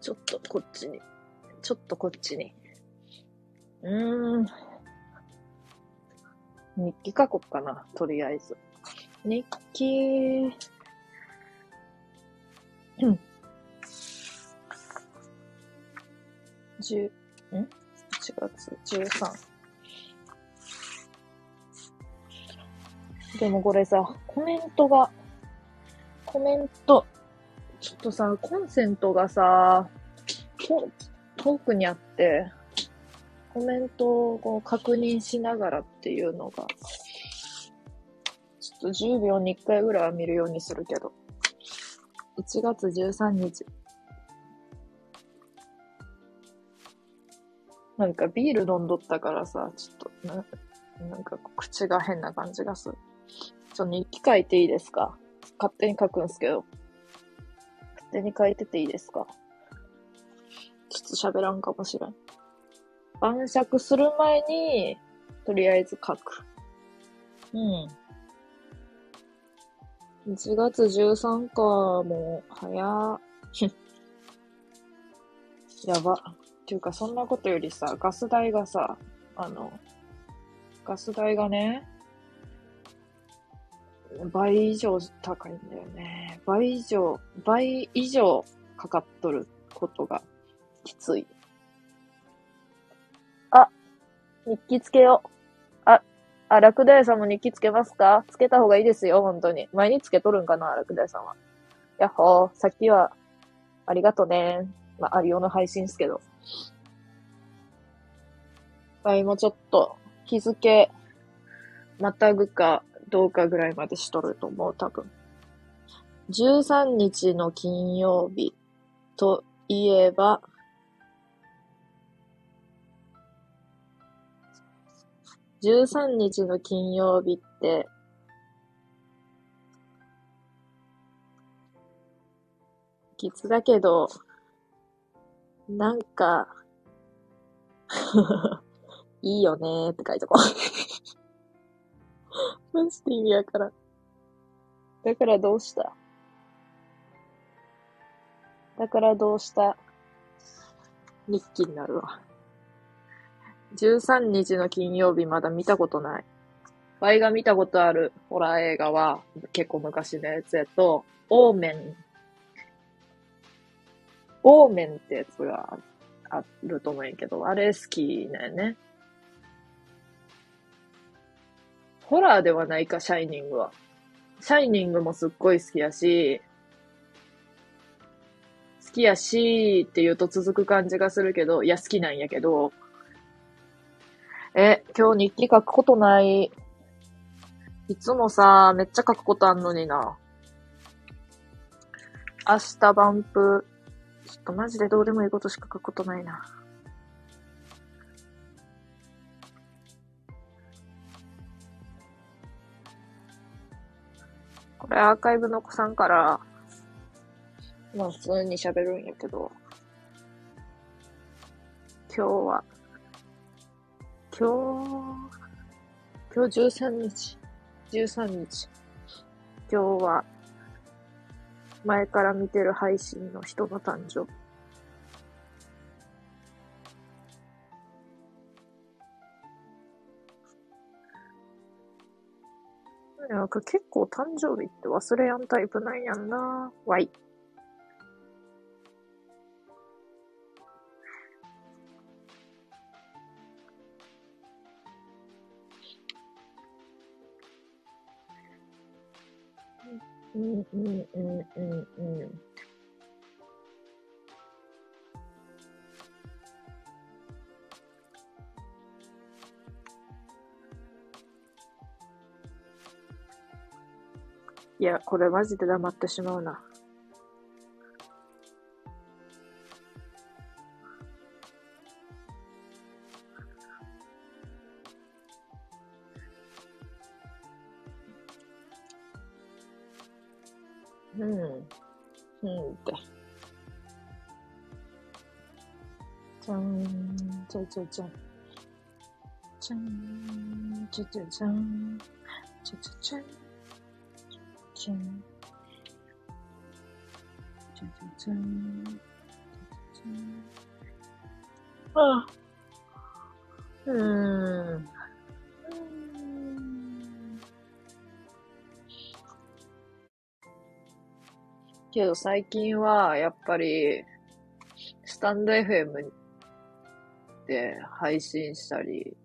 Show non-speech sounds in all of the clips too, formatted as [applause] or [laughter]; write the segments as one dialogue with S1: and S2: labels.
S1: ちょっとこっちに。ちょっとこっちに。うーん。日記書こっかな、とりあえず。日記、うん。十、ん ?1 月13。でもこれさ、コメントが、コメント、ちょっとさ、コンセントがさ、と遠くにあって、コメントを確認しながらっていうのが、ちょっと10秒に1回ぐらいは見るようにするけど。1月13日。なんかビール飲んどったからさ、ちょっとな、なんか口が変な感じがする。ちょ、日記書いていいですか？勝手に書くんすけど。勝手に書いてていいですか？ちょっと喋らんかもしれん。晩酌する前に、とりあえず書く。うん。1月13か、もう、早っ。[laughs] やば。っていうか、そんなことよりさ、ガス代がさ、あの、ガス代がね、倍以上高いんだよね。倍以上、倍以上かかっとることがきつい。あ、日記つけよう。あ、あ、ラクダ屋さんも日記つけますか？つけた方がいいですよ、本当に。前につけとるんかな、ラクダ屋さんは。やっほー、さっきは、ありがとね。まあ、ありおの配信っすけど。はい、もうちょっと、日付、またぐかどうかぐらいまでしとると思う、多分。13日の金曜日といえば、13日の金曜日って、きつだけど、なんか、[laughs] いいよねーって書いとこう。[laughs] マジで意味わから。だからどうした？だからどうした？日記になるわ。13日の金曜日まだ見たことない。ワイが見たことあるホラー映画は結構昔のやつやと、オーメン。オーメンってやつがあると思うんやけど、あれ好きなんやね。ホラーではないか、シャイニングは。シャイニングもすっごい好きやし、好きやしって言うと続く感じがするけど、いや好きなんやけど、え、今日日記書くことない？いつもさ、めっちゃ書くことあんのにな。明日バンプ、ちょっとマジでどうでもいいことしか書くことないな。これアーカイブの子さんから、まあ普通に喋るんやけど、今日は、今日、今日13日、13日、今日は、前から見てる配信の人の誕生。なんか結構誕生日って忘れやんタイプなんやんな。わい。うんうんうんうんうん。いや、これマジで黙ってしまうな。じゃじゃじゃん。じゃん、じゃじゃじゃん。じゃじゃじゃん。じゃん。じゃじゃじゃん。じあうーん。けど最近は、やっぱり、スタンド FM で配信したり、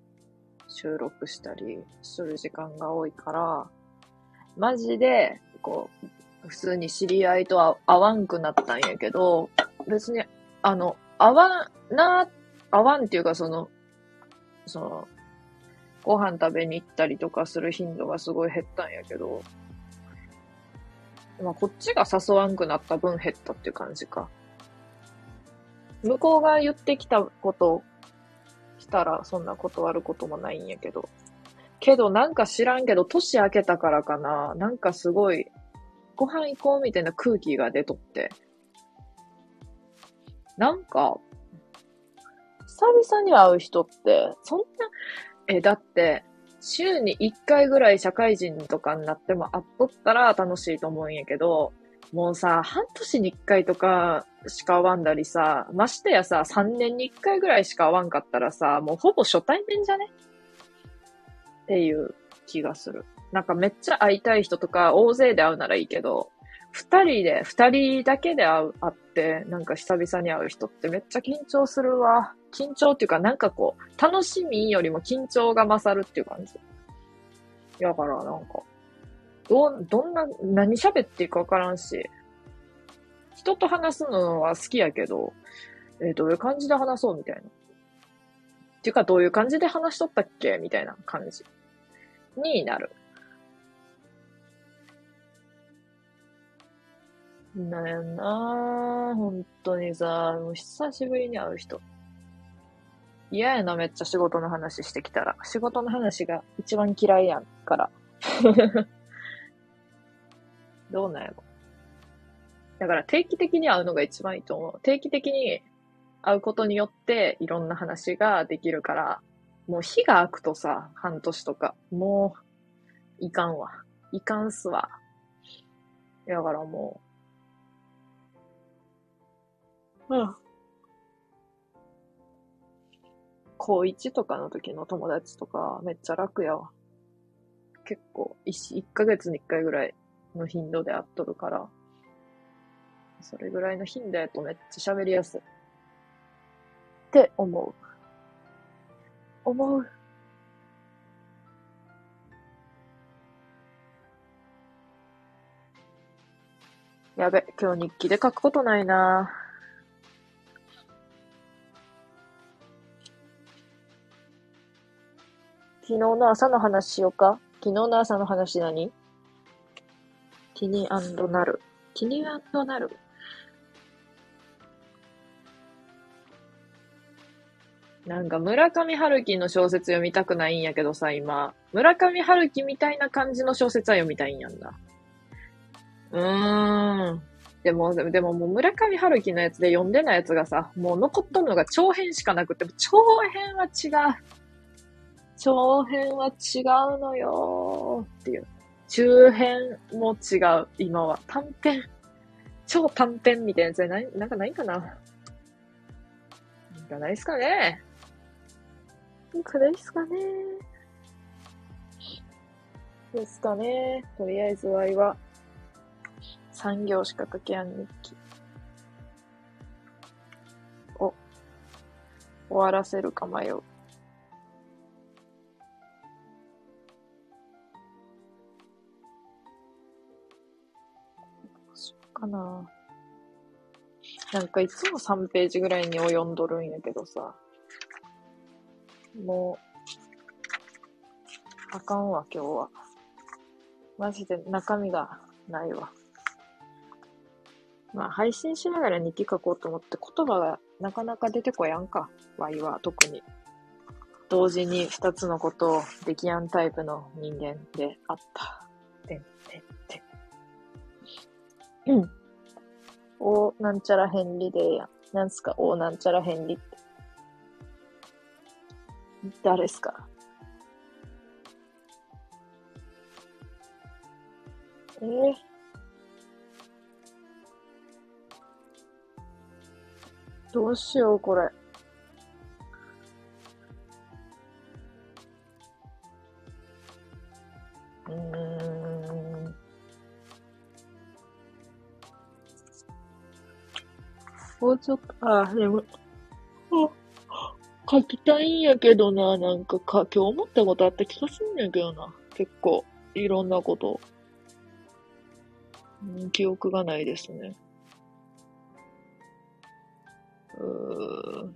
S1: 収録したりする時間が多いから、マジで、こう、普通に知り合いとは会わんくなったんやけど、別に、あの、会わんな、会わんっていうかその、その、ご飯食べに行ったりとかする頻度がすごい減ったんやけど、まあ、こっちが誘わんくなった分減ったっていう感じか。向こうが言ってきたことしたら、そんな断ることもないんやけど。けど、なんか知らんけど、年明けたからかな。なんかすごい、ご飯行こうみたいな空気が出とって。なんか、久々に会う人って、そんな、え、だって、週に1回ぐらい社会人とかになっても会っとったら楽しいと思うんやけど、もうさ、半年に1回とかしか会わんだりさ、ましてやさ、3年に1回ぐらいしか会わんかったらさ、もうほぼ初対面じゃね？っていう気がする。なんかめっちゃ会いたい人とか大勢で会うならいいけど、二人で、二人だけで会う、会って、なんか久々に会う人ってめっちゃ緊張するわ。緊張っていうか、なんかこう、楽しみよりも緊張が勝るっていう感じ。だからなんか、ど、どんな、何喋っていいかわからんし、人と話すのは好きやけど、えー、どういう感じで話そうみたいな。っていうか、どういう感じで話しとったっけみたいな感じになる。なんやなぁ本当にさ、もう久しぶりに会う人。嫌やな、めっちゃ仕事の話してきたら。仕事の話が一番嫌いやんから。どうなんやろ。だから定期的に会うのが一番いいと思う。定期的に会うことによっていろんな話ができるから、もう日が空くとさ、半年とか、もう、いかんわ。いかんすわ。だからもう、うん。高1とかの時の友達とかめっちゃ楽やわ。結構1、1ヶ月に1回ぐらいの頻度で会っとるから、それぐらいの頻度やとめっちゃ喋りやすい。って思う。思う。やべ、今日日記で書くことないな昨日の朝の話しようか？昨日の朝の話何？気になる。気になる。なんか村上春樹の小説読みたくないんやけどさ、今。村上春樹みたいな感じの小説は読みたいんやんだ。うーん。でも、でももう村上春樹のやつで読んでないやつがさ、もう残っとるのが長編しかなくて、長編は違う。長編は違うのよーっていう。中編も違う、今は。短編。超短編みたいなやつない、なんかないかな？なんかないっすかね？なんかないっすかね？ですかね。とりあえずワイは、3行しか書けやん日記。お、終わらせるか迷う。かな。なんかいつも3ページぐらいに及んどるんやけどさ。もう、あかんわ、今日は。マジで中身がないわ。まあ、配信しながら日記書こうと思って言葉がなかなか出てこやんか。ワイは特に。同時に二つのことをできやんタイプの人間であった。てんてんてん。うん。おなんちゃら変理でやん。なんすかおなんちゃら変理って。誰っすか？えー、どうしよう、これ。うん。もうちょっと、あ、でも、書きたいんやけどな、なんかか、今日思ったことあった気がすんねんけどな。結構、いろんなこと。うん、記憶がないですね。うーん。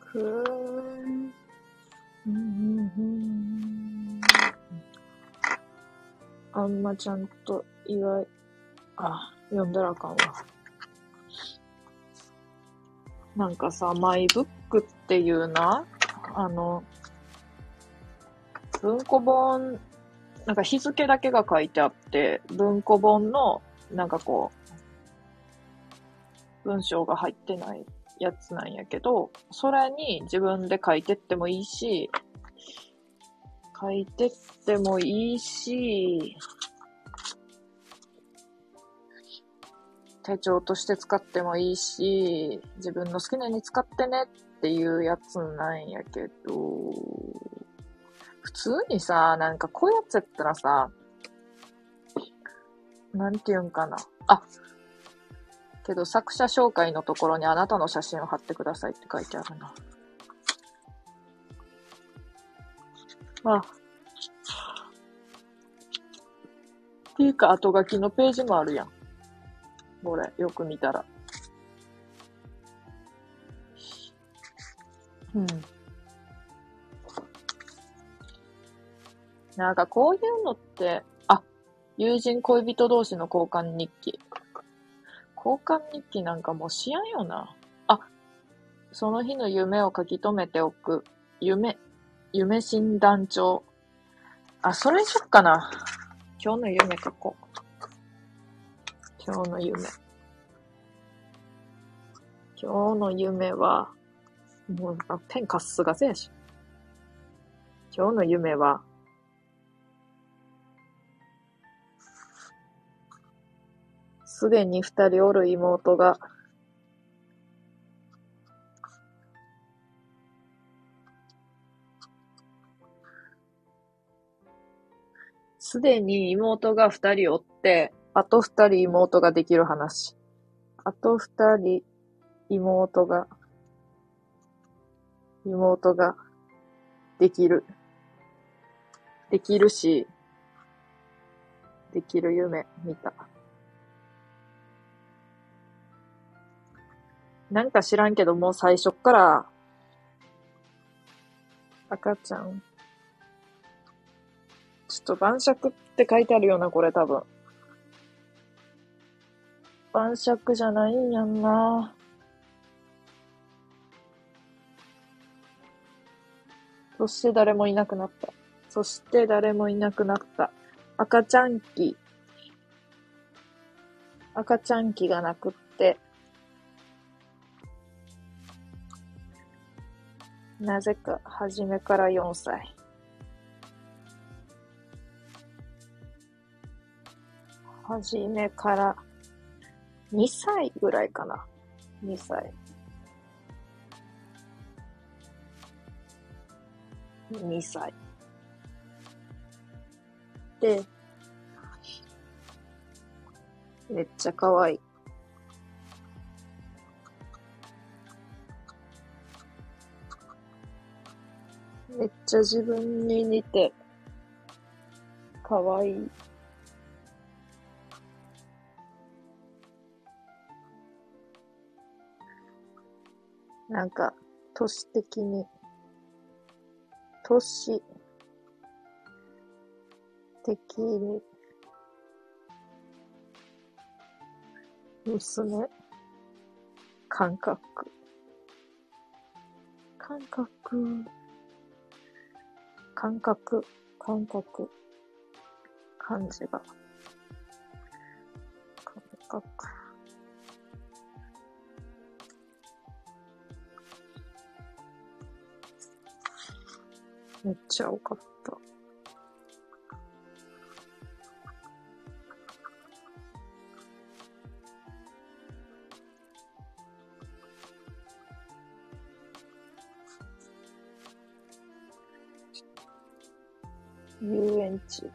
S1: くーん。うんうんうんあんまちゃんと祝い、あ、読んだらあかんわ。なんかさ、マイブックっていうな、あの、文庫本、なんか日付だけが書いてあって、文庫本の、なんかこう、文章が入ってないやつなんやけど、それに自分で書いてってもいいし、書いてってもいいし、手帳として使ってもいいし、自分の好きなように使ってねっていうやつなんやけど、普通にさ、なんかこういうやつやったらさ、なんていうんかな。あ、けど作者紹介のところにあなたの写真を貼ってくださいって書いてあるな。あ。っていうか、後書きのページもあるやん。これ、よく見たら。うん。なんかこういうのって、あ、友人恋人同士の交換日記。交換日記なんかもうしやんよな。あ、その日の夢を書き留めておく。夢、夢診断帳。あ、それにしよっかな。今日の夢書こう。今日の夢。今日の夢は、もう、あペンカスがせやし。今日の夢は、すでに二人おる妹が、すでに妹が二人おって、あと二人妹ができる話。あと二人妹が、妹ができる。できるし、できる夢見た。なんか知らんけど、もう最初っから、赤ちゃん。ちょっと晩酌って書いてあるよな、これ多分。晩酌じゃないんやんな。そして誰もいなくなった。そして誰もいなくなった。赤ちゃん期。赤ちゃん期がなくって、なぜか、初めから4歳。初めから2歳ぐらいかな。2歳。2歳。で、めっちゃ可愛い。めっちゃ自分に似て、可愛い。い。なんか、年的に、年的に、娘、感覚、感覚、感覚、感覚、感じが、感覚。めっちゃ多かった。遊園地。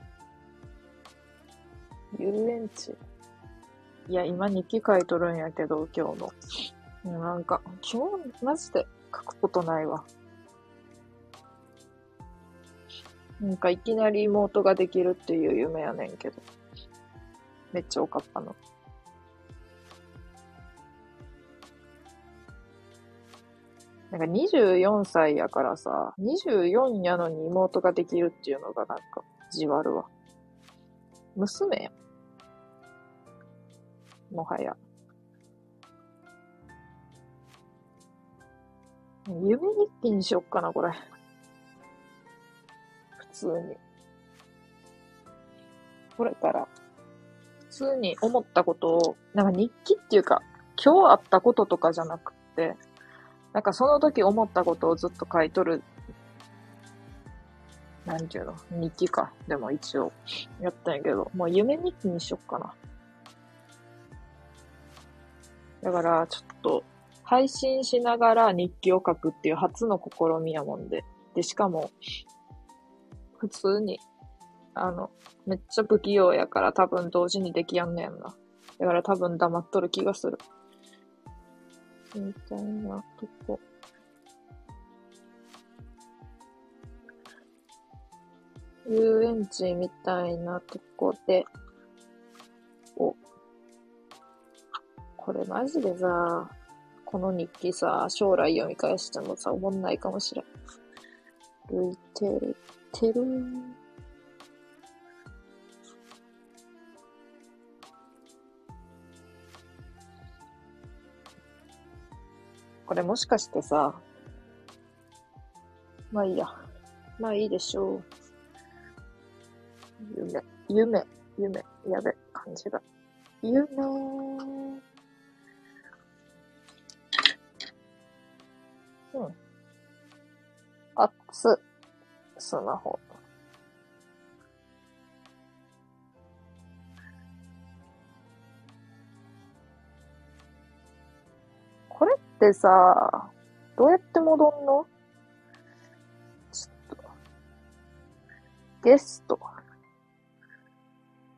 S1: 遊園地。いや、今日記書いとるんやけど、今日の。なんか、今日、マジで書くことないわ。なんかいきなり妹ができるっていう夢やねんけど。めっちゃ多かったの。なんか24歳やからさ、24やのに妹ができるっていうのがなんか、じわるわ。娘やもはや。夢日記にしよっかな、これ。普通に。これから、普通に思ったことを、なんか日記っていうか、今日あったこととかじゃなくて、なんかその時思ったことをずっと書いとる、なんていうの、日記か。でも一応やったんやけど、もう夢日記にしよっかな。だから、ちょっと、配信しながら日記を書くっていう初の試みやもんで。で、しかも、普通に、あの、めっちゃ不器用やから多分同時にできやんねんな。だから多分黙っとる気がする。みたいなとこ。遊園地みたいなとこで、お、これマジでさ、この日記さ、将来読み返してもさ、思んないかもしれん。ルイテル、テルこれもしかしてさ、まあいいや。まあいいでしょう。夢、夢、夢、やべ、感じが。夢ー。うん。熱、スマホ。ってさ、どうやって戻んの？ちょっと。ゲスト。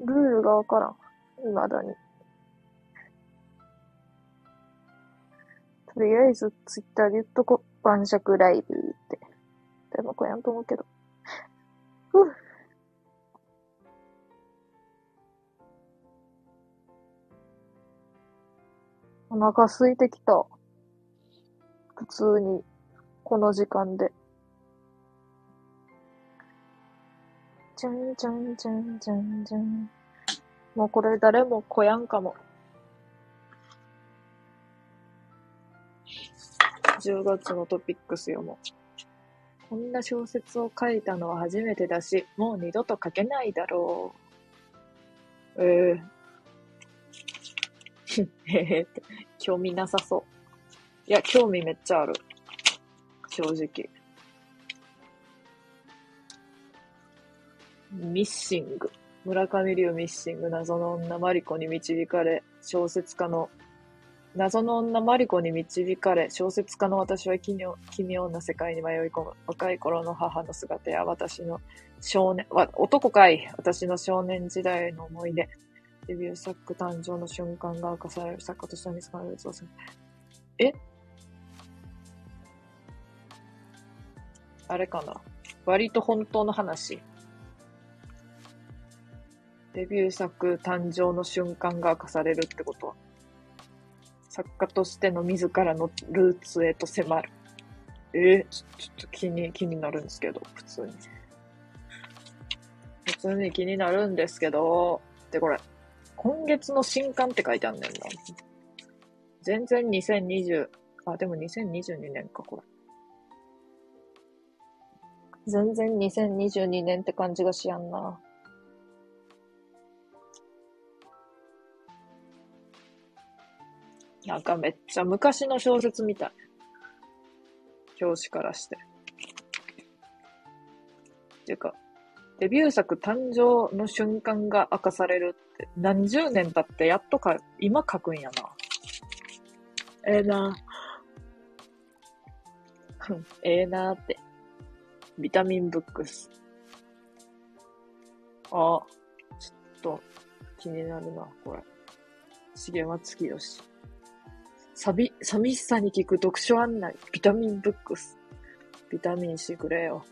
S1: ルールがわからん。未だに。とりあえず、ツイッターで言っとこ。晩酌ライブって。でもこれやんと思うけど。ふぅ。お腹空いてきた。普通に、この時間で。じゃんじゃんじゃんじゃんじゃん。もうこれ誰も来やんかも。10月のトピックス読も。こんな小説を書いたのは初めてだし、もう二度と書けないだろう。え [laughs] えー。へへ興味なさそう。いや、興味めっちゃある。正直。ミッシング。村上龍ミッシング。謎の女マリコに導かれ、小説家の謎の女マリコに導かれ、小説家の私は奇妙奇妙な世界に迷い込む。若い頃の母の姿や私の少年、わ男かい私の少年時代の思い出。デビュー作誕生の瞬間が明かされる作家として見つかるそうする。え？あれかな割と本当の話。デビュー作誕生の瞬間が明かされるってことは。作家としての自らのルーツへと迫る。えー、ちょちょっと気に、気になるんですけど、普通に。普通に気になるんですけど、で、これ、今月の新刊って書いてあんねんな。全然2020、あ、でも2022年か、これ。全然2022年って感じがしやんな。なんかめっちゃ昔の小説みたい。表紙からして。っていうか、デビュー作誕生の瞬間が明かされるって、何十年経ってやっとか、今書くんやな。ええー、なええなーって。ビタミンブックス。あ、ちょっと気になるな、これ。重松清。さび、寂しさに効く読書案内。ビタミンブックス。ビタミン C くれよ。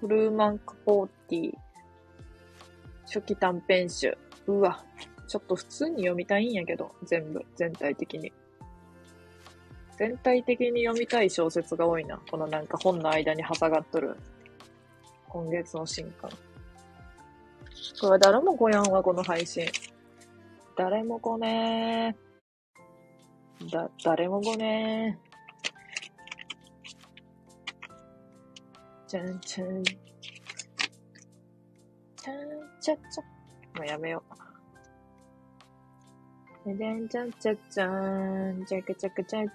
S1: トルーマン・カポーティー初期短編集。うわ、ちょっと普通に読みたいんやけど、全部、全体的に。全体的に読みたい小説が多いな。このなんか本の間に挟がっとる。今月の新刊。これ誰も来やんわ、この配信。誰も来ねー。だ、誰も来ねー。ちゃんちゃん。ちゃんちゃちゃ。もうやめよう。じゃんちゃんちゃちゃん。ちゃくちゃくちゃちゃん。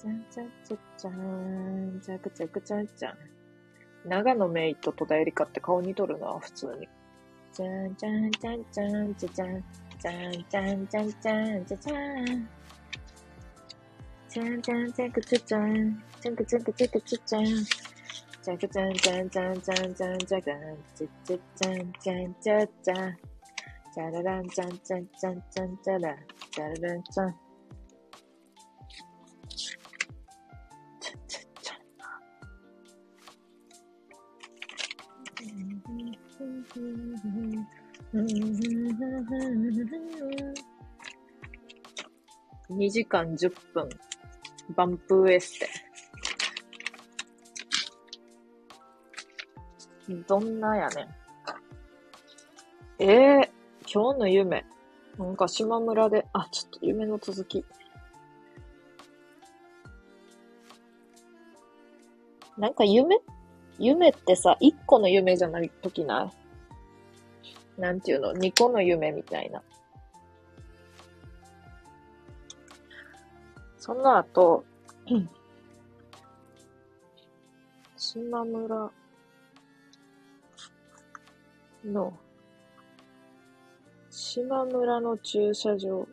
S1: ちゃんちゃんちゃちゃん。ちゃくちゃくちゃちゃん。長野メイと戸田恵梨香って顔似とるな、普通に。ちゃんちゃんちゃんちゃんちゃちゃん。ちゃんちゃんちゃんちゃんちゃちゃん。ちゃんちゃんちゃんくちゃちゃん。ちゃんくちゃんくちゃくちゃちゃん。ちゃくちゃんちゃんちゃんちゃんちゃんちゃんちゃん。ちゃちゃちゃんちゃんちゃちゃん。ちゃんちゃんちゃんちゃんちゃんちゃら。ちゃららんちゃん。ちゃちゃちゃん。2時間10分。バンプーエステ。どんなやねん。ええー、今日の夢。なんか島村で、あ、ちょっと夢の続き。なんか夢？夢ってさ、一個の夢じゃないときない？なんていうの？二個の夢みたいな。その後、[clears throat] 島村の、島村の駐車場。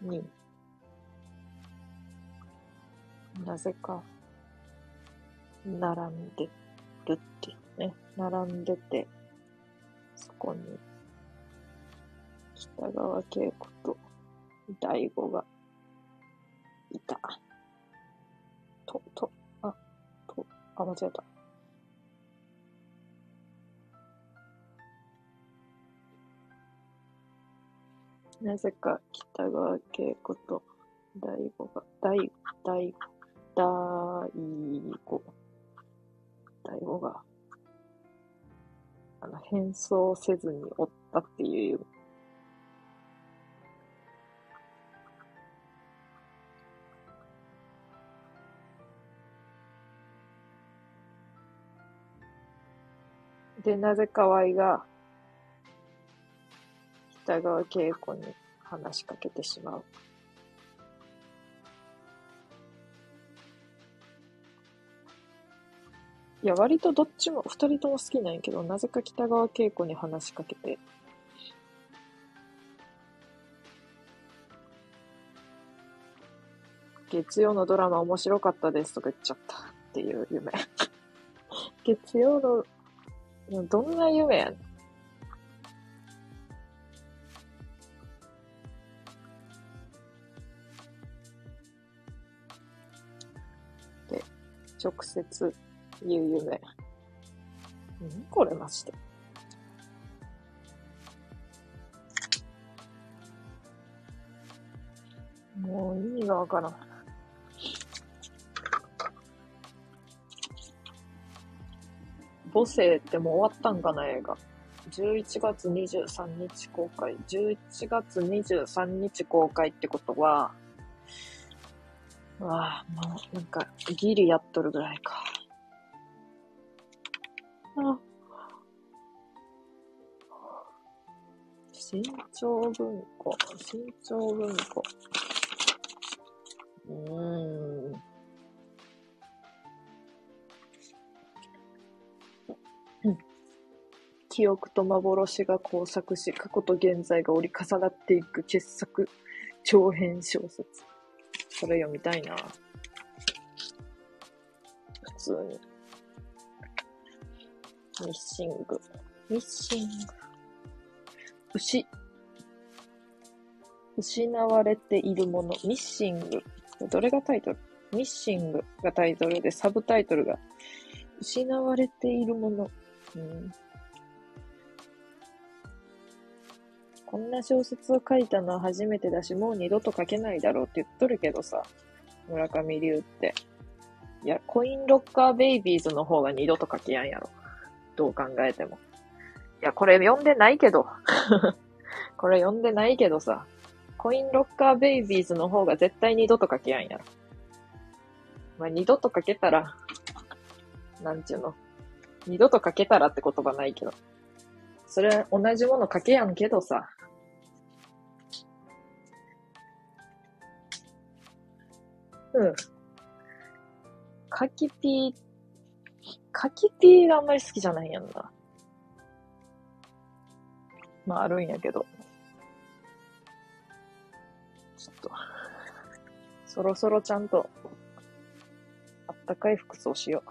S1: に、なぜか、並んでるってね。並んでて、そこに、北川景子と。大悟が。いた。と、と、あ、と、あ、間違えた。なぜか北川景子と大悟が、大、大、大悟、大悟が、あの、変装せずにおったっていう。で、なぜかわいが、北川景子に話しかけてしまう。いや、割とどっちも、二人とも好きなんやけど、なぜか北川景子に話しかけて、月曜のドラマ面白かったですとか言っちゃったっていう夢。月曜のどんな夢やねん。直接言う夢。何これマジで。もう意味がわからん。母性ってもう終わったんかな、映画。11月23日公開。11月23日公開ってことは、わあ、もうなんか、ギリやっとるぐらいか。あ新潮文庫、新潮文庫。うーん。記憶と幻が交錯し、過去と現在が折り重なっていく傑作長編小説。それ読みたいな。普通に。ミッシング。ミッシング。牛。失われているもの。ミッシング。どれがタイトル？ミッシングがタイトルで、サブタイトルが、失われているもの。うん、こんな小説を書いたのは初めてだし、もう二度と書けないだろうって言っとるけどさ、村上龍って。いや、コインロッカーベイビーズの方が二度と書けやんやろ。どう考えても。いや、これ読んでないけど。[laughs] これ読んでないけどさ。コインロッカーベイビーズの方が絶対二度と書けやんやろ。まあ、二度と書けたら、なんちゅうの。二度と書けたらって言葉ないけど。それ同じもの書けやんけどさ。うん。カキピー、カキピーがあんまり好きじゃないやんな。まああるんやけど。ちょっと、そろそろちゃんと、あったかい服装しよ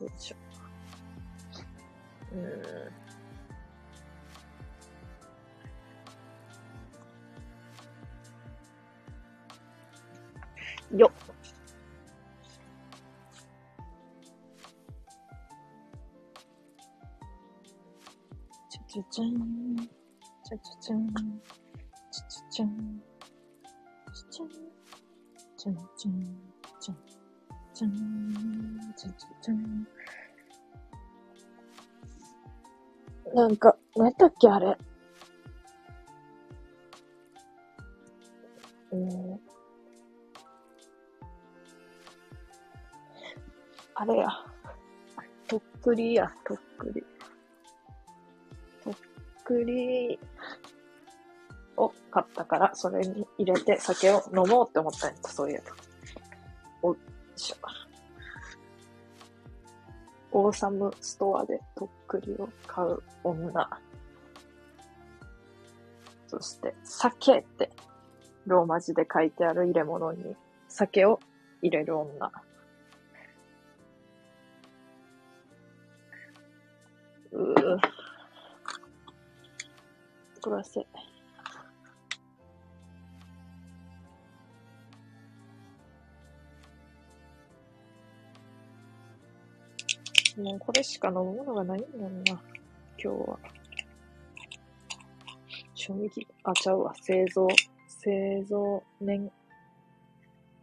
S1: う。よいしょ。うん。よっ。ちゃちゃちゃん。ちゃちゃちゃん。ちゃちゃちゃん。ちゃん。ちゃんちゃん。ちゃん。ちゃん。ちゃちゃちゃん。なんか、何やったっけあれ。うん。あれや。とっくりや、とっくり。とっくりを買ったから、それに入れて酒を飲もうって思ったんやった、そういえば。おっしょ。オーサムストアでとっくりを買う女。そして、酒ってローマ字で書いてある入れ物に酒を入れる女。うぅ。こらせ。もうこれしか飲むものがないんだもんな。今日は。賞味期、あ、ちゃうわ。製造、製造年、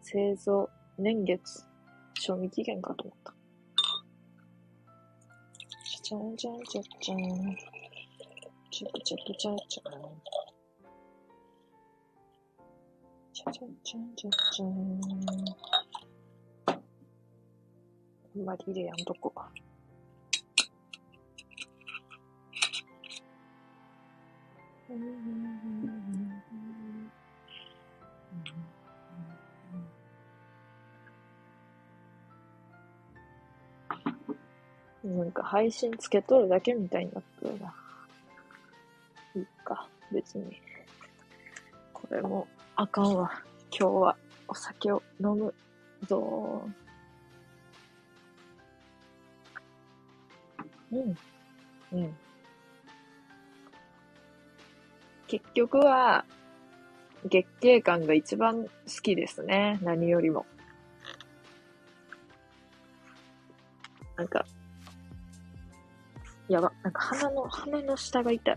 S1: 製造年月、賞味期限かと思った。ちゃんちゃんちゃちゃん。ちゃくちゃくちゃちゃん。ちゃちゃちゃんちゃちゃん。あんまり入れやんとこ。なんか配信つけとるだけみたいになってるな。いいか、別に。これもあかんわ。今日はお酒を飲むぞうん。うん。結局は、月経感が一番好きですね。何よりも。なんか、やば、なんか鼻の、鼻の下が痛い。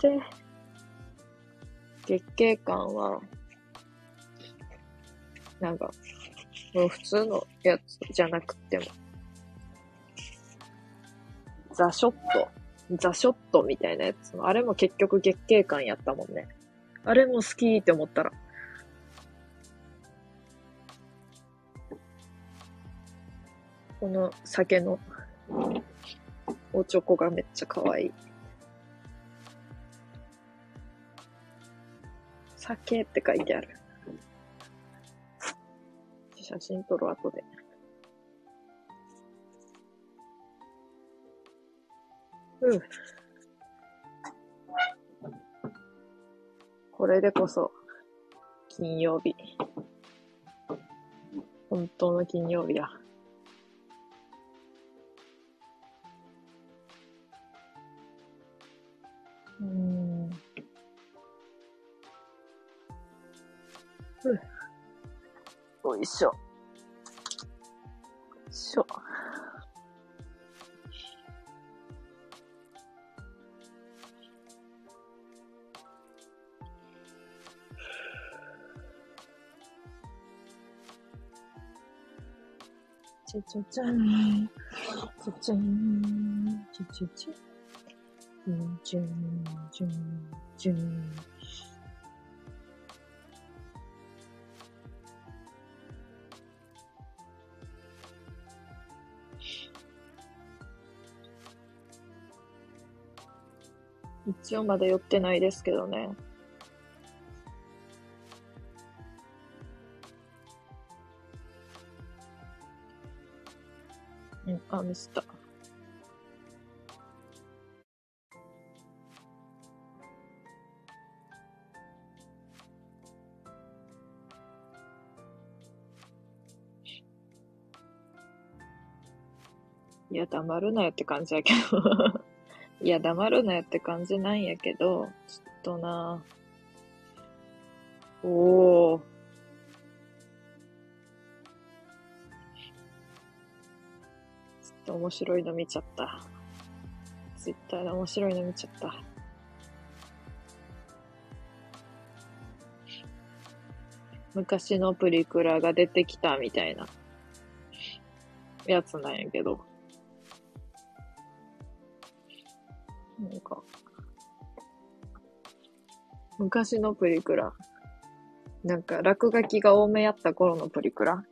S1: で、月経感は、なんか、もう普通のやつじゃなくても、ザショット、ザショットみたいなやつ、あれも結局月経感やったもんね。あれも好きって思ったら。この酒のおちょこがめっちゃ可愛い。酒って書いてある。写真撮る後で。うん。これでこそ、金曜日。本当の金曜日だ。うん。ふう。よいしょ。よいしょ。ちゃちゃちゃん。ちゃちゃん。ちゃちゃちゃん。うんちゅん、ちゅん、ちゅん。一応まだ寄ってないですけどね。うん、あ、ミスった。や、黙るなよって感じやけど。[laughs] いや、黙るなよって感じなんやけど、ちょっとなおー。ちょっと面白いの見ちゃった。ツイッターで面白いの見ちゃった。昔のプリクラが出てきたみたいなやつなんやけど。なんか、昔のプリクラ。なんか、落書きが多めやった頃のプリクラ。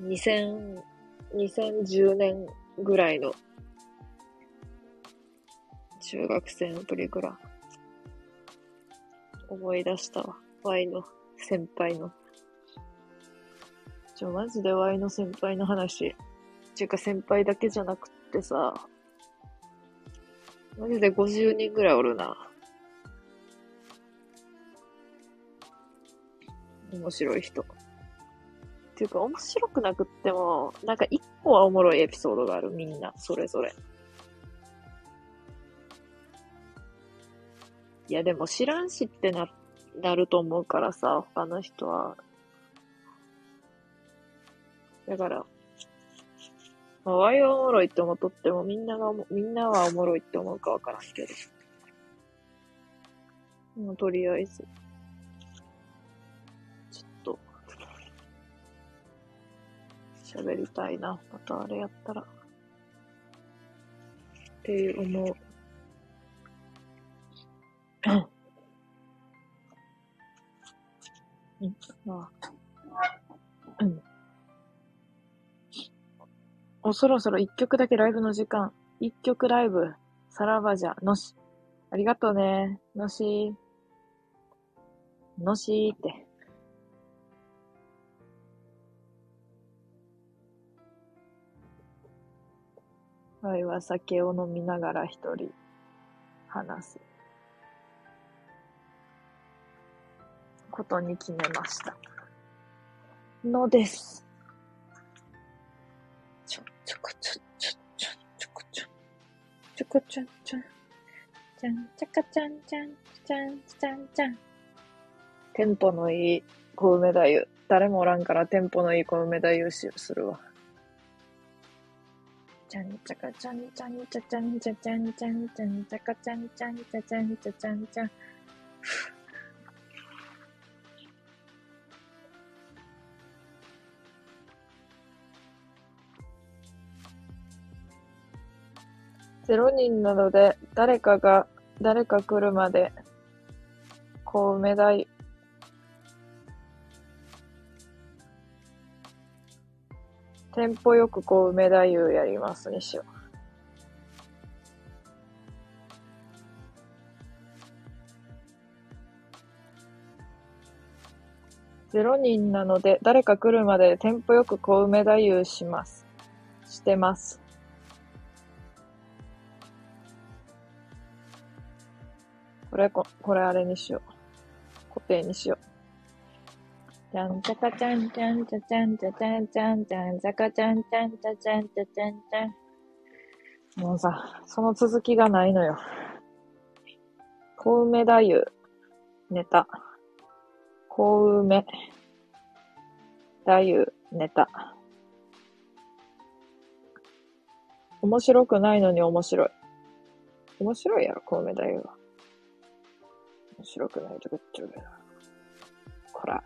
S1: 2000、2010年ぐらいの中学生のプリクラ。思い出したわ。Y の先輩の。ちょ、マジで Y の先輩の話。ちゅうか先輩だけじゃなくってさ、マジで50人ぐらいおるな。面白い人。っていうか、面白くなくっても、なんか一個はおもろいエピソードがある、みんな、それぞれ。いや、でも知らんしってな、なると思うからさ、他の人は。だから、まあ、ワイはおもろいって思っとっても、みんながも、みんなはおもろいって思うかわからんけど。もうとりあえず、ちょっと、喋りたいな。またあれやったら。っていう思う。うん、まあ。うん。お、そろそろ一曲だけライブの時間。一曲ライブ。さらばじゃ、のし。ありがとうね。のし。のしーって。わいは酒を飲みながら一人話すことに決めました。のです。ちょ、ちょこちょ、ちょ、ちょ、ちょこちょ。ちょこちょ、ちょ。ちゃん、ちゃかちゃん、ちゃん、ちゃん、ちゃん、ちゃん。テンポのいい小梅太夫。誰もおらんからテンポのいい小梅太夫しするわ。ちゃんちゃかちゃんちゃんちゃちゃんちゃちゃんちゃんちゃんちゃかちゃんちゃんちゃちゃんちゃちゃんちゃん。ゼロ人なので、誰かが、誰か来るまで、小梅太夫。テンポよくこう梅太夫やりますにしよう。ゼロ人なので、誰か来るまでテンポよくこう梅太夫します。してます。れこ、これあれにしよう。固定にしよう。じゃんちゃかちゃんちゃんちゃちゃんちゃちゃんちゃんちゃんちゃかちゃんちゃんちゃちゃんちゃちゃんちゃん。もうさ、その続きがないのよ。小梅太夫、ネタ。小梅太夫、ネタ。面白くないのに面白い。面白いやろ、小梅太夫は。面白くないとか言っちゃうけど。こら。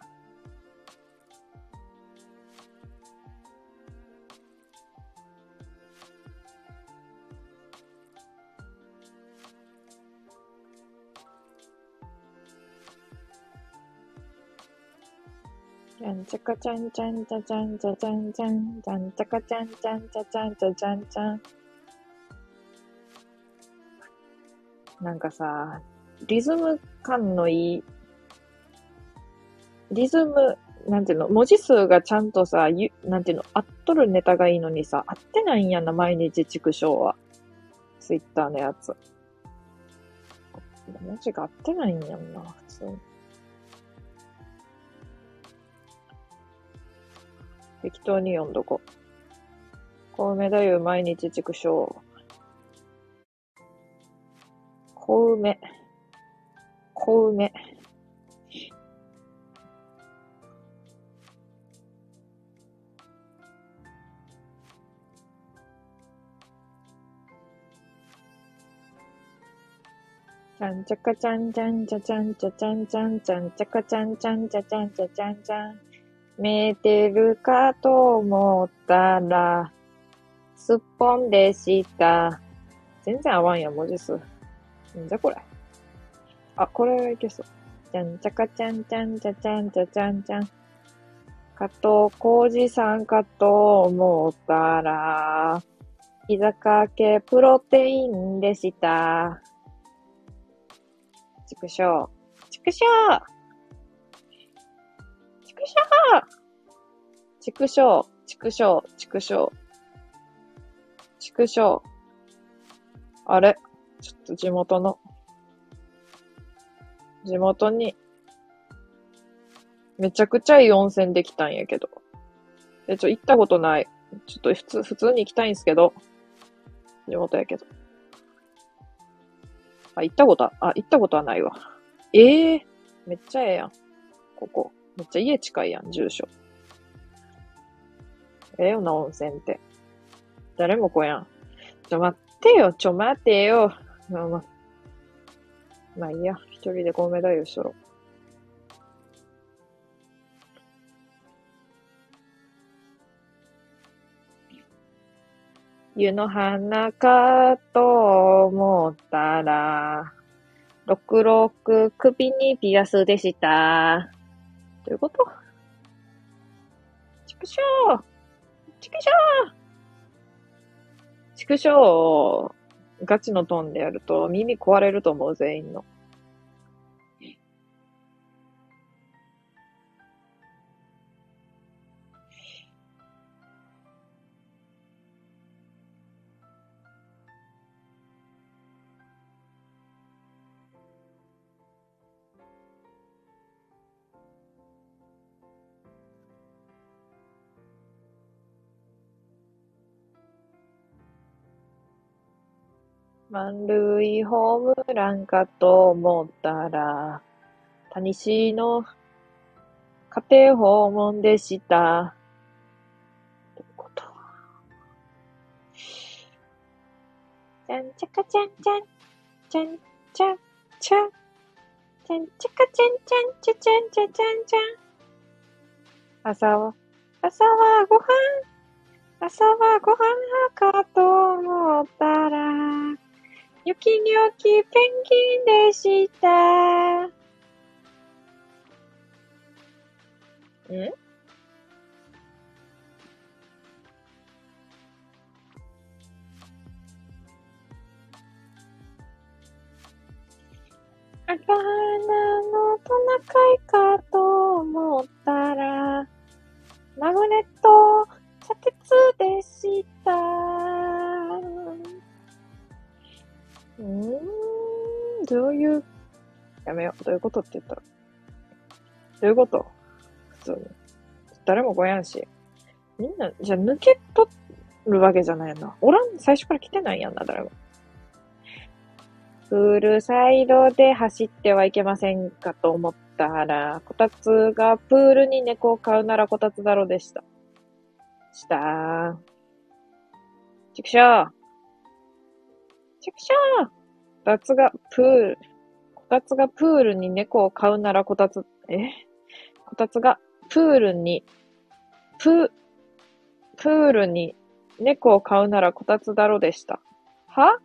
S1: ちゃんちゃかちゃんちゃんちゃちゃんちゃちゃんちゃんちゃんちゃかちゃんちゃんちゃちゃんちゃちゃんちゃんなんかさ、リズム感のいい、リズム、なんていうの、文字数がちゃんとさ、ゆなんていうの、合っとるネタがいいのにさ、合ってないんやな、毎日畜生は。ツイッターのやつ。文字が合ってないんやんな、普通に。適当に読んどこ。小梅太夫毎日畜生。小梅。小梅。ちゃんちゃかちゃんちゃんちゃちゃんちゃちゃんちゃんちゃんちゃかちゃんちゃんちゃちゃんちゃちゃんちゃん。めてるかと思ったら、すっぽんでした。全然合わんや、文字数。んじゃこれ。あ、これはいけそう。ちゃんちゃかちゃんちゃんちゃちゃんちゃちゃんちゃん。加藤浩二さんかと思ったら、居酒系プロテインでした。ちくしょう。ちくしょうくしょう畜生、畜生、畜生。畜生。あれ？ちょっと地元の、地元に、めちゃくちゃいい温泉できたんやけど。で、ちょ、行ったことない。ちょっと普通、普通に行きたいんすけど。地元やけど。あ、行ったことあ、行ったことはないわ。ええー、めっちゃええやん。ここ。めっちゃ家近いやん、住所。ええよな、温泉って。誰も来やん。ちょ、待ってよ、ちょ、待てよ。まあ、まあ、まあいいや、一人で米太夫しとろ。湯の花かと思ったら、六六首にピアスでした。どういうこと？畜生畜生畜生ガチのトーンでやると耳壊れると思う、全員の。満塁ホームランかと思ったら、谷氏の家庭訪問でした。どういうことちゃんちゃかちゃんちゃん、ちゃんちゃんちゃん、ちゃんちゃかちゃんちゃんちゃちゃんちゃちゃんちゃん。朝は、朝はご飯、朝はご飯かと思ったら、ニョキニョキペンギンでした。ん赤花のトナカイかと思ったら、マグネット、砂鉄でした。うーん、どういうやめようどういうことって言ったら。どういうこと？普通に。誰も来やんし。みんな、じゃあ抜け取るわけじゃないな。おらん、最初から来てないやんな、誰も。プールサイドで走ってはいけませんかと思ったら、こたつがプールに猫を飼うならこたつだろうでした。したー。ちくしょう。ちくしゃ。こたつがプール、こたつがプールに猫を飼うならこたつ、え？こたつがプールに、プ、プールに猫を飼うならこたつだろでした。は？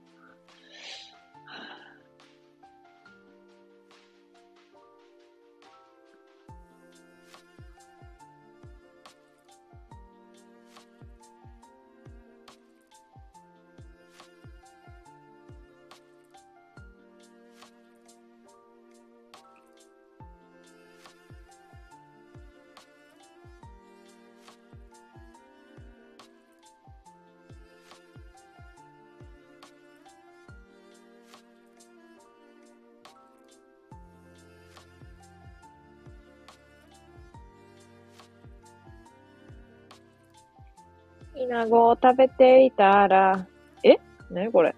S1: ナゴを食べていたら、え？なこれ？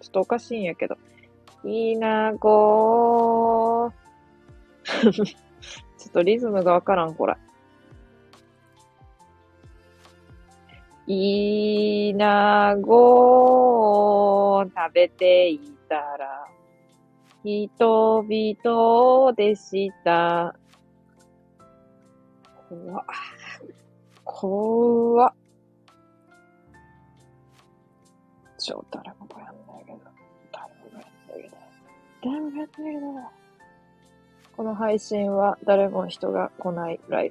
S1: ちょっとおかしいんやけど。イナゴちょっとリズムがわからん、これ。イナゴを食べていたら、人々でした。怖っ。怖っ。超誰もやんないけど、誰もやんないけど、誰もやんないけど、この配信は誰も人が来ないライ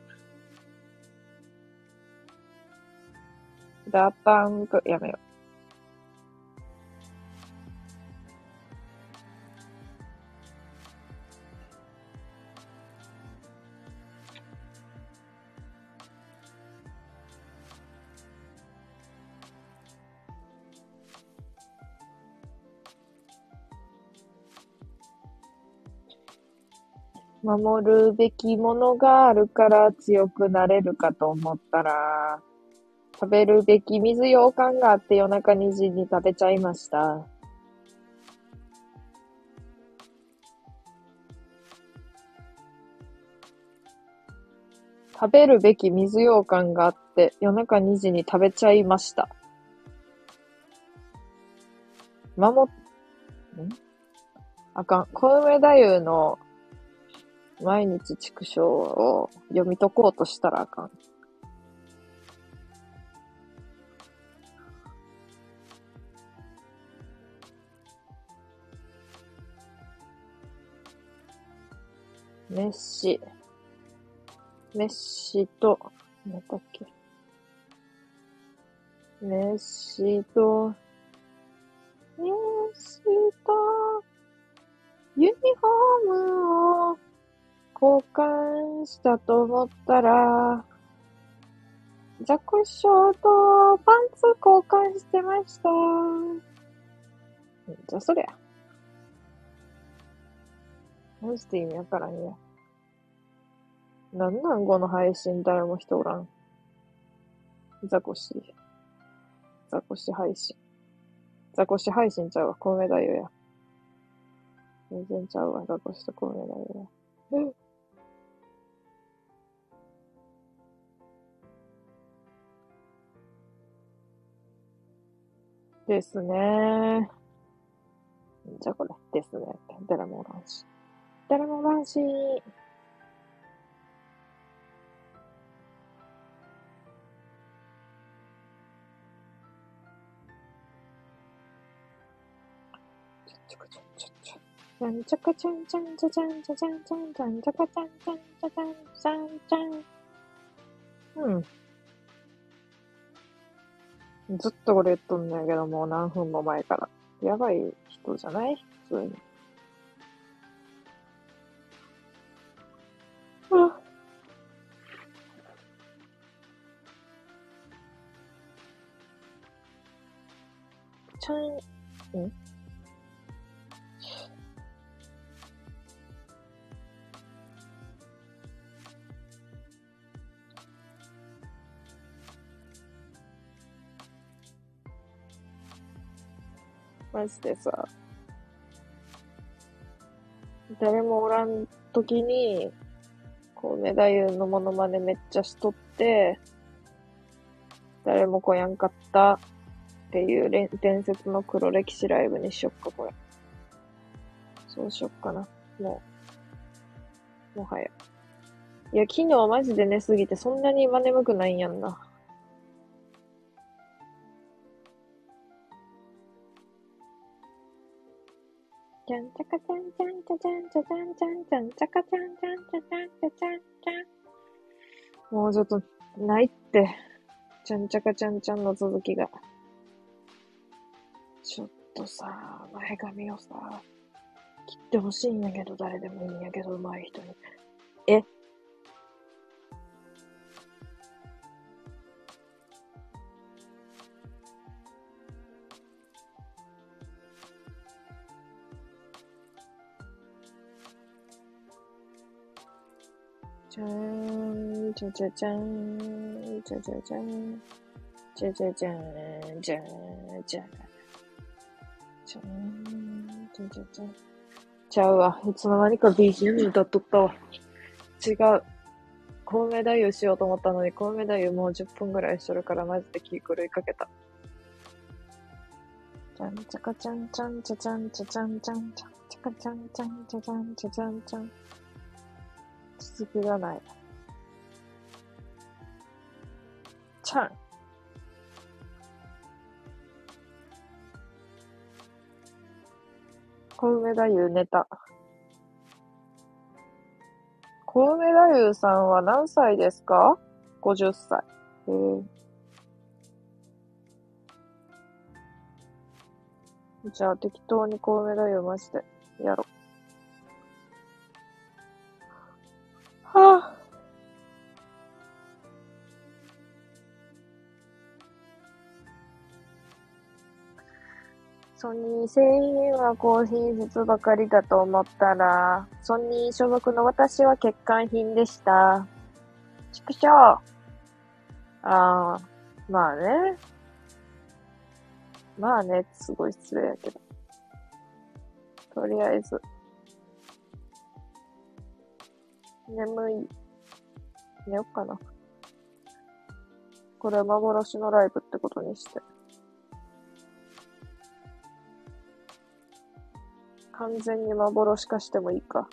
S1: ブ。ダパンク、やめよう。守るべきものがあるから強くなれるかと思ったら、食べるべき水羊羹があって夜中2時に食べちゃいました。食べるべき水羊羹があって夜中2時に食べちゃいました。守っ、ん？あかん。小梅太夫の毎日畜生を読み解こうとしたらあかん。メッシ。メッシと、何だっけ。メッシと、メッシと、ユニフォームを交換したと思ったら、ザコショウとパンツ交換してました。じゃそりゃ。マジで意味わからんや。なんなんこの配信誰も人おらん。ザコシ。ザコシ配信。ザコシ配信ちゃうわ。コウメ太夫や。全然ちゃうわ。ザコシとコウメ太夫や。ですね。じゃあこれ、ですね。誰もおらんし。誰もおらんし。ちゃんちゃかちゃんちゃんちゃちゃんちゃちゃんちゃんちゃんちゃかちゃんちゃんちゃちゃんちゃんちゃん。うん。ずっとこれ言っとんねんけど、もう何分も前から。やばい人じゃない？普通に。あちゃん、ん？マジでさ、誰もおらん時に、こう、メダユのモノマネめっちゃしとって、誰も来やんかったっていう伝説の黒歴史ライブにしよっか、これ。そうしよっかな。もう、もはや。いや、昨日マジで寝すぎてそんなに今眠くないんやんな。ちゃんちゃかちゃんちゃんちゃちゃんちゃちゃんちゃんちゃんちゃかちゃんちゃんちゃちゃんちゃちゃんちゃん。もうちょっと、ないって。ちゃんちゃかちゃんちゃんの続きが。ちょっとさ、前髪をさ、切ってほしいんやけど、誰でもいいんやけど、上手い人に。えじゃじゃじゃん、じゃじゃじゃん、じゃじゃじゃん、じゃじゃじゃん、じゃじゃじゃん。ちゃうわ。いつの間にか BGM 歌っとったわ。違う。コウメ太夫しようと思ったのに、コウメ太夫もう10分ぐらいしとるからマジで気狂いかけた。ちゃんちゃかちゃんちゃんちゃちゃんちゃちゃんちゃんちゃんちゃかちゃんちゃんちゃちゃんちゃちゃんちゃん。続きがない。ちゃん。小梅太夫ネタ。小梅太夫さんは何歳ですか ?50 歳。へえ。じゃあ適当に小梅太夫マジでやろう。はあ。ソニー製品は高品質ばかりだと思ったら、ソニー所属の私は欠陥品でした。畜生ああ、まあね。まあね、すごい失礼やけど。とりあえず。眠い。寝よっかな。これは幻のライブってことにして。完全に幻化してもいいか。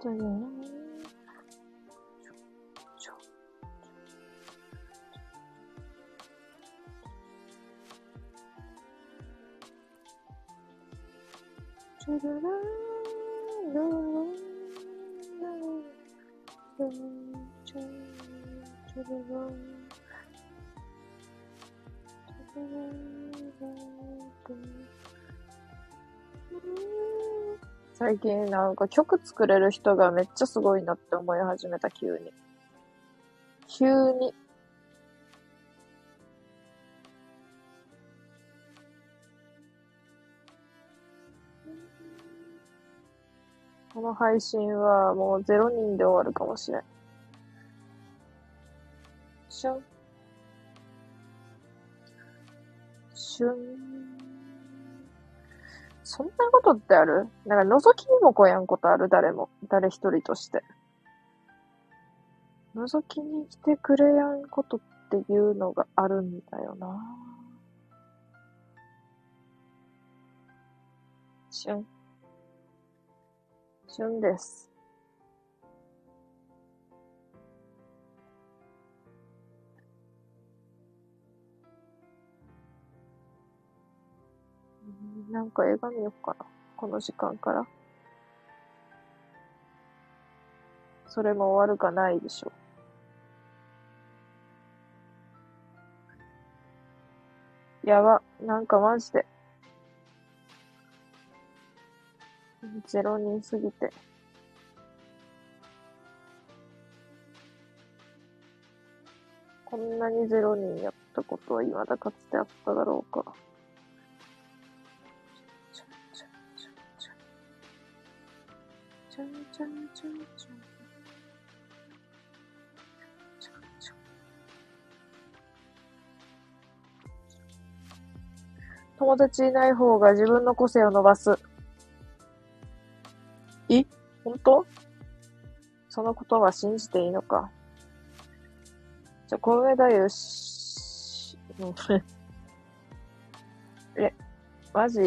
S1: じゃね。チュルラールルルチュチュルラーチュルラー最近なんか曲作れる人がめっちゃすごいなって思い始めた急に。急に。この配信はもう0人で終わるかもしれん。しゅん。しゅん。そんなことってある？なんか覗きにも来やんことある？誰も。誰一人として。覗きに来てくれやんことっていうのがあるんだよな。しゅん。旬です。なんか映画見よっかな。この時間から。それも終わるかないでしょ。やば。なんかマジで。ゼロ人すぎて。こんなにゼロ人やったことは未だかつてあっただろうか。ちゃんちゃんちゃんちゃん。ちゃんちゃん。友達いない方が自分の個性を伸ばす。え？本当？そのことは信じていいのか？じゃ、小梅太夫し、[laughs] え、マジ？ち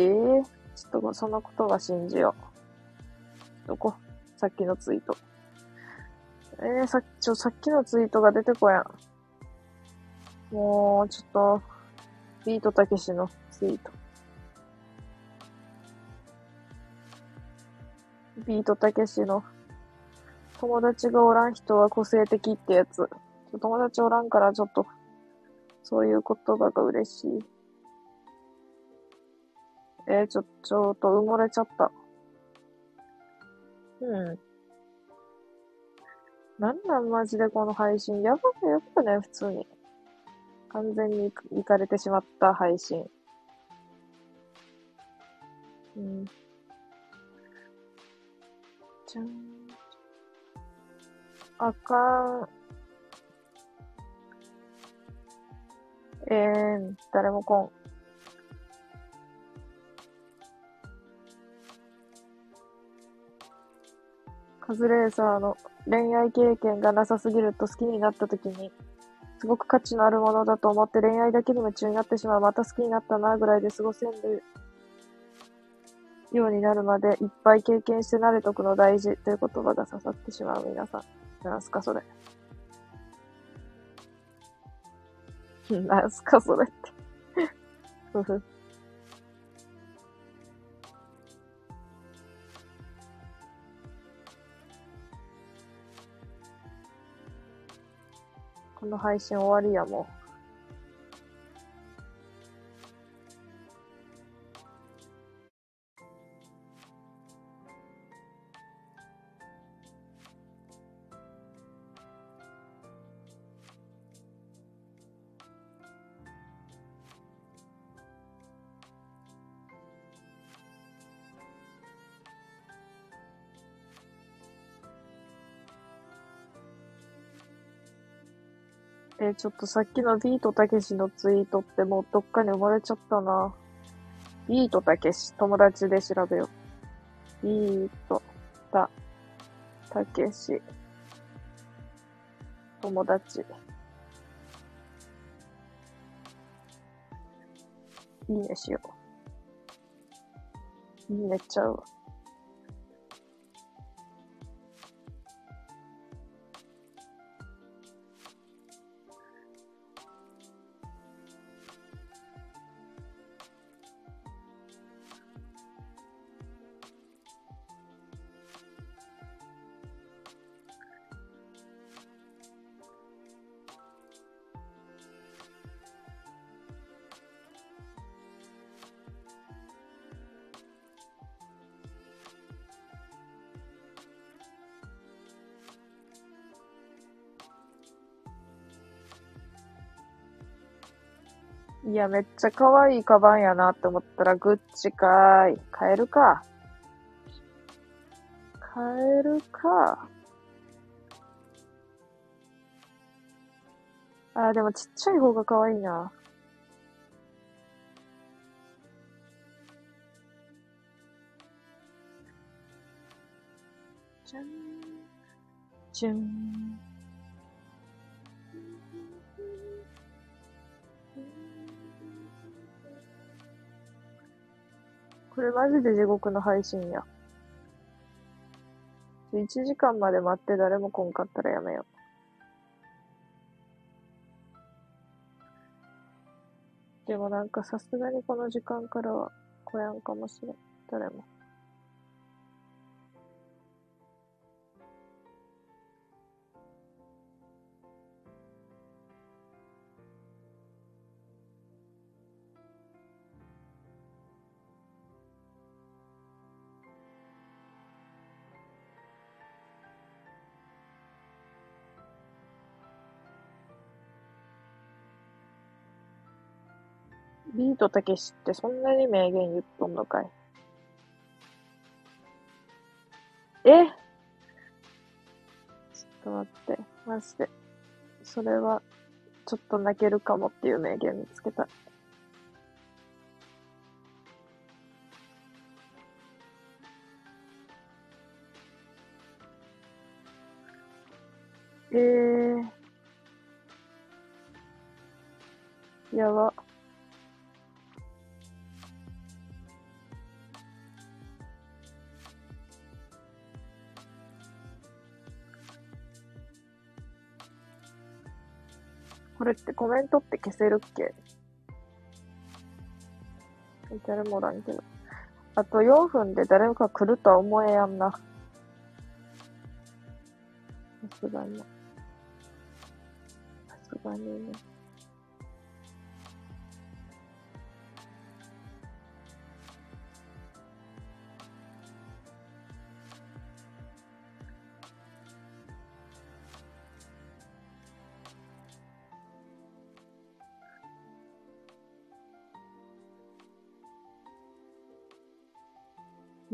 S1: ょっとそのことは信じよう。どこ？さっきのツイート。えー、さっき、ちょ、さっきのツイートが出てこやん。もう、ちょっと、ビートたけしのツイート。ビートたけしの、友達がおらん人は個性的ってやつ。友達おらんからちょっと、そういう言葉が嬉しい。えー、ちょ、ちょっと埋もれちゃった。うん。なんなんマジでこの配信。やばい、やばいね、普通に。完全に行かれてしまった配信。うん。じゃん。あかん。えー、誰も来ん。カズレーサーの恋愛経験がなさすぎると好きになった時に、すごく価値のあるものだと思って恋愛だけに夢中になってしまう。また好きになったなぐらいで過ごせるようになるまでいっぱい経験して慣れとくの大事という言葉が刺さってしまう皆さん。なんすかそれ。[laughs] なんすかそれって。ふふ。の配信終わりやもう。ちょっとさっきのビートたけしのツイートってもうどっかに埋もれちゃったな。ビートたけし、友達で調べよう。ビートた、たけし、友達。いいねしよう。いいねちゃうわ。いや、めっちゃ可愛いカバンやなって思ったら、グッチかーい。買えるか。買えるか。あ、でもちっちゃい方が可愛いな。じゃん。じゃん。これマジで地獄の配信や。1時間まで待って誰も来んかったらやめよう。でもなんかさすがにこの時間からは来やんかもしれん。誰も。ビートたけしってそんなに名言言っとんのかい。え？ちょっと待って、マジで。それは、ちょっと泣けるかもっていう名言見つけた。えー、やば。これってコメントって消せるっけ？誰もらんけど。あと4分で誰か来るとは思えやんな。さすがに。さすがにね。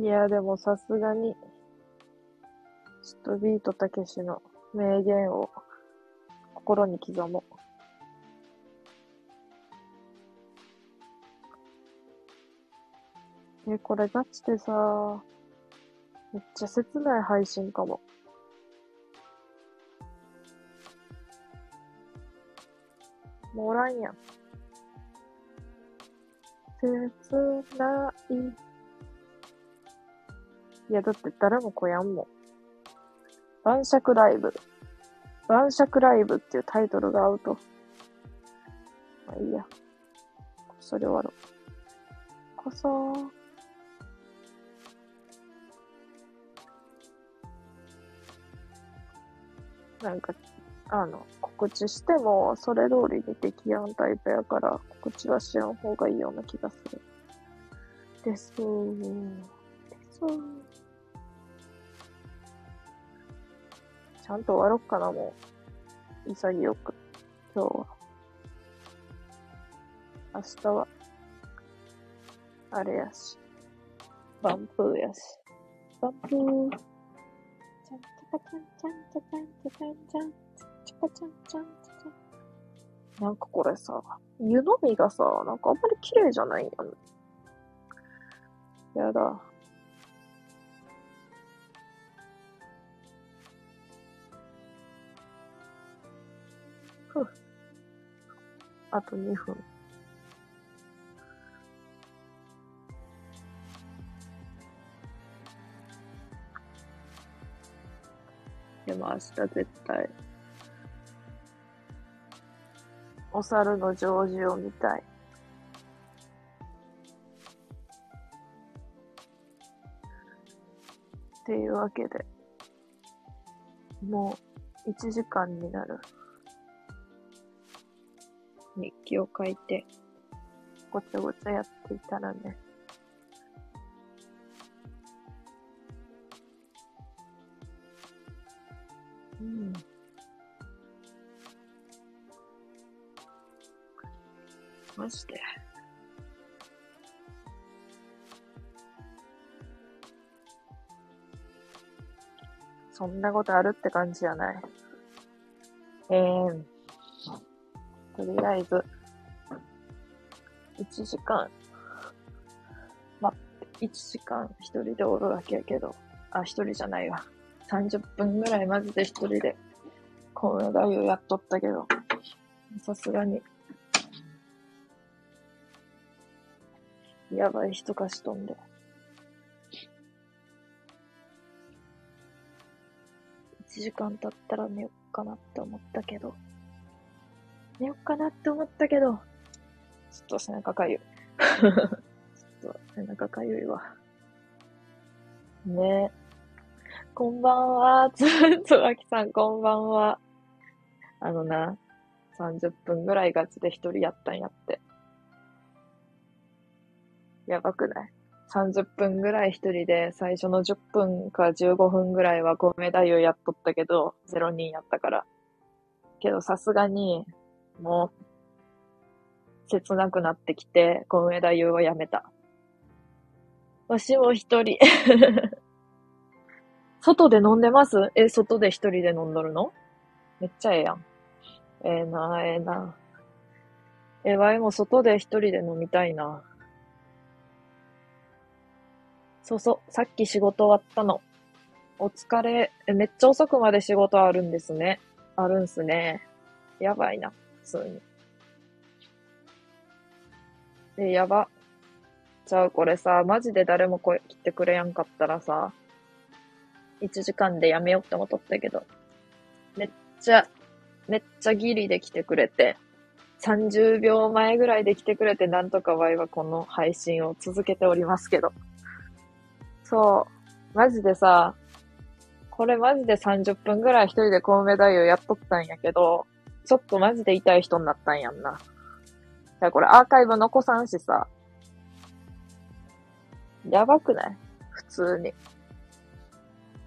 S1: や、でもさすがに、ちょっとビートたけしの名言を心に刻もう。え、これガチでさ、めっちゃ切ない配信かも。もうおらんやん。切ないいや、だって誰も来やんもん。晩酌ライブ。晩酌ライブっていうタイトルが合うと。まあいいや。それ終わろう。こそーなんか、あの、告知しても、それ通りにできやんタイプやから、告知はしやん方がいいような気がする。ですー。ですー。ちゃんと終わろっかな、もう。潔く。今日は。明日は、あれやし。バンプーやし。バンプー。ちゃんちゃかちゃんちゃんちゃちゃんちゃちゃんちゃん。ちゃかちゃんちゃんちゃちゃん。なんかこれさ、湯飲みがさ、なんかあんまり綺麗じゃないよね。やだ。あと2分。でも明日絶対、お猿のジョージを見たい。っていうわけで、もう1時間になる。日記を書いて、ごちゃごちゃやっていたらね、うん。マジで。そんなことあるって感じじゃない。ええーとりあえず、1時間、ま、1時間一人でおるわけやけど、あ、一人じゃないわ。30分ぐらいマジで一人で、このライをやっとったけど、さすがに、やばい人かしとんで。1時間経ったら寝よっかなって思ったけど、寝よっかなって思ったけど、ちょっと背中かゆい。ちょっと背中かゆいわ。ねえこんばんは。つ、つわきさん、こんばんは。あのな、30分ぐらいガチで一人やったんやって。やばくない ?30 分ぐらい一人で、最初の10分か15分ぐらいは米太夫やっとったけど、0人やったから。けどさすがに、もう、切なくなってきて、小梅太夫はやめた。わしも一人 [laughs] 外で飲んでます？え、外で一人で飲んどるの？めっちゃええやん。ええー、な、ええー、な。え、わいも外で一人で飲みたいな。そうそう、さっき仕事終わったの。お疲れ。え、めっちゃ遅くまで仕事あるんですね。あるんすね。やばいな、通に。え、やば。じゃあこれさ、マジで誰も声来てくれやんかったらさ、1時間でやめようって思っとったけど、めっちゃ、めっちゃギリで来てくれて、30秒前ぐらいで来てくれて、なんとかワイはこの配信を続けておりますけど。そう。マジでさ、これマジで30分ぐらい一人でコウメ太夫やっとったんやけど、ちょっとマジで痛い人になったんやんな。じゃこれアーカイブ残さんしさ。やばくない？普通に。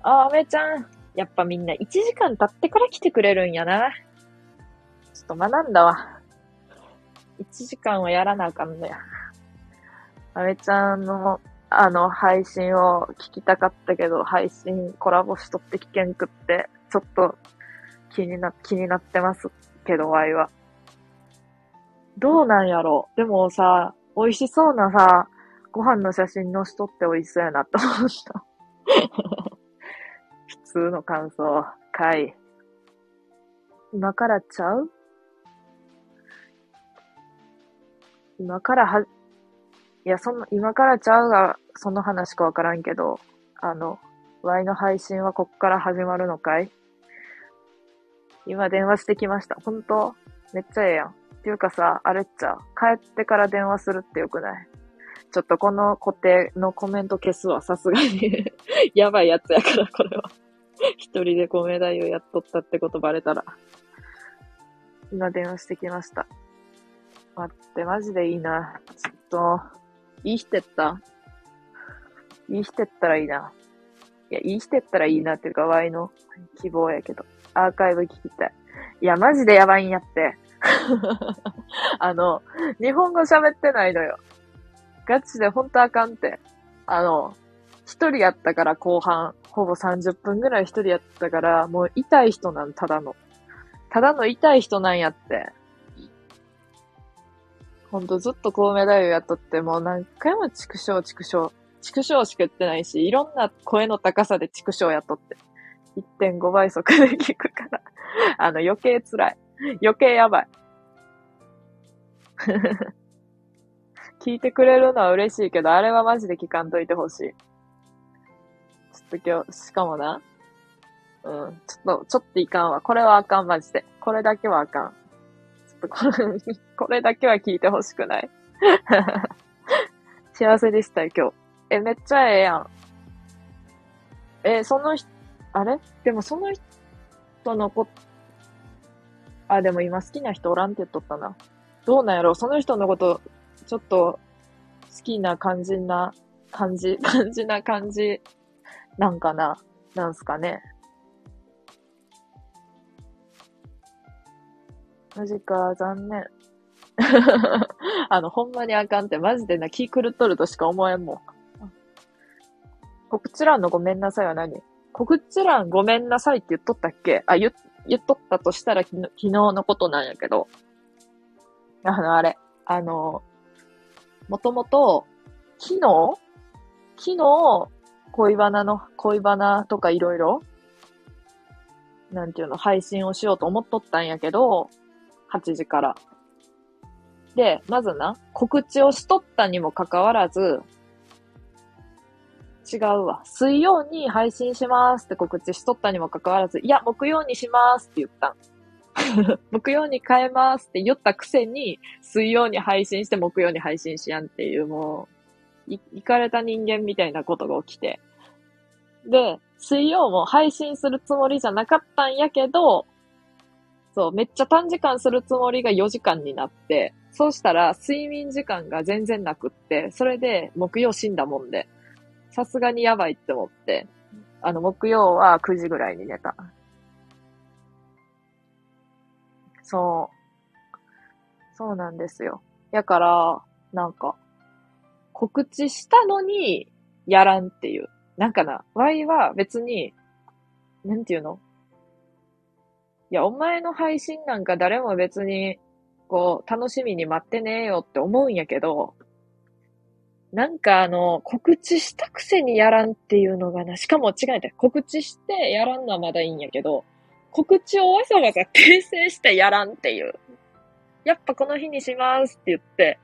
S1: あ、アメちゃん。やっぱみんな1時間経ってから来てくれるんやな。ちょっと学んだわ。1時間はやらなあかんのや。アメちゃんの、あの、配信を聞きたかったけど、配信コラボしとって聞けんくって、ちょっと気にな、気になってますけど、ワイは。どうなんやろでもさ、美味しそうなさ、ご飯の写真載しとって美味しそうやなって思った。[laughs] 普通の感想、かい。今からちゃう？今からは、いや、その、今からちゃうが、その話かわからんけど、あの、Y の配信はこっから始まるのかい？今電話してきました。本当？めっちゃええやん。っていうかさ、あれっちゃ、帰ってから電話するってよくない？ちょっとこの固定のコメント消すわ、さすがに [laughs] やばいやつやから、これは一人で米代をやっとったってことバレたら。今電話してきました。待って、マジでいいな。ちょっと、いい人やったいい人やったらいいな。いや、いい人やったらいいなっていうか、ワイの希望やけど。アーカイブ聞きたい。いや、マジでやばいんやって。[laughs] あの、日本語喋ってないのよ。ガチでほんとあかんって。あの、一人やったから後半、ほぼ30分ぐらい一人やったから、もう痛い人なん、ただの。ただの痛い人なんやって。ほんとずっとコウメ太夫やっとって、もう何回も畜生畜生。畜生しか言ってないし、いろんな声の高さで畜生やっとって。1.5倍速で聞くから。[laughs] あの余計辛い。余計やばい。[laughs] 聞いてくれるのは嬉しいけど、あれはマジで聞かんといてほしい。ちょっと今日、しかもな。うん。ちょっと、ちょっといかんわ。これはあかん、マジで。これだけはあかん。ちょっとこれ、[laughs] これだけは聞いてほしくない。幸せでしたよ、今日。え、めっちゃええやん。え、その人、あれ？でもその人のこ、あ、でも今好きな人おらんって言っとったな。どうなんやろ？その人のこと、ちょっと、好きな感じな、感じ、感じな感じ、[laughs] なんかな？なんすかね？マジか、残念。[laughs] あの、ほんまにあかんって、マジでな、気狂っとるとしか思えんもん。告知欄のごめんなさいは何？告知欄ごめんなさいって言っとったっけ？あ、言、言っとったとしたら昨日のことなんやけど。あの、あれ。あの、もともと、昨日？昨日、恋バナの、恋バナとかいろいろ、なんていうの、配信をしようと思っとったんやけど、8時から。で、まずな、告知をしとったにもかかわらず、違うわ。水曜に配信しますって告知しとったにもかかわらず、いや、木曜にしますって言ったん。[laughs] 木曜に変えますって言ったくせに、水曜に配信して木曜に配信しやんっていう、もう、い、いかれた人間みたいなことが起きて。で、水曜も配信するつもりじゃなかったんやけど、そう、めっちゃ短時間するつもりが4時間になって、そうしたら睡眠時間が全然なくって、それで木曜死んだもんで、さすがにやばいって思って、あの、木曜は9時ぐらいに寝た。そう。そうなんですよ。やから、なんか、告知したのに、やらんっていう。なんかな、Y は別に、なんていうの？いや、お前の配信なんか誰も別に、こう、楽しみに待ってねえよって思うんやけど、なんかあの、告知したくせにやらんっていうのがな、しかも違えて、告知してやらんのはまだいいんやけど、告知をわざわざ訂正してやらんっていう。やっぱこの日にしますって言って、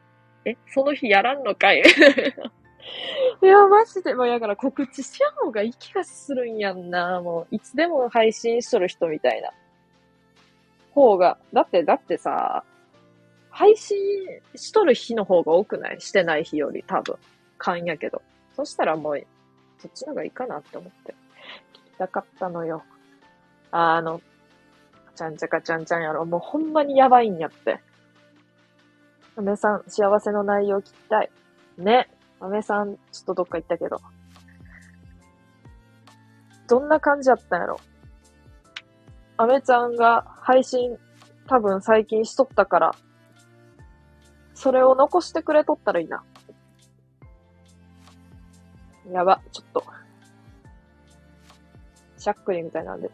S1: え、その日やらんのかい？[laughs] いや、マジで、もうやから告知しやん方がいい気がするんやんな。もう、いつでも配信しとる人みたいな。方が、だって、だってさ、配信しとる日の方が多くない？してない日より多分。勘やけど。そしたらもう、そっちの方がいいかなって思って。聞きたかったのよ。あの、ちゃんちゃかちゃんちゃんやろ。もうほんまにやばいんやって。梅さん、幸せの内容聞きたい。ね。豆さん、ちょっとどっか行ったけど。どんな感じだったんやろ？豆ちゃんが配信多分最近しとったから、それを残してくれとったらいいな。やば、ちょっと。しゃっくりみたいなんで。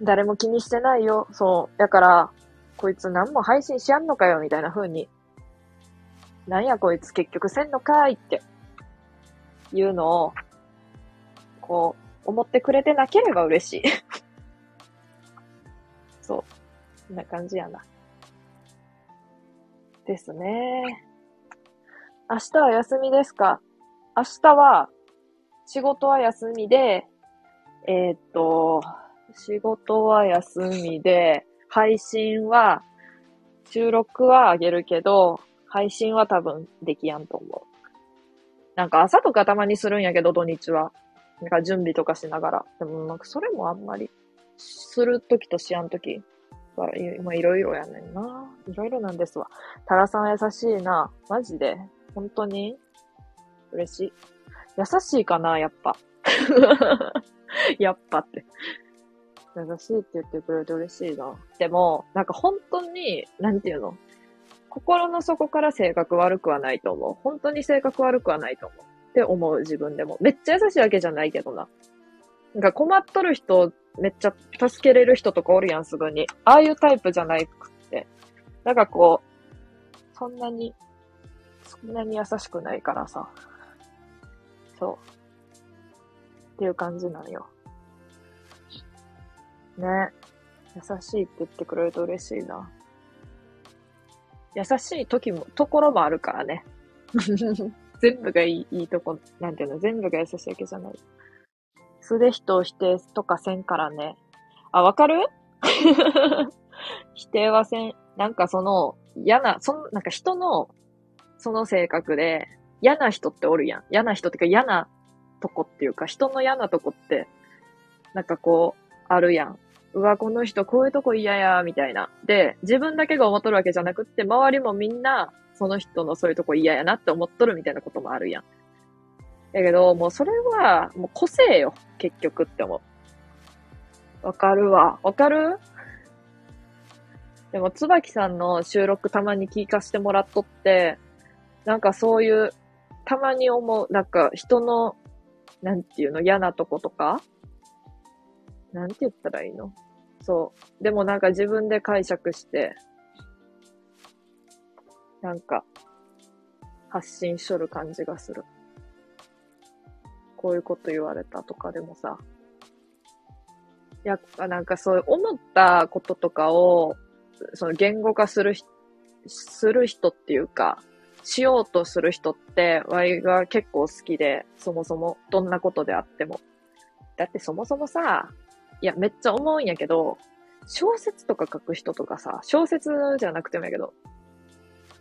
S1: 誰も気にしてないよ。そう。だから、こいつ何も配信しやんのかよ、みたいな風になんやこいつ結局せんのかいっていうのを、こう、思ってくれてなければ嬉しい。[laughs] そう。こんな感じやな。ですね。明日は休みですか？明日は、仕事は休みで、えー、っと、仕事は休みで、配信は、収録はあげるけど、配信は多分できやんと思う。なんか朝とかたまにするんやけど、土日は。なんか準備とかしながら。でもなんかそれもあんまり、するときとしやんときまあいろいろやねんな。いろいろなんですわ。タラさん優しいな。マジで。本当に？嬉しい。優しいかな、やっぱ。[laughs] やっぱって。優しいって言ってくれて嬉しいな。でも、なんか本当に、なんていうの？心の底から性格悪くはないと思う。本当に性格悪くはないと思う。って思う自分でも。めっちゃ優しいわけじゃないけどな。なんか困っとる人、めっちゃ助けれる人とかおるやん、すぐに。ああいうタイプじゃないくって。なんかこう、そんなに、そんなに優しくないからさ。そう。っていう感じなんよ。ね。優しいって言ってくれると嬉しいな。優しい時も、ところもあるからね。[laughs] 全部がいい、いいとこ、なんていうの、全部が優しいわけじゃない。素で人を否定とかせんからね。あ、わかる？[laughs] 否定はせん。なんかその、嫌な、その、なんか人の、その性格で、嫌な人っておるやん。嫌な人ってか嫌なとこっていうか、人の嫌なとこって、なんかこう、あるやん。うわ、この人こういうとこ嫌や、みたいな。で、自分だけが思っとるわけじゃなくって、周りもみんな、その人のそういうとこ嫌やなって思っとるみたいなこともあるやん。だけど、もうそれは、もう個性よ、結局って思う。わかるわ。わかる？でも、椿さんの収録たまに聞かせてもらっとって、なんかそういう、たまに思う、なんか人の、なんていうの、嫌なとことか？なんて言ったらいいの？そう。でもなんか自分で解釈して、なんか、発信しとる感じがする。こういうこと言われたとかでもさ。いやなんかそういう思ったこととかを、その言語化する、する人っていうか、しようとする人って、ワイが結構好きで、そもそも、どんなことであっても。だってそもそもさ、いや、めっちゃ思うんやけど、小説とか書く人とかさ、小説じゃなくてもやけど、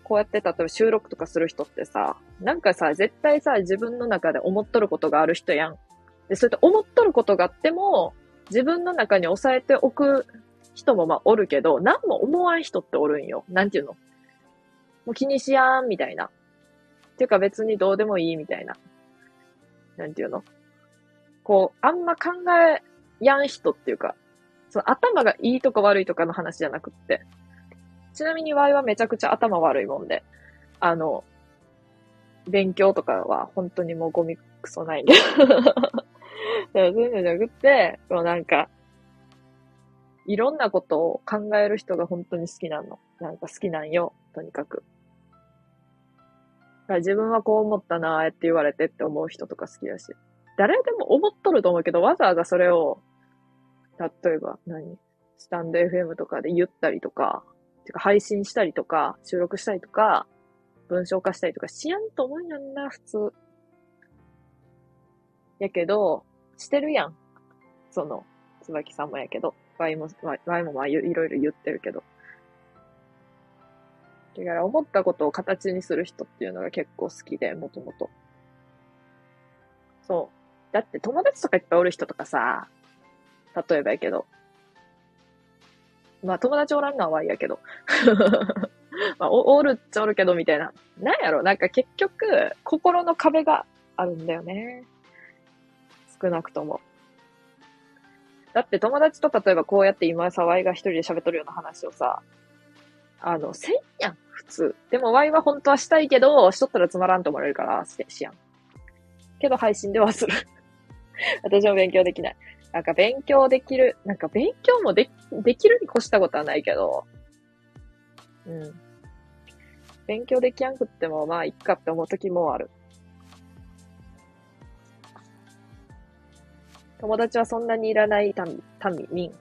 S1: こうやって例えば収録とかする人ってさ、なんかさ、絶対さ、自分の中で思っとることがある人やん。で、そうやって思っとることがあっても、自分の中に抑えておく人もまあおるけど、何も思わん人っておるんよ。なんていうの？もう気にしやん、みたいな。ていうか別にどうでもいい、みたいな。なんていうの？こう、あんま考えやん人っていうか、その頭がいいとか悪いとかの話じゃなくって。ちなみにワイはめちゃくちゃ頭悪いもんで、あの、勉強とかは本当にもうゴミクソないんで。だからそういうのじゃなくて、もうなんか、いろんなことを考える人が本当に好きなの。なんか好きなんよ、とにかく。自分はこう思ったな、あって言われてって思う人とか好きだし。誰でも思っとると思うけど、わざわざそれを例えば何？スタンド FM とかで言ったりとか、てか配信したりとか、収録したりとか、文章化したりとかしやんと思うんやんな、普通。やけど、してるやん。その、椿さんもやけど、ワイも、ワイもまあいろいろ言ってるけど。だから思ったことを形にする人っていうのが結構好きで、もともと。そう。だって友達とかいっぱいおる人とかさ、例えばやけど。まあ友達おらんのはワイやけど。[laughs] まあお、おるっちゃおるけどみたいな。なんやろ？なんか結局、心の壁があるんだよね。少なくとも。だって友達と例えばこうやって今さ、ワイが一人で喋っとるような話をさ、あの、せんやん、普通。でもワイは本当はしたいけど、しとったらつまらんと思われるから、ししやん。けど配信ではする。[laughs] 私も勉強できない。なんか勉強できる、なんか勉強もでできるに越したことはないけど、うん。勉強できやんくっても、まあ、いっかって思う時もある。友達はそんなにいらない民、民。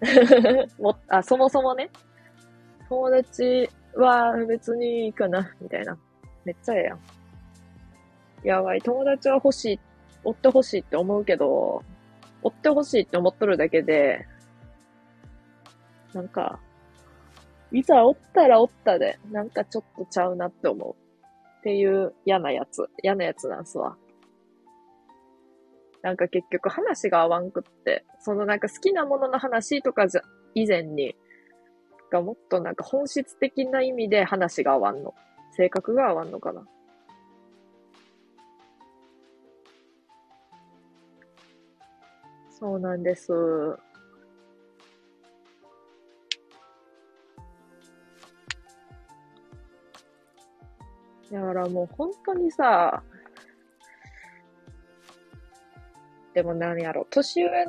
S1: [laughs] もあ、そもそもね、友達は別にいいかな、みたいな。めっちゃええやん。やばい、友達は欲しい、追って欲しいって思うけど、追って欲しいって思っとるだけで、なんか、いざ追ったら追ったで、なんかちょっとちゃうなって思う。っていう嫌なやつ。嫌なやつなんすわ。なんか結局話が合わんくって、そのなんか好きなものの話とかじゃ、以前に、がもっとなんか本質的な意味で話が合わんの。性格が合わんのかな。そうなんです。だからもう本当にさ、でも何やろ、年上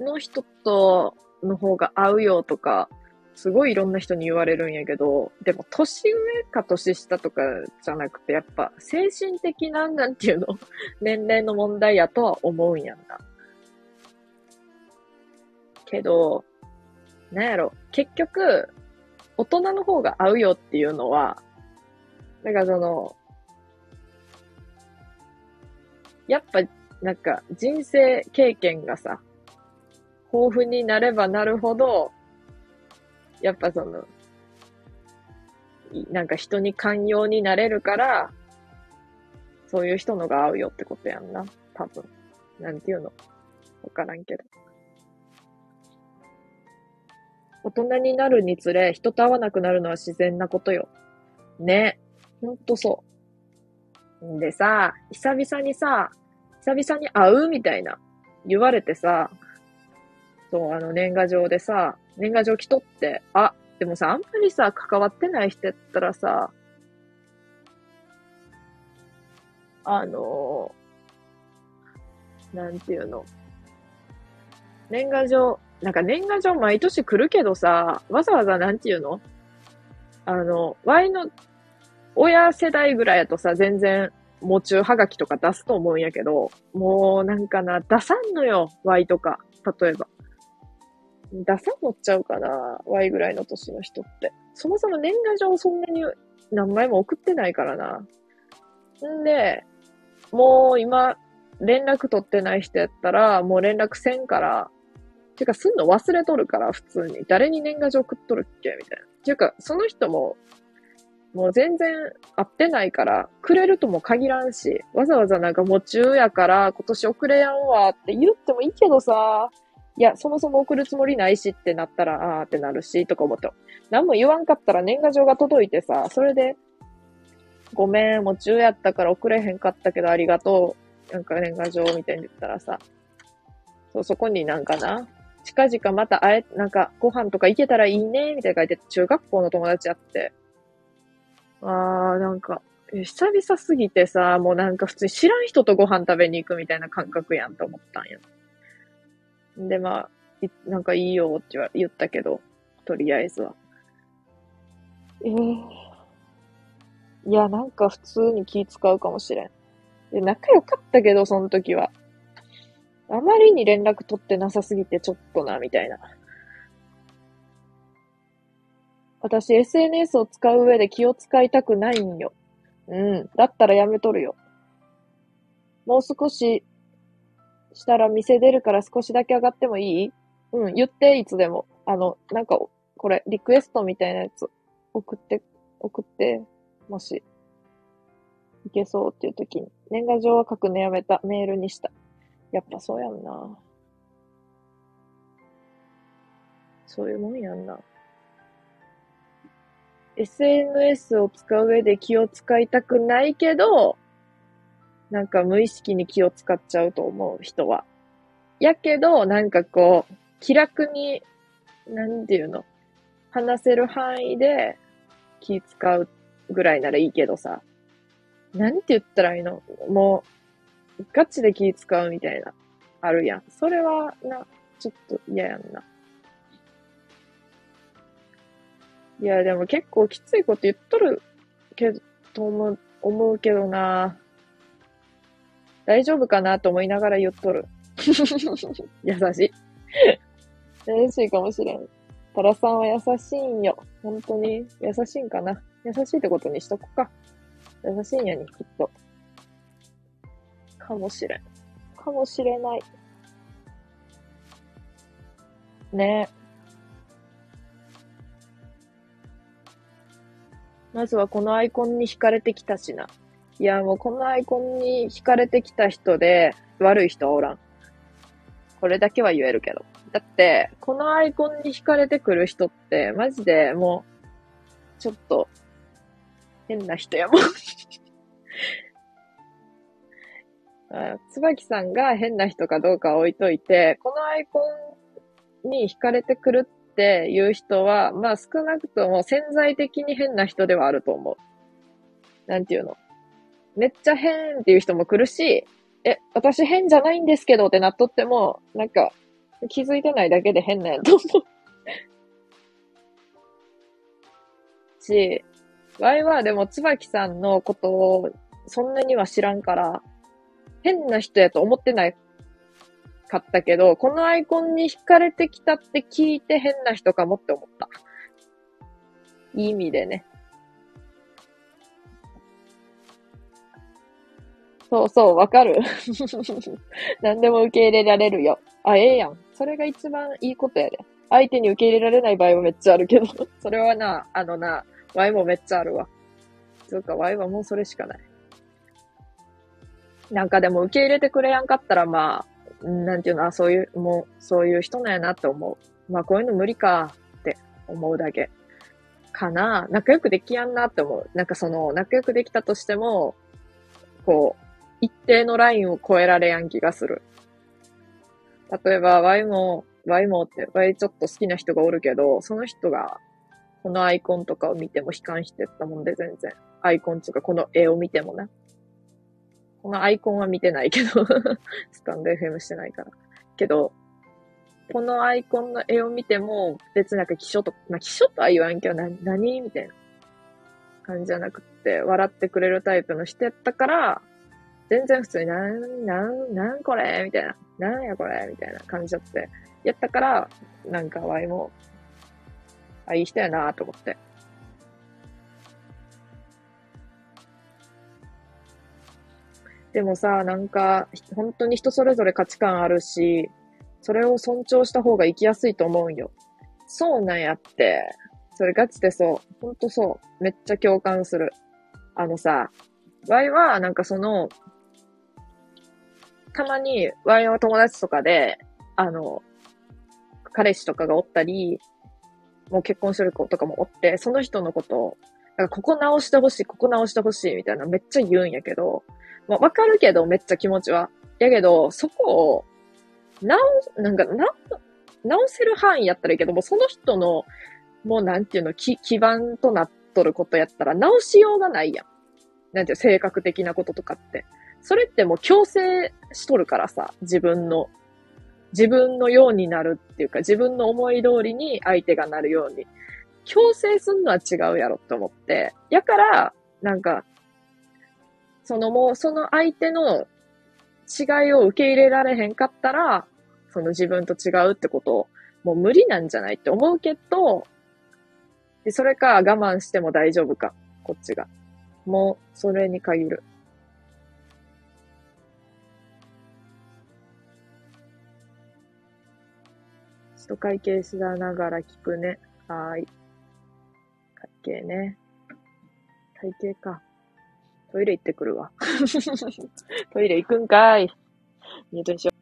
S1: の人との方が合うよとか、すごいいろんな人に言われるんやけど、でも年上か年下とかじゃなくて、やっぱ精神的な、なんていうの、年齢の問題やとは思うんやんな。けど、なんやろ、結局、大人の方が合うよっていうのは、だかその、やっぱなんか人生経験がさ、豊富になればなるほど、やっぱその、なんか人に寛容になれるから、そういう人のが合うよってことやんな。多分。なんていうの？わからんけど。大人になるにつれ、人と会わなくなるのは自然なことよ。ね。ほんとそう。んでさ、久々にさ、久々に会うみたいな言われてさ、そう、あの年賀状でさ、年賀状来とって、あ、でもさ、あんまりさ、関わってない人やったらさ、あのなんていうの？年賀状、なんか年賀状毎年来るけどさ、わざわざなんていうの？あの、Y の親世代ぐらいやとさ、全然も中はがきとか出すと思うんやけど、もうなんかな、出さんのよ、Y とか、例えば。出さんのっちゃうかな、Y ぐらいの年の人って。そもそも年賀状そんなに何枚も送ってないからな。んで、もう今、連絡取ってない人やったら、もう連絡せんから、てか、すんの忘れとるから、普通に。誰に年賀状送っとるっけ？みたいな。ていうか、その人も、もう全然会ってないから、くれるとも限らんし、わざわざなんかもう中やから今年送れやんわって言ってもいいけどさ、いや、そもそも送るつもりないしってなったら、あーってなるし、とか思って。何も言わんかったら年賀状が届いてさ、それで、ごめん、もう中やったから送れへんかったけどありがとう。なんか年賀状みたいに言ったらさ、そう、そこになんかな、近々また会え、なんかご飯とか行けたらいいね、みたいな書いて、中学校の友達やって、あー、なんか、久々すぎてさ、もうなんか普通に知らん人とご飯食べに行くみたいな感覚やんと思ったんや。で、まあ、なんかいいよって言ったけど、とりあえずは。ええー、いや、なんか普通に気使うかもしれん。で、仲良かったけど、その時は。あまりに連絡取ってなさすぎてちょっとな、みたいな。私 SNS を使う上で気を使いたくないんよ。うん。だったらやめとるよ。もう少ししたら店出るから少しだけ上がってもいい？うん、言って、いつでも。あの、なんか、これ、リクエストみたいなやつ、送って、送って、もし、いけそうっていう時に。年賀状は書くのやめた。メールにした。やっぱそうやんな。そういうもんやんな。SNS を使う上で気を使いたくないけど、なんか無意識に気を使っちゃうと思う人は。やけど、なんかこう、気楽に、なんていうの、話せる範囲で気使うぐらいならいいけどさ、なんて言ったらいいの？もう、ガチで気使うみたいな、あるやん。それは、な、ちょっと嫌やんな。いや、でも結構きついこと言っとるけど、と思う、思うけどな。大丈夫かなと思いながら言っとる。[laughs] 優しい。優しいかもしれん。タラさんは優しいんよ。本当に優しいんかな。優しいってことにしとくか。優しいんやに、きっと。かもしれん。かもしれない。ねえ。まずはこのアイコンに惹かれてきたしな。いや、もうこのアイコンに惹かれてきた人で悪い人はおらん。これだけは言えるけど。だって、このアイコンに惹かれてくる人って、マジでもう、ちょっと、変な人やもん椿さんが変な人かどうか置いといて、このアイコンに惹かれてくるっていう人は、まあ少なくとも潜在的に変な人ではあると思う。なんていうの？めっちゃ変っていう人も来るし、え、私変じゃないんですけどってなっとっても、なんか、気づいてないだけで変なやと思う。[laughs] し、ワイはでも椿さんのことをそんなには知らんから、変な人やと思ってないかったけど、このアイコンに惹かれてきたって聞いて変な人かもって思った。いい意味でね。そうそう、わかる。[laughs] 何でも受け入れられるよ。あ、ええやん。それが一番いいことやで。相手に受け入れられない場合はめっちゃあるけど。それはな、あのな、ワイもめっちゃあるわ。そうか、ワイはもうそれしかない。なんかでも受け入れてくれやんかったらまあ、なんていうの、あ、そういう、もう、そういう人なんやなって思う。まあ、こういうの無理かって思うだけ。かな。仲良くできやんなって思う。なんかその、仲良くできたとしても、こう、一定のラインを超えられやん気がする。例えば、ワイも、ワイもって、ワイちょっと好きな人がおるけど、その人が、このアイコンとかを見ても悲観してったもんで全然。アイコンとかこの絵を見てもな。このアイコンは見てないけど [laughs] スタンド FM してないから。けど、このアイコンの絵を見ても、別なんか気象と、まあ、気象とは言わんけど、な、何みたいな感じじゃなくて、笑ってくれるタイプの人やったから、全然普通に、なん、なん、なんこれみたいな。なんやこれみたいな感じだって。やったから、なんかワイも、あ、いい人やなと思って。でもさ、なんか、本当に人それぞれ価値観あるし、それを尊重した方が生きやすいと思うんよ。そうなんやって。それガチでそう。ほんとそう。めっちゃ共感する。あのさ、ワイは、なんかその、たまに、ワイの友達とかで、あの、彼氏とかがおったり、もう結婚してる子とかもおって、その人のことを、なんかここ直してほしい、ここ直してほしい、みたいなめっちゃ言うんやけど、まあ、わかるけど、めっちゃ気持ちは。やけど、そこを、直、なんか、な、直せる範囲やったらいいけども、その人の、もうなんていうの、基、基盤となっとることやったら、直しようがないやん。なんていう、性格的なこととかって。それってもう強制しとるからさ、自分の。自分のようになるっていうか、自分の思い通りに相手がなるように。強制すんのは違うやろって思って。やから、なんか、そのもう、その相手の違いを受け入れられへんかったら、その自分と違うってことを、もう無理なんじゃないって思うけど、でそれか我慢しても大丈夫か、こっちが。もう、それに限る。ちょっと会計しながら聞くね。はーい。会計ね。会計か。トイレ行ってくるわ。[laughs] トイレ行くんかい。ミュートにしよう。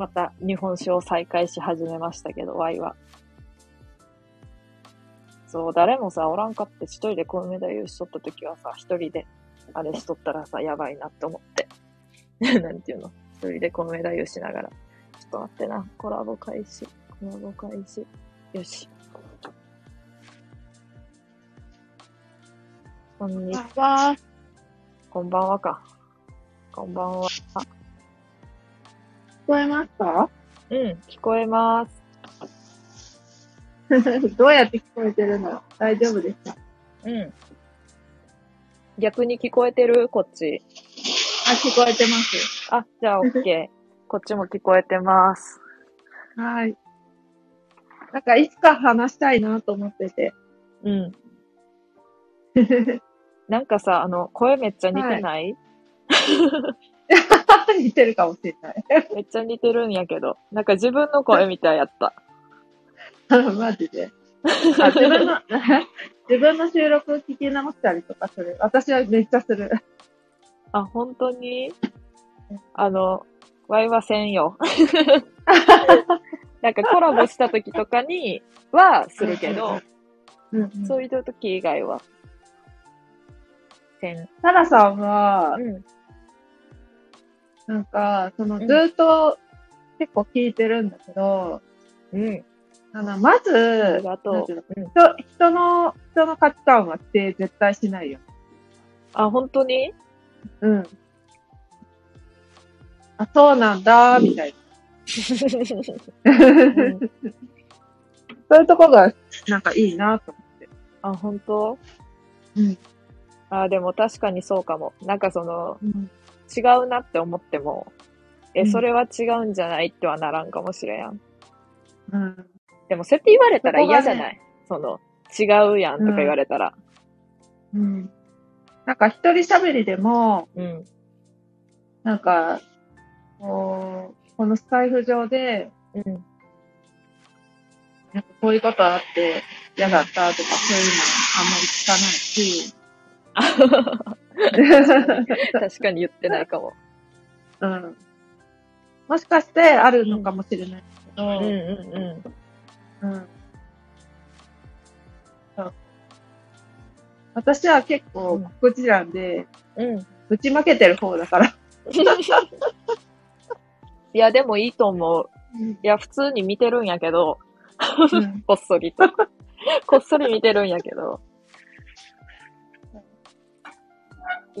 S1: また日本酒を再開し始めましたけど、ワイは。そう、誰もさ、おらんかって一人でコウメ太夫しとった時はさ、一人であれしとったらさ、やばいなって思って。[laughs] なんていうの？一人でコウメ太夫しながら。ちょっと待ってな。コラボ開始。コラボ開始。よし。こんにちは。こんばんはか。こんばんは。
S2: 聞こえますか？
S1: うん、聞こえます。[laughs]
S2: どうやって聞こえてるの？大丈夫ですか？
S1: うん。逆に聞こえてる？こっち。
S2: あ、聞こえてます。
S1: あ、じゃあ OK。[laughs] こっちも聞こえてます。
S2: はい。なんか、いつか話したいなと思ってて。
S1: うん。[laughs] なんかさ、あの、声めっちゃ似てない、[laughs]
S2: 似てるかもしれない。
S1: めっちゃ似てるんやけど。なんか自分の声みたいやった。[laughs]
S2: マジで。あ自分の、[laughs] 自分の収録聞き直したりとかする。私はめっちゃする。
S1: あ、本当に？あの、ワイはせんよ。なんかコラボした時とかにはするけど、
S2: うんうん、
S1: そういう時以外は、せん。
S2: タラさんは、
S1: うん。
S2: なんか、その、
S1: うん
S2: ずっと結構聞いてるんだけど、
S1: うん。
S2: あの、まず、
S1: がと。
S2: 人人の、人の価値観は否定絶対しないよ。
S1: あ、本当に？
S2: うん。あ、そうなんだ、みたいな。
S1: うん [laughs]
S2: そういうとこが、なんかいいなと思って。
S1: あ、本当？
S2: うん。
S1: あ、でも確かにそうかも。なんかその、
S2: うん。
S1: 違うなって思っても、え、
S2: うん
S1: それは違うんじゃないってはならんかもしれやん。
S2: うん。
S1: でも、そうやって言われたら嫌じゃない？その、違うやんとか言われたら。
S2: うん。なんか一人喋りでも、
S1: うん。
S2: なんか、こう、このスカイフ上で、
S1: うん。
S2: なんかこういうことあって嫌だったとか、そういうのあんまり聞かないし、[laughs] [laughs]
S1: 確かに言ってないかも。
S2: うん。もしかしてあるのかもしれないけど、
S1: うんうんう
S2: うん。そう私は結構、告知欄で、
S1: ん。うん。
S2: ぶちまけてる方だから。[laughs]
S1: いや、でもいいと思う。いや、普通に見てるんやけど、
S2: うん [laughs]
S1: こっそりと。こっそり見てるんやけど。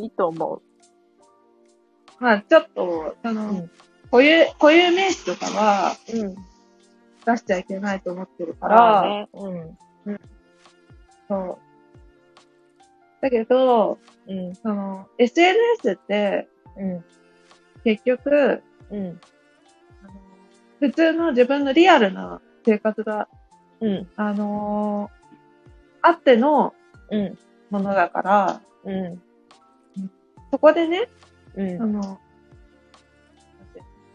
S1: いいと思
S2: まあ、ちょっと、あの、
S1: うん
S2: 固有、固有名詞とかは
S1: う。うん。
S2: 出しちゃいけないと思ってるか
S1: ま
S2: ら、
S1: あね。うん。
S2: そう。だけど、
S1: うん。
S2: その、SNS って、
S1: うん。
S2: 結局、
S1: うん。
S2: 普通の自分のリアルな生活が、
S1: うん。
S2: あのーあっての
S1: うん。
S2: ものだから、
S1: うん。
S2: そこでね、
S1: うん
S2: そ。の、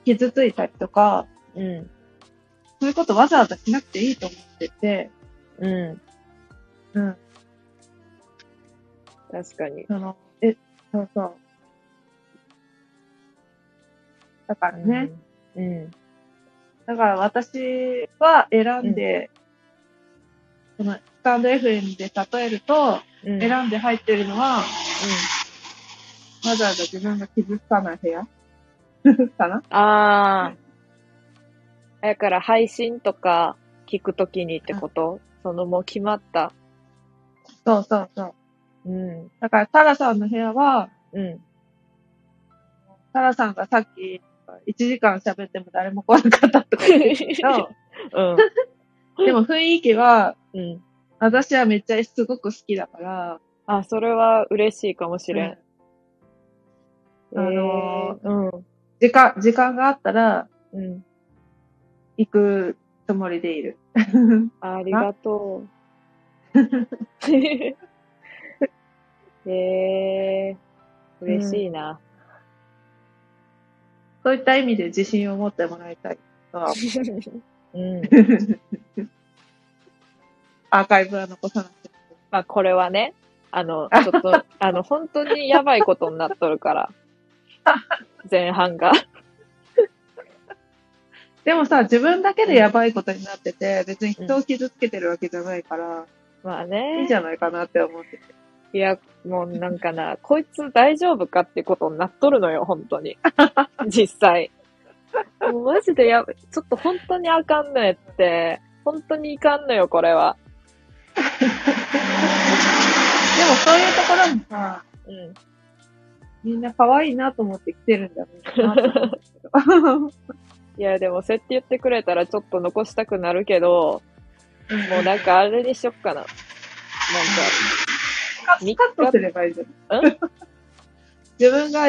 S2: 傷ついたりとか、
S1: うん。
S2: そういうことわざわざしなくていいと思ってて、
S1: うん。
S2: うん。
S1: 確かに。
S2: その、え、そうそう。だからね、
S1: うん。
S2: だから私は選んで、このスタンド FM で例えると、
S1: うん。
S2: 選んで入ってるのは、わざわざ自分が傷つかない部屋？[laughs] かな？
S1: ああ。だから配信とか聞くときにってこと、そのもう決まった？
S2: そうそうそう。
S1: うん。
S2: だから、タラさんの部屋は、
S1: うん。
S2: タラさんがさっき、1時間喋っても誰も来なかったとか言ってたけ [laughs]
S1: うん。
S2: ど、でも雰囲気は、
S1: うん。
S2: 私はめっちゃすごく好きだから、
S1: あ、それは嬉しいかもしれん。
S2: あの
S1: えー
S2: 時間、時間があったら、
S1: うん。うん。
S2: 行くつもりでいる。
S1: ありがとう。[laughs] えー、嬉しいな。
S2: そういった意味で自信を持ってもらいたいとは思 [laughs]
S1: うん。
S2: う。アーカイブは残さなくて。
S1: まあ、これはね、あの、ちょっと、あの、本当にやばいことになっとるから。[laughs] 前半が。
S2: でもさ、自分だけでやばいことになってて、別に人を傷つけてるわけじゃないから、
S1: まあ
S2: いい
S1: ね
S2: んじ。ゃないかなって思ってて。
S1: いや、もうなんかな、こいつ大丈夫かってことになっとるのよ、本当に。[laughs] 実際。もうマジでやばい、ちょっと本当にあかんのやって、本当にいかんのよ、これは。[laughs]
S2: でもそういうところもさ、
S1: うん。
S2: みんな可愛いなと思って来てるんじゃないかな。[laughs]
S1: いや、でも、そうやって言ってくれたらちょっと残したくなるけど、もうなんかあれにしよっかな。なんか、
S2: カカットすればいいじゃん。
S1: ん？[laughs]
S2: 自分が、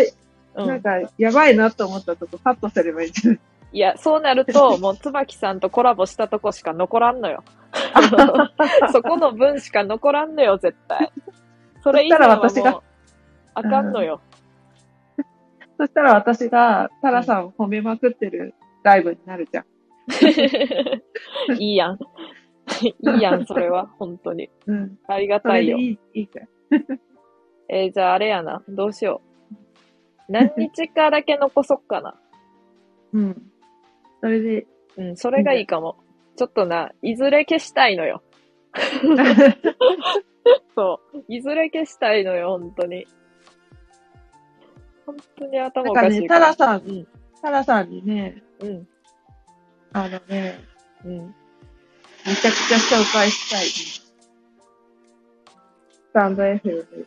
S1: うん。
S2: なんか、やばいなと思ったとこカットすればいいじゃん。
S1: いや、そうなると、もう、椿さんとコラボしたとこしか残らんのよ。[laughs] そこの分しか残らんのよ、絶対。それ以外はもう
S2: そしたら私が、
S1: あかんのよ。
S2: そしたら私が、タラさんを褒めまくってるライブになるじゃん。
S1: いいやん。いいやん、それは。本当に。
S2: うん。
S1: ありがたいよ。
S2: いい、いいから。
S1: えーじゃああれやな。どうしよう。何日かだけ残そっかな。
S2: うん。それで、
S1: うん、それがいいかも。ちょっとな、いずれ消したいのよ。[laughs] そう。いずれ消したいのよ、本当に。本当に頭
S2: なんかね、
S1: おかしいから。
S2: タラさん、
S1: うん。
S2: タラさんにね、
S1: うん。
S2: あのね、
S1: うん。
S2: めちゃくちゃ紹介したい、スタンド F に、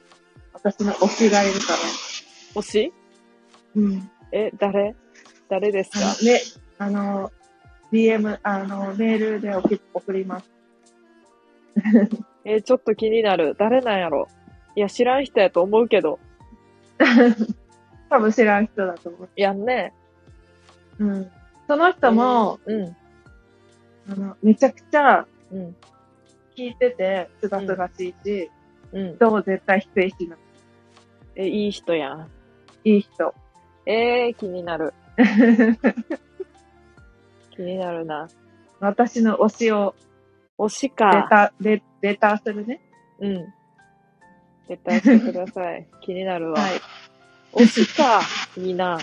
S2: 私の推しがいるから。
S1: 推し？
S2: うん。
S1: え、誰？誰ですか？
S2: ね、あの、DM、あの、メールで送り送ります。[laughs]
S1: えーちょっと気になる。誰なんやろ？いや、知らん人やと思うけど。[laughs]
S2: 多分知らん人だと思う。
S1: やんね。
S2: うん。その人も、
S1: うん。
S2: あの、めちゃくちゃ
S1: うん。
S2: 聞いてて、すがすがしいし、
S1: うん。
S2: 人も絶対否定しない。
S1: え、いい人やん。
S2: いい人。
S1: えー、気になる。[laughs] 気になるな。
S2: 私の推しを
S1: 推し
S2: レ
S1: か。
S2: ター、レレターするね。
S1: うん。絶対してください。気になるわ。
S2: はい。
S1: 推しか。いいな。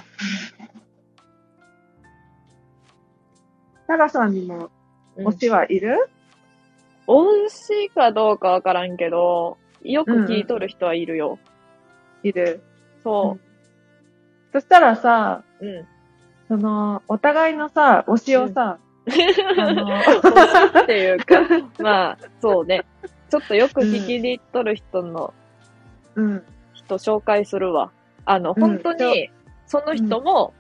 S2: タラさんにも
S1: うん
S2: 推しはいる、
S1: 推しかどうかわからんけど、よく聞いとる人はいるよ。
S2: いる。
S1: そ
S2: そしたらさ、
S1: う。うん。
S2: その、お互いのさ、推しをさ、あの、
S1: 推しっていうか、[laughs] まあ、そうね。ちょっとよく聞きに行っとる人の
S2: うん。
S1: 人紹介するわ。あの、
S2: うん
S1: 本当に、その人も、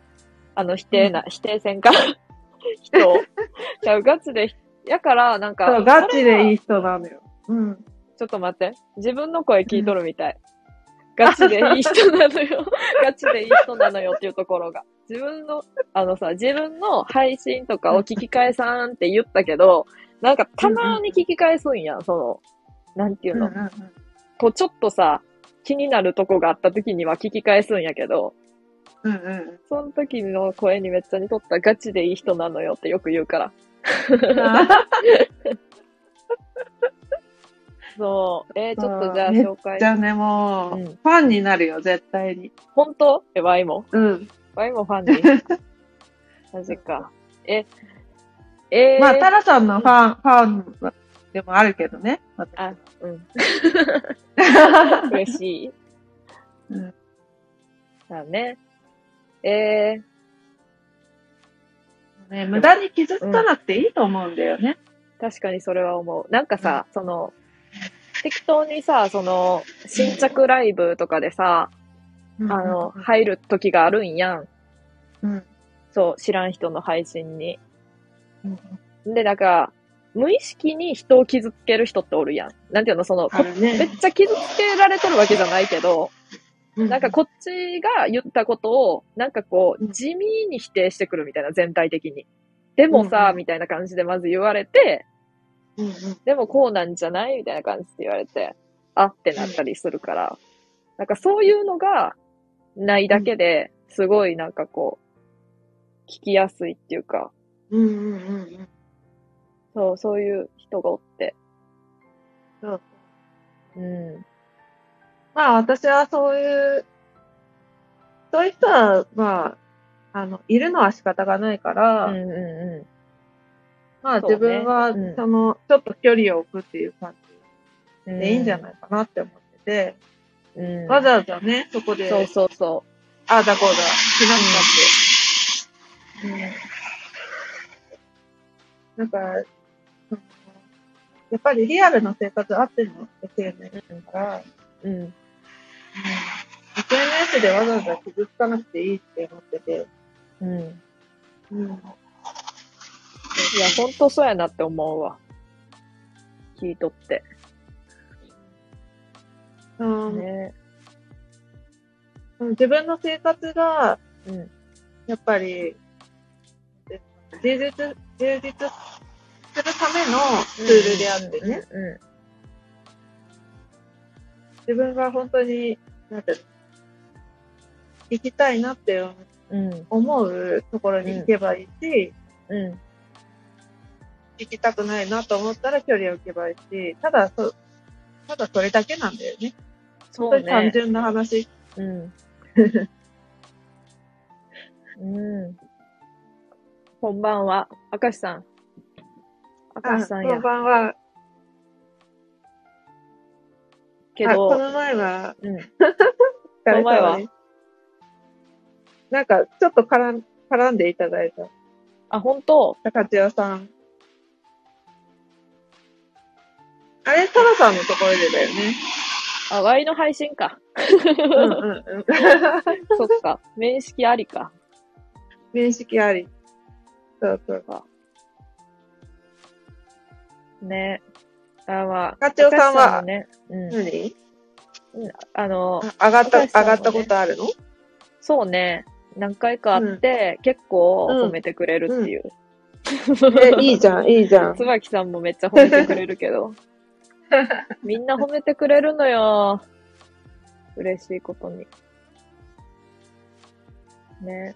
S1: あの、否定な、否定せんから、[laughs] 人を。じゃあ、ガチで、やから、なんか、
S2: そう、ガチでいい
S1: い。
S2: 人なのよ。うん。
S1: ちょっと待って。自分の声聞いとるみたい。ガチでいい人なのよ。[laughs] ガチでいい人なのよっていうところが。自分の、あのさ、自分の配信とかを聞き返さんって言ったけど、なんかたまに聞き返すんやん、その、なんていうの。
S2: うんう
S1: ちょっとさ、気になるとこがあった時には聞き返すんやけど、
S2: うんうん。
S1: その時の声にめっちゃ似とったガチでいい人なのよってよく言うから。そう。えー、ちょっとじゃあ紹介
S2: じ。ゃあね、もう、
S1: うん
S2: ファンになるよ、絶対に。
S1: 本当？え、ワイも？
S2: うん。
S1: ワイもファンに？[laughs] マジか。え、えー、
S2: まあ、タラさんのファン、ファンでもあるけどね。私
S1: あ、うん。[laughs] 嬉しい。
S2: うん
S1: だね。え
S2: ね、無駄に傷つかなくていいと思うんだよね。
S1: ー、確かにそれは思う。なんかさ、その、適当にさ、その、新着ライブとかでさ、あの、入る時があるんやん。
S2: うん。
S1: そう、知らん人の配信に。
S2: うん。
S1: で、なんか、無意識に人を傷つける人っておるやん。なんていうの、その、
S2: ね。
S1: めっちゃ傷つけられとるわけじゃないけど、なんかこっちが言ったことを、なんかこう、地味に否定してくるみたいな、全体的に。でもさ、
S2: うんうん。
S1: みたいな感じでまず言われて、
S2: うんうん。
S1: でもこうなんじゃないみたいな感じで言われて、あってなったりするから、なんかそういうのがないだけで、すごいなんかこう、聞きやすいっていうか、
S2: うんうんうんうん。
S1: そう、そういう人がおって。
S2: そう。
S1: うん。
S2: まあ私はそういう、そういう人は、まあ、あの、いるのは仕方がないから、
S1: うんうんう
S2: まあ自分は、
S1: うん
S2: その、ちょっと距離を置くっていう感
S1: ん。
S2: じでいいんじゃないかなって思ってて、
S1: うん。
S2: わざわざね、そこで、
S1: そうそうそ
S2: ああだこうだ、しなくたって。うん。なんか、やっぱりリアルの生活あっての？SNS
S1: う。
S2: だから、
S1: うん。うん。
S2: SNS でわざわざ傷つかなくていいって思ってて、
S1: うん。
S2: うん。
S1: いや、ほんとそうやなって思うわ。聞いとって。
S2: うん
S1: ね。
S2: 自分の生活が、
S1: うん。
S2: やっぱり、充実、充実するためのツールであってね、
S1: う
S2: 自分が本当に、なんて行きたいなって
S1: ん。うん。
S2: 思うところに行けばいいし、
S1: うん。
S2: 行きたくないなと思ったら距離を置けばいいし、ただそ、ただそれだけなんだよね。
S1: そう
S2: 本当に単
S1: ね。
S2: 純な話。
S1: うん。[laughs] うん。こんばんは。明石さん。明石さんや
S2: こん。ばんは。
S1: け
S2: あこ
S1: ど、
S2: の前は、
S1: うん。[laughs] この前は？
S2: なんか、ちょっと絡ん絡んでいただいた。
S1: あ、本当？
S2: 高千代さん。あれ、タラさんのところでだよね。
S1: あ、ワイの配信か。
S2: うんうんうん。[laughs]
S1: そっか。面識ありか。
S2: 面識あり。そうそう。
S1: ね。あ、まあ。
S2: 課長さんは？
S1: ね、うん。
S2: 何？
S1: うんあの、
S2: あ上がった、
S1: ね
S2: 上がったことあるの？
S1: そうね。何回かあって、結構褒めてくれるっていう。
S2: え、いいじゃん、いいじゃん。
S1: 椿さんもめっちゃ褒めてくれるけど。[laughs] みんな褒めてくれるのよ。嬉しいことに。ね。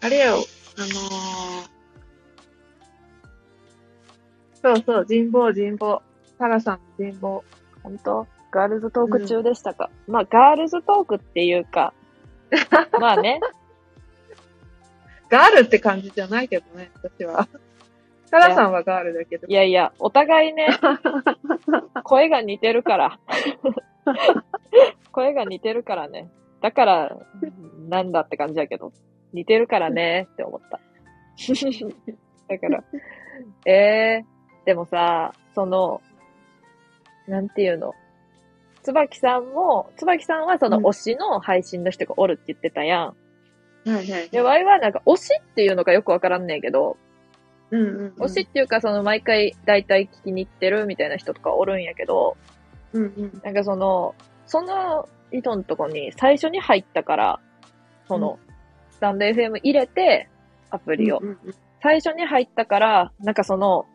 S2: あれよ、あのー、そうそう、人望、人望。タラさんの人望。
S1: 本当？ガールズトーク中でしたか、まあ、ガールズトークっていうか、[laughs] まあね。
S2: ガールって感じじゃないけどね、私は。タラさんはガールだけど
S1: い。やいや、お互いね、[laughs] 声が似てるから。[laughs] 声が似てるからね。だから、なんだって感じだけど。似てるからねって思った。だから、えー、でもさ、その、なんていうの？椿さんも、椿さんはその
S2: うん
S1: 推しの配信の人がおるって言ってたやん。
S2: はいはい。
S1: で、ワイはなんか推しっていうのかよくわからんねんけど、
S2: うんうん、うん。
S1: 推しっていうかその毎回大体聞きに行ってるみたいな人とかおるんやけど、
S2: うんうん。
S1: なんかその、その人のとこに最初に入ったから、その、スタンド FM 入れて、アプリを。
S2: うんうん
S1: 最初に入ったから、なんかその、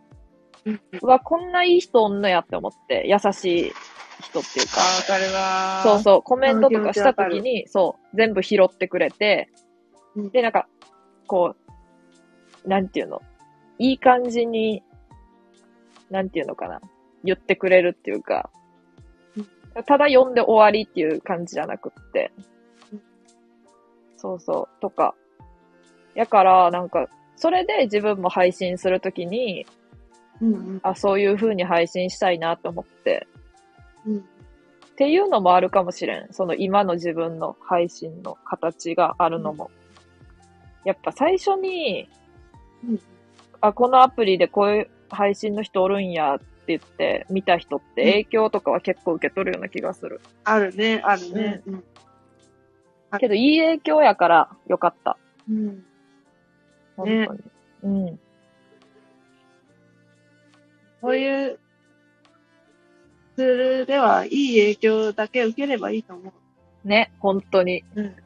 S2: う
S1: わ、こんないい人おんのやって思って、優しい人っていうか、
S2: あ、わかるわ。
S1: そうそう、コメントとかした
S2: その気持ちわか
S1: 時に、そう、全部拾ってくれて、
S2: うん。
S1: で、なんか、こう、なんていうの、いい感じに、なんていうのかな、言ってくれるっていうか、ただ読んで終わりっていう感じじゃなくって。
S2: うん、
S1: そうそう、とか。やから、なんか、それで自分も配信するときに、
S2: うんうん。
S1: あ、そういう風に配信したいなと思って、
S2: うん。
S1: っていうのもあるかもしれん。その今の自分の配信の形があるのも。やっぱ最初に、
S2: うん
S1: あ、このアプリでこういう配信の人おるんやって言って見た人って影響とかは結構受け取るような気がする。
S2: あるね、あるね。うん。
S1: けどいい影響やからよかった。
S2: うん。
S1: 本
S2: ね
S1: 当に。うん。
S2: そういうツールではいい影響だけ受ければいいと思う。
S1: ね、本当に。
S2: うん。[laughs]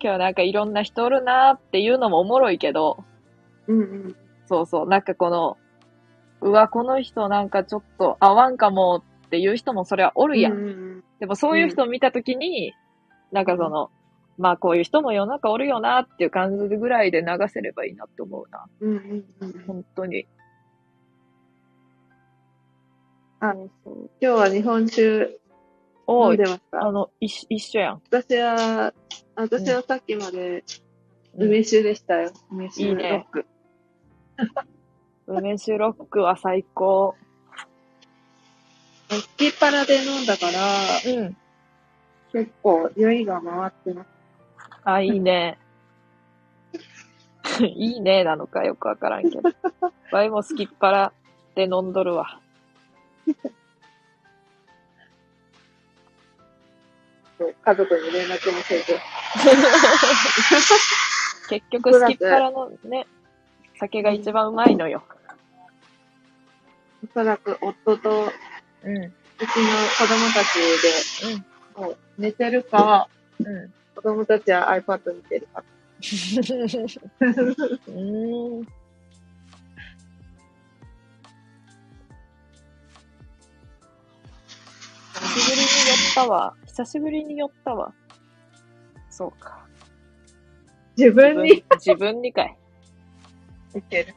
S1: 今日なんかいろんな人おるなーっていうのもおもろいけど、
S2: うんうん。
S1: そうそう、なんかこの、うわ、この人なんかちょっと合わんかもっていう人もそれはおるやん。
S2: うんうん
S1: でもそういう人を見たときに、なんかその、まあこういう人も世の中おるよなっていう感じぐらいで流せればいいなって思うな。
S2: うんうんうん。
S1: 本当に。
S2: あ今日は日本酒飲
S1: おい
S2: んでますか？
S1: あの、一一緒やん。
S2: 私は、私はさっきまで
S1: うん
S2: 梅酒でしたよ。梅酒
S1: いいね
S2: ロック。[laughs]
S1: 梅酒ロックは最高。
S2: すきっ腹で飲んだから、
S1: うん。
S2: 結構酔いが回ってます。
S1: あ、いいね。[laughs] いいねなのかよくわからんけど。[laughs] ワイも好きっ腹で飲んどるわ。
S2: 家族に連絡もせず。[laughs]
S1: 結局好きっ腹のね、酒が一番うまいのよ。
S2: おそらく夫とう
S1: うん。
S2: ちの子供たち
S1: うん。
S2: で、もう寝てるか、
S1: うん。
S2: 子供たちは iPad 見てるか。[laughs]
S1: うーん。ったわ。久しぶりに寄ったわ。そうか。
S2: 自分に？
S1: 自分にかい。
S2: 見てる。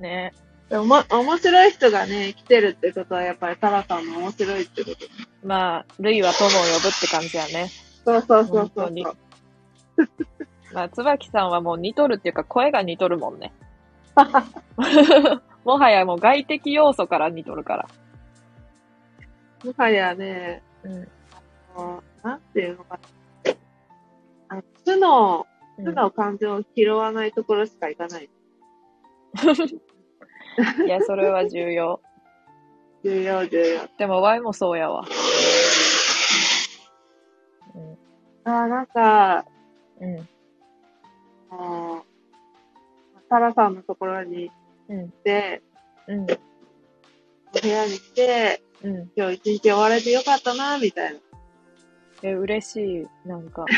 S1: ね
S2: でも、ま、面白い人がね、来てるってことは、やっぱりタラさんも面白いってこと。
S1: まあ、ルイは友を呼ぶって感じやね。
S2: そうそうそうそう
S1: まあ、椿さんはもう似とるっていうか声が似とるもんね。[laughs] もはやもう外的要素から似とるから。
S2: もはやね、
S1: うん。
S2: あのなんていうのかな。あの素の、
S1: うん
S2: 素の感情を拾わないところしか行かない。[laughs]
S1: いや、それは重要。
S2: 重要、重要。
S1: でも、ワイもそうやわ。うん。
S2: ああ、なんか、
S1: うん。
S2: あのタラさんのところに
S1: うん。
S2: 行って、
S1: うん。
S2: お部屋に来て、
S1: うん。
S2: 今日一日終われてよかったな、みたいな。
S1: え、嬉しい。なんか。[laughs]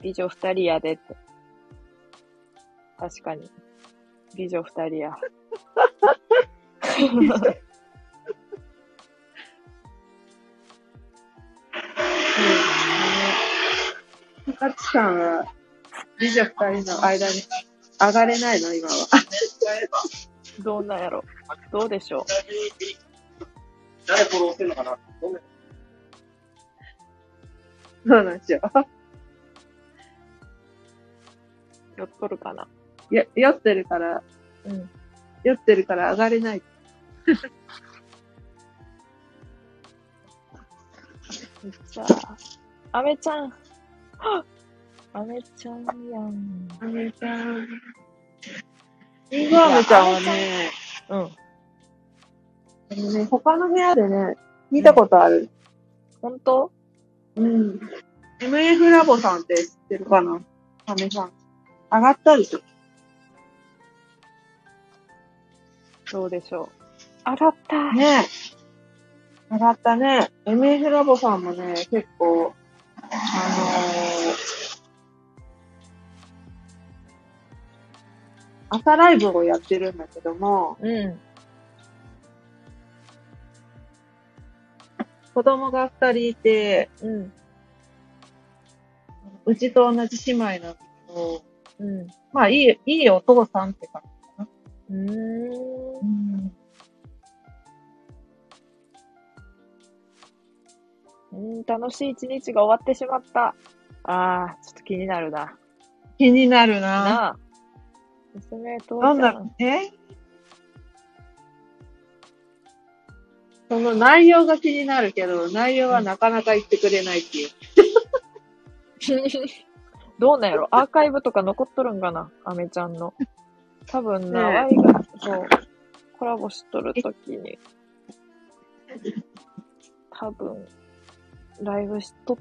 S1: 美女二人やでって。確かに。美女二人や。
S2: 高知さんは、美女二人の間に上がれないの、今は。
S1: どうなんやろ。どうでしょ
S3: 誰フォローしてんのかなごめん
S2: そうなんですよ。
S1: う。酔っとるかな。
S2: や、酔ってるから、
S1: うん。
S2: 酔ってるから上がれない。[laughs]
S1: さあ、アメちゃん。[gasps] アメちゃんやん。
S2: アメちゃん。リンゴアメちゃんはね、
S1: うん。
S2: あのね、他の部屋でね、見たことある？
S1: 本当？
S2: うん。MF ラボさんって知ってるかな？アメさん。上がったでしょ？
S1: どうでしょう？上がった。
S2: ねえ。上がったね。MF ラボさんもね、結構、あ朝ライブをやってるんだけども、
S1: うん。
S2: 子供が二人いて、
S1: うん。
S2: うちと同じ姉妹なんだけど、
S1: うん。
S2: まあいい、いいお父さんって感じ。
S1: うーん。
S2: うん。
S1: うん、楽しい一日が終わってしまった。ああ、ちょっと気になるな。
S2: 気になるな
S1: なあ。娘、父
S2: なんだ
S1: ちゃん。
S2: えその内容が気になるけど、内容はなかなか言ってくれないっていう。[laughs]
S1: どうなんやろアーカイブとか残っとるんかなアメちゃんの。多分な、
S2: ねえ
S1: ワイが、そう、コラボしとるときに、多分、ライブしとっ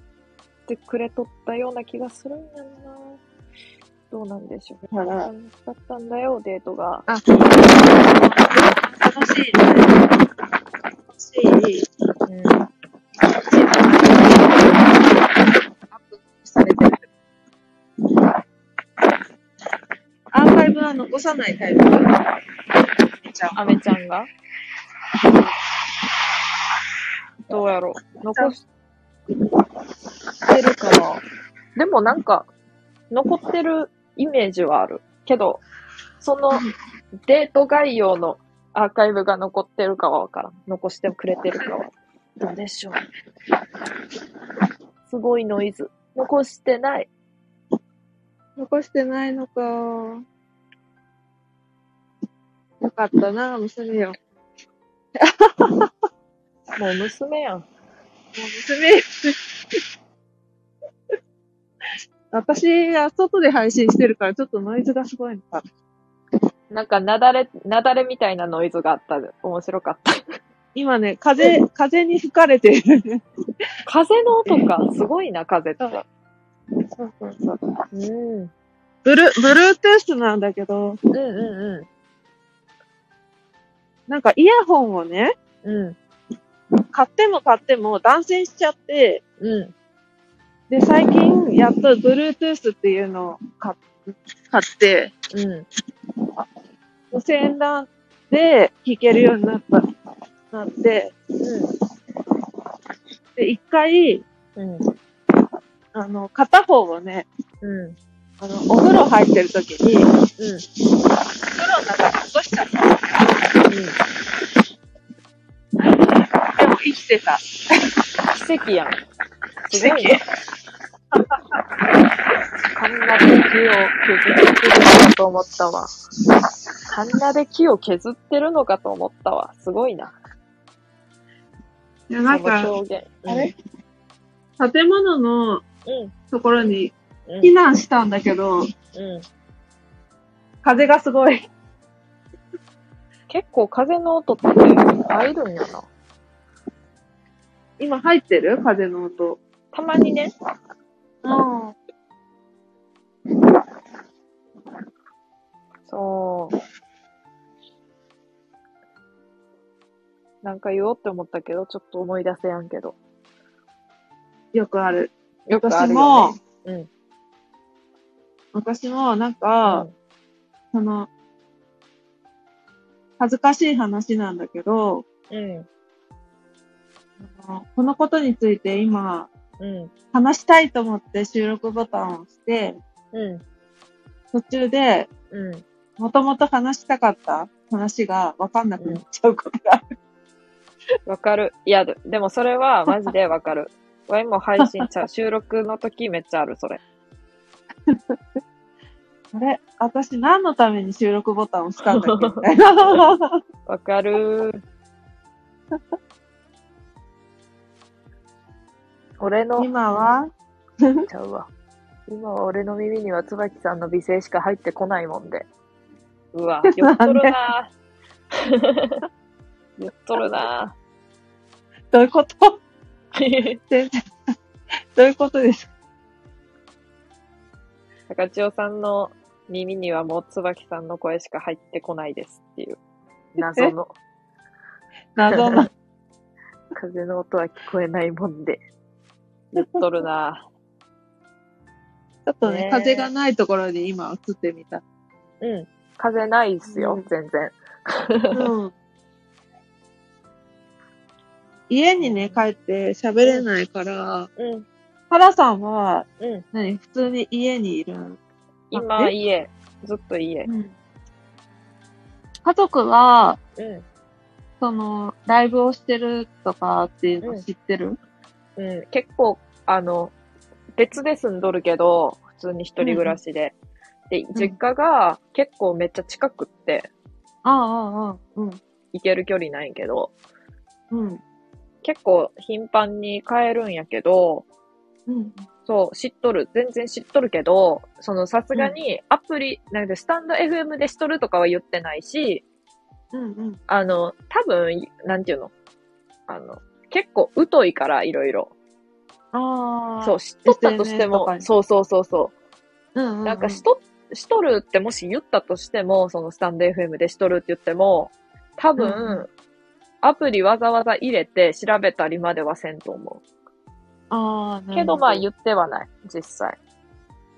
S1: てくれとったような気がするんやろな。どうなんでしょう。
S2: だから
S1: 楽しかったんだよ、デートが。
S2: あ、楽しい。ね。楽しい。
S1: うん。
S2: アップされてる。アーカイブは残さないタイプ
S1: アメちゃん。がどうやろう残してるかなでもなん。か、残ってるイメージはある。けど、そのデート概要のアーカイブが残ってるかはわからん。残してくれてるかは。どうでしょう。すごいノイズ。残してない。
S2: 残してないのか。よかったな、娘よ。[laughs]
S1: もう娘やん。
S2: もう娘。私は外で配信してるからちょっとノイズがすごいのか。
S1: なんか、なだれ、なだれみたいなノイズがあったで。面白かった。
S2: 今ね、風、風に吹かれてるね。
S1: 風の音か。すごいな、風って。
S2: そうそうそう。
S1: うん。
S2: ブル、ブルートゥースなんだけど、
S1: うんう
S2: なんかイヤホンをね、
S1: んうん。うん。
S2: 買っても買っても断線しちゃって、
S1: うん。
S2: で、最近やっと Bluetooth っていうのを買買って、
S1: うん。
S2: 無線 LAN で弾けるようになった、なって、で、一回、
S1: うん。
S2: あの、片方をね、
S1: うん。
S2: あの、お風呂入ってる時に、
S1: うん。
S2: お風呂の中に落としちゃった。でも生きてた。
S1: 奇跡やん。すごい
S2: 奇
S1: ね。カンナで木を削ってるのかと思ったわ。カンナで木を削ってるのかと思ったわ。すごいな。
S2: いや、なん
S1: そ
S2: か、
S1: の表現。
S2: あれ？建物の
S1: うん。
S2: ところに
S1: うん。
S2: 避難したんだけど、
S1: うん。
S2: 風がすごい。
S1: 結構風の音って入るんやな。
S2: 今入ってる？風の音。
S1: たまにね。
S2: うん。
S1: そう。なんか言おうって思ったけど、ちょっと思い出せやんけど。
S2: よくある。
S1: よくあ
S2: 私
S1: るよ
S2: も
S1: ね。、うん。
S2: 私もなんか、
S1: うん
S2: その、恥ずかしい話なんだけど、
S1: うん。
S2: このことについて今、
S1: うん。
S2: 話したいと思って収録ボタンを押して、
S1: うん。
S2: 途中で、
S1: うん。
S2: もともと話したかった話がわかんなくなっちゃうことがある。[laughs]
S1: わかる。いや、ででもそれはマジでわかる。ワイも配信ちゃう。収録の時めっちゃある、それ。[laughs]
S2: あれ？私何のために収録ボタンを押したんだっけ？[laughs]
S1: わかる。俺の、
S2: 今は、
S1: ちゃうわ。今は俺の耳には椿さんの美声しか入ってこないもんで。うわ、言っとるな。言っとるな。
S2: どういうこと？全然、どういうことです？か
S1: 高千代さんの耳にはもう椿さんの声しか入ってこないですっていう。謎の。[laughs]
S2: 謎の。[laughs]
S1: 風の音は聞こえないもんで言っとるな [laughs]
S2: ちょっとね
S1: ねえ
S2: 風がないところに今映ってみた。
S1: うん。風ないっすよ、
S2: うん
S1: 全然。
S2: うん。[laughs] 家にね、帰って喋れないから、
S1: うん。
S2: ハラさんは、
S1: うん。
S2: 何普通に家にいる
S1: 今、
S2: え
S1: 家。ずっと家。
S2: 家族は、
S1: うん。
S2: その、ライブをしてるとかっていうの知ってる、
S1: うん。結構、あの、別で住んどるけど、普通に一人暮らしで。で、実家が結構めっちゃ近くって、
S2: ああ、ああ、うん。
S1: 行ける距離ないんけど、
S2: うん。
S1: 結構頻繁に帰るんやけど、
S2: うん。
S1: そう、知っとる。全然知っとるけど、そのさすがにアプリ、なんでスタンド FM でしとるとかは言ってないし、
S2: うん。うん。
S1: あの、多分、なんていうの？あの、結構疎いから、いろいろ。
S2: ああ。
S1: そう、知っとったとしてもそうそうそうそう。
S2: うんうん、うん。
S1: なんかしと、しとるってもし言ったとしても、そのスタンド FM でしとるって言っても、多分、
S2: うん
S1: アプリわざわざ入れて調べたりまではせんと思
S2: ああ、
S1: う。けどまあ言
S2: う。
S1: ってはない、実際。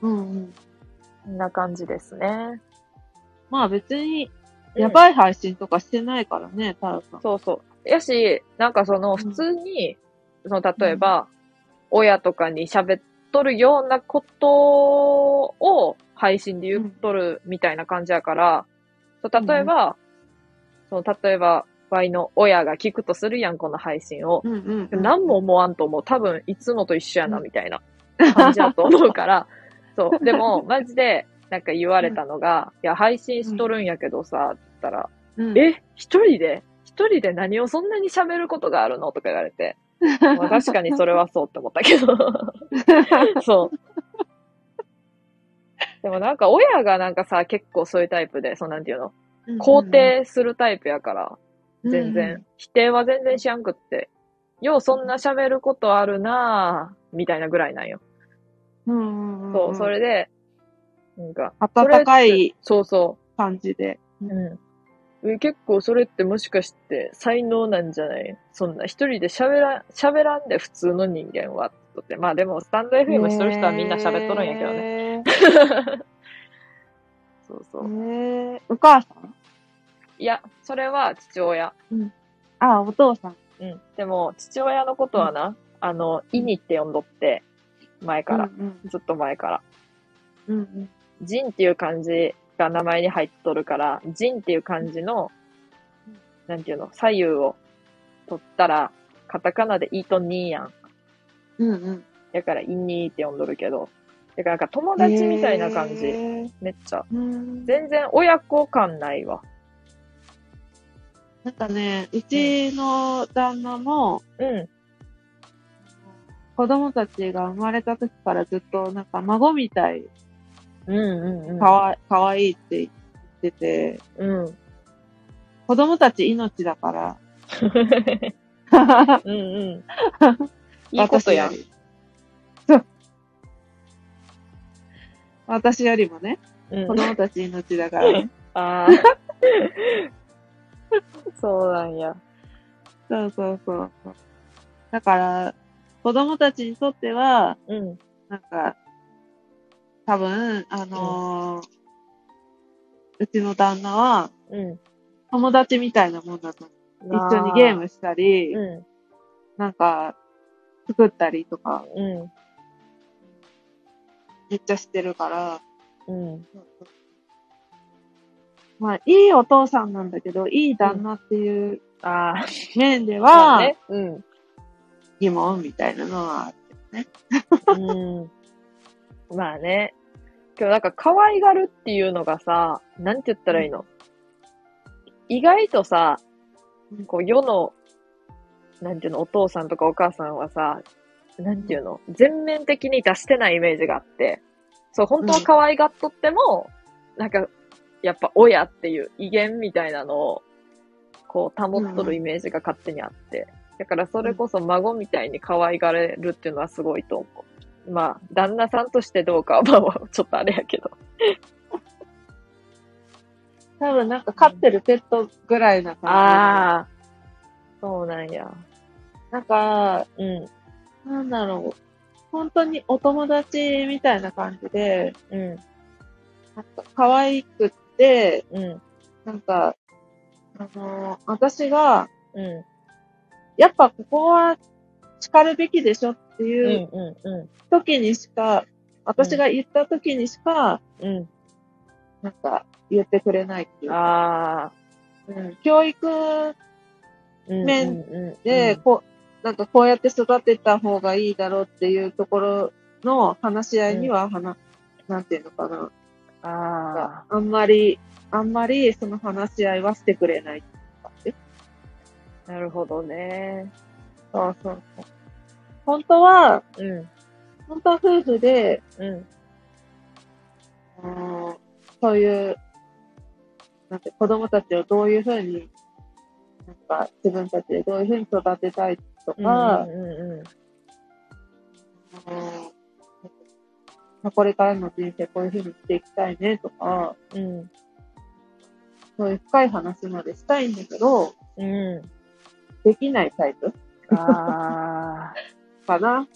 S2: うんうん。
S1: こんな感じですね。
S2: まあ別に、
S1: うん
S2: やばい配信とかしてないからね、タラさん。
S1: そうそう。やし、なんかその、
S2: ん
S1: 普通に、その、例えば、親とかに喋っとるようなことを配信で言っとるみたいな感じやから、そう例えば、その、例えば、ワイの親が聞くとするやん、この配信を。
S2: うんうん、うん。
S1: 何も思わんと思う。多分、いつもと一緒やな、みたいな感じだと思うから。[laughs] そう。でも、マジで、なんか言われたのが、いや、配信しとるんやけどさ、って言ったら、
S2: うん、
S1: え、一人で？一人で何をそんなに喋ることがあるのとか言われて。[laughs] まあ、確かにそれはそうって思ったけど。[laughs] そう。でもなんか親がなんかさ、結構そういうタイプで、そうなんていうの？肯定するタイプやから、全然。否定は全然しやんくって。ようそんな喋ることあるなぁ、みたいなぐらいなんよ。
S2: うんうんうん。
S1: そう、それで、なんか、
S2: 温かい
S1: そうそう。
S2: 感じで。
S1: うん。え結構それってもしかして才能なんじゃない？そんな一人で喋ら、喋らんで普通の人間は。とって。まあでもスタンド FM してる人はみんな喋っとるんやけどね。
S2: ね。[laughs]
S1: そうそう。
S2: えー、お母さん？
S1: いや、それは父親。
S2: あ、お父さん。
S1: うん。でも父親のことはな、あの、イニって呼んどって、前から、
S2: うん
S1: ずっと前から。
S2: うん。うん
S1: ジンっていう漢字が名前に入っとるから、ジンっていう漢字の、なんていうの、左右を取ったら、カタカナでイートニーやん。
S2: うん。うんうん。
S1: だから、イニーって呼んどるけど。だからなんか友達みたいな感じ。
S2: へー
S1: めっちゃ。
S2: うん
S1: 全然親子感ないわ。
S2: なんかね、うちの旦那も、
S1: うん。
S2: 子供たちが生まれた時からずっとなんか孫みたい、
S1: うんうんうん。
S2: かわかわいいって言ってて、
S1: うん。
S2: 子供たち命だから。[laughs]
S1: うんうん。[laughs] いいことやん
S2: 私。よりそう。[laughs] 私よりもね、
S1: うん
S2: 子供たち命だからね。
S1: ああ。そうなんや。
S2: そうそうそうそう。だから、子供たちにとっては、
S1: うん。
S2: なんか、多分、あのーうちの旦那は、
S1: うん。
S2: 友達みたいなもんだと。一緒にゲームしたり、
S1: う
S2: なんか、作ったりとか、
S1: ん。う
S2: めっちゃしてるから、
S1: ん。うん。
S2: まあ、いいお父さんなんだけど、いい旦那っていう
S1: ああ。
S2: 面で
S1: ま
S2: は、
S1: あね。うん。
S2: 疑問みたいなのはある。
S1: うん。まあね。今日なんか可愛がるっていうのがさ、なんて言ったらいいの、意外とさ、こう世の、なんていうの、お父さんとかお母さんはさ、なんていうの、全面的に出してないイメージがあって、そう、本当は可愛がっとっても、なんか、やっぱ親っていう威厳みたいなのを、こう保っとるイメージが勝手にあって、だからそれこそ孫みたいに可愛がれるっていうのはすごいと思う。まあ、旦那さんとしてどうかは、まあ、ちょっとあれやけど。
S2: 多分なんか飼ってるペットぐらいな感
S1: ああ、そうなんや。
S2: じ。なんか、
S1: うん、
S2: なんだろう。本当にお友達みたいな感じで、
S1: うん、
S2: なんか可愛くって、
S1: うん。
S2: なんか、あのー私が、
S1: うん。
S2: やっぱここは叱るべきでしょって
S1: う。
S2: いうん
S1: うん。うん。
S2: 時にしか、私が言った時にしか、
S1: うん。
S2: なんか言ってくれないっていうか、
S1: ああ。
S2: うん教育
S1: うん
S2: 面
S1: うんうん
S2: で、こう、なんかこうやって育てた方がいいだろうっていうところの話し合いには、はな、なんていうのかな。
S1: あ
S2: あんまり、あんまりその話し合いはしてくれない。
S1: なるほどね。
S2: そうそうそう。本当は、
S1: うん。
S2: 本当は夫婦で、
S1: うん。
S2: あのそういう、なんて子供たちをどういうふうに、なんか自分たちでどういうふうに育てたいとか、
S1: うんうん
S2: あのまあこれからの人生こういうふうにしていきたいねとか、
S1: うん。うん。
S2: そういう深い話までしたいんだけど、
S1: うん。
S2: できないタイプ？
S1: ああ。
S2: かな。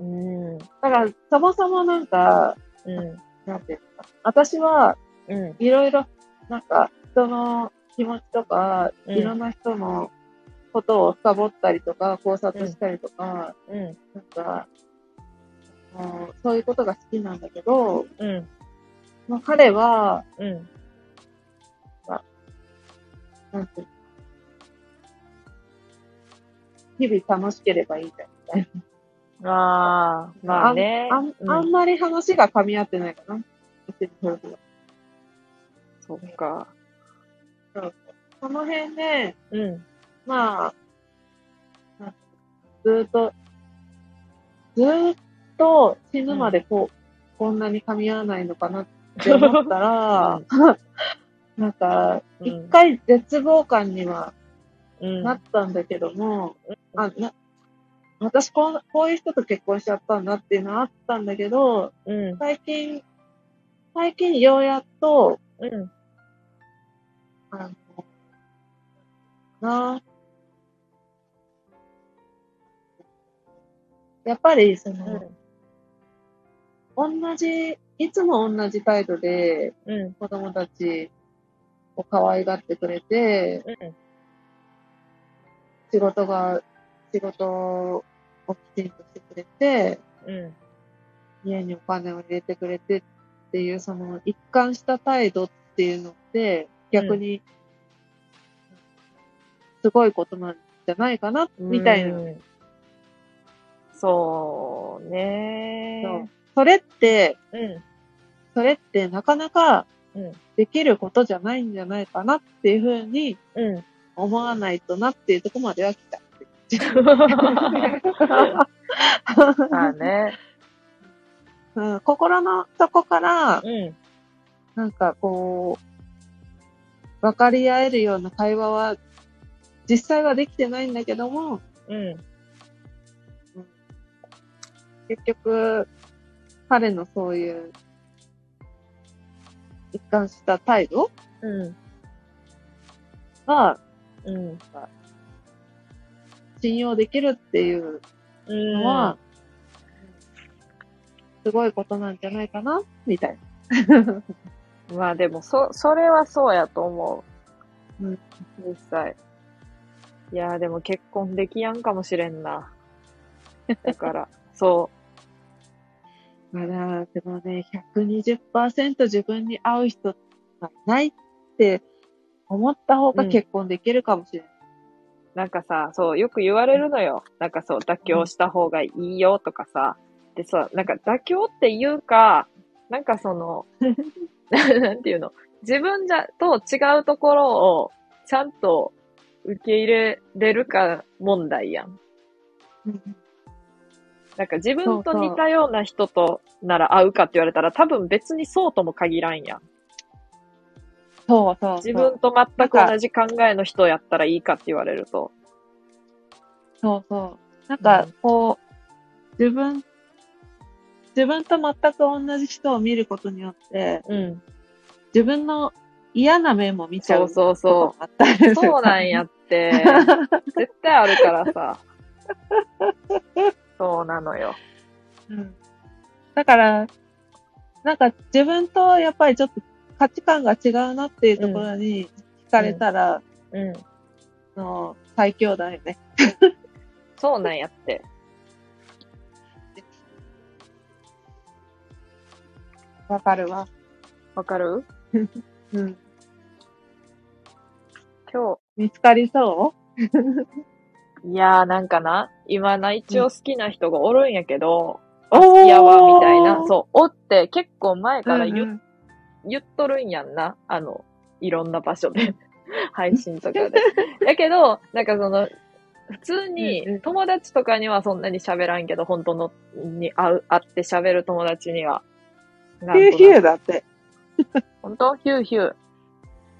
S1: うん。
S2: だから、そもそもなんか、
S1: うん。
S2: なんていうのか。私は、
S1: うん。
S2: いろいろ、なんか、人の気持ちとか、
S1: うん
S2: いろんな人のことを深掘ったりとか、考察したりとか、
S1: うん。
S2: なんか、あのそういうことが好きなんだけど、
S1: うん。
S2: まあ、彼は、
S1: うん。
S2: なんていうの日々楽しければいいじゃん、みた [laughs] い
S1: ああ。
S2: な。
S1: まあね。
S2: あん
S1: うん
S2: あんまり話が噛み合ってないかな。
S1: そっか。
S2: その辺で、
S1: うん。
S2: まあ、ずーっと、ずーっと死ぬまでこう、こんなに噛み合わないのかなって思ったら、[laughs] なんか、
S1: うん
S2: 一回絶望感には
S1: うん。
S2: なったんだけども、あ、な、私こう、こういう人と結婚しちゃったんだっていうのはあったんだけど、
S1: うん。
S2: 最近、最近ようやっと、
S1: うん。
S2: あの、なやっぱり、その、同じ、いつも同じ態度で
S1: うん。
S2: 子供たちを可愛がってくれて、
S1: うん。
S2: 仕事が、仕事をきちんとしてくれて、
S1: うん。
S2: 家にお金を入れてくれてっていう、その一貫した態度っていうのって、逆に、すごいことなんじゃないかな、みたいな。
S1: うん。そうね
S2: そうそれって、
S1: うん。
S2: それってなかなか
S1: うん。
S2: できることじゃないんじゃないかなっていうふうに
S1: うん。
S2: 思わないとなっていうところまでは来た。[laughs]
S1: まあね。
S2: うん、心の底から、
S1: うん。
S2: なんかこう、分かり合えるような会話は、実際はできてないんだけども、
S1: うん。
S2: 結局、彼のそういう、一貫した態度
S1: うん。
S2: が
S1: うん。
S2: 信用できるっていう
S1: うん。
S2: のは、すごいことなんじゃないかなみたい [laughs]
S1: まあでも、そ、それはそうやと思う。
S2: うん。
S1: 実際。いやーでも結婚できやんかもしれんな。[laughs] だから、そ
S2: な。まだ、でもね、120%自分に合う人がいないって思った方が
S1: うん
S2: 結婚できるかもしれない。
S1: なんかさ、そう、よく言われるのよ。なんかそう、妥協した方がいいよとかさ。でさ、なんか妥協っていうか、なんかその、[laughs] なんていうの、自分じゃ、と違うところをちゃんと受け入れれるか問題やん。なんか自分と似たような人となら合うかって言われたら多分別にそうとも限らんやん。
S2: そうそう。
S1: 自分と全く同じ考えの人やったらいいかって言われると。
S2: そうそう。なんか、こう、自分、自分と全く同じ人を見ることによって、
S1: うん。
S2: 自分の嫌な面も見ちゃう
S1: そうそうそう。そうなんやって。[laughs] 絶対あるからさ。そうなのよ。
S2: うんだから、なんか自分とやっぱりちょっと価値観が違うなっていうところに惹かれたら、
S1: うん。
S2: あの最強だよね。[laughs]
S1: そうなんやって。
S2: わかるわ。
S1: わかる？[laughs]
S2: うん。
S1: 今
S2: 見つかりそ
S1: 日、[laughs] いやーなんかな、今な、一応好きな人がおるんやけど、
S2: う
S1: あ好きやわ、みたいな。そう、おって結構前から言,、
S2: うんうん
S1: 言っとるんやんな。あの、いろんな場所で。[laughs] 配信とかで。[laughs] やけど、なんかその、普通に
S2: ん
S1: 友達とかにはそんなに喋らんけど、本当のに会う、会って喋る友達には。
S2: ヒューヒューだって。[laughs]
S1: 本当？ヒューヒュー。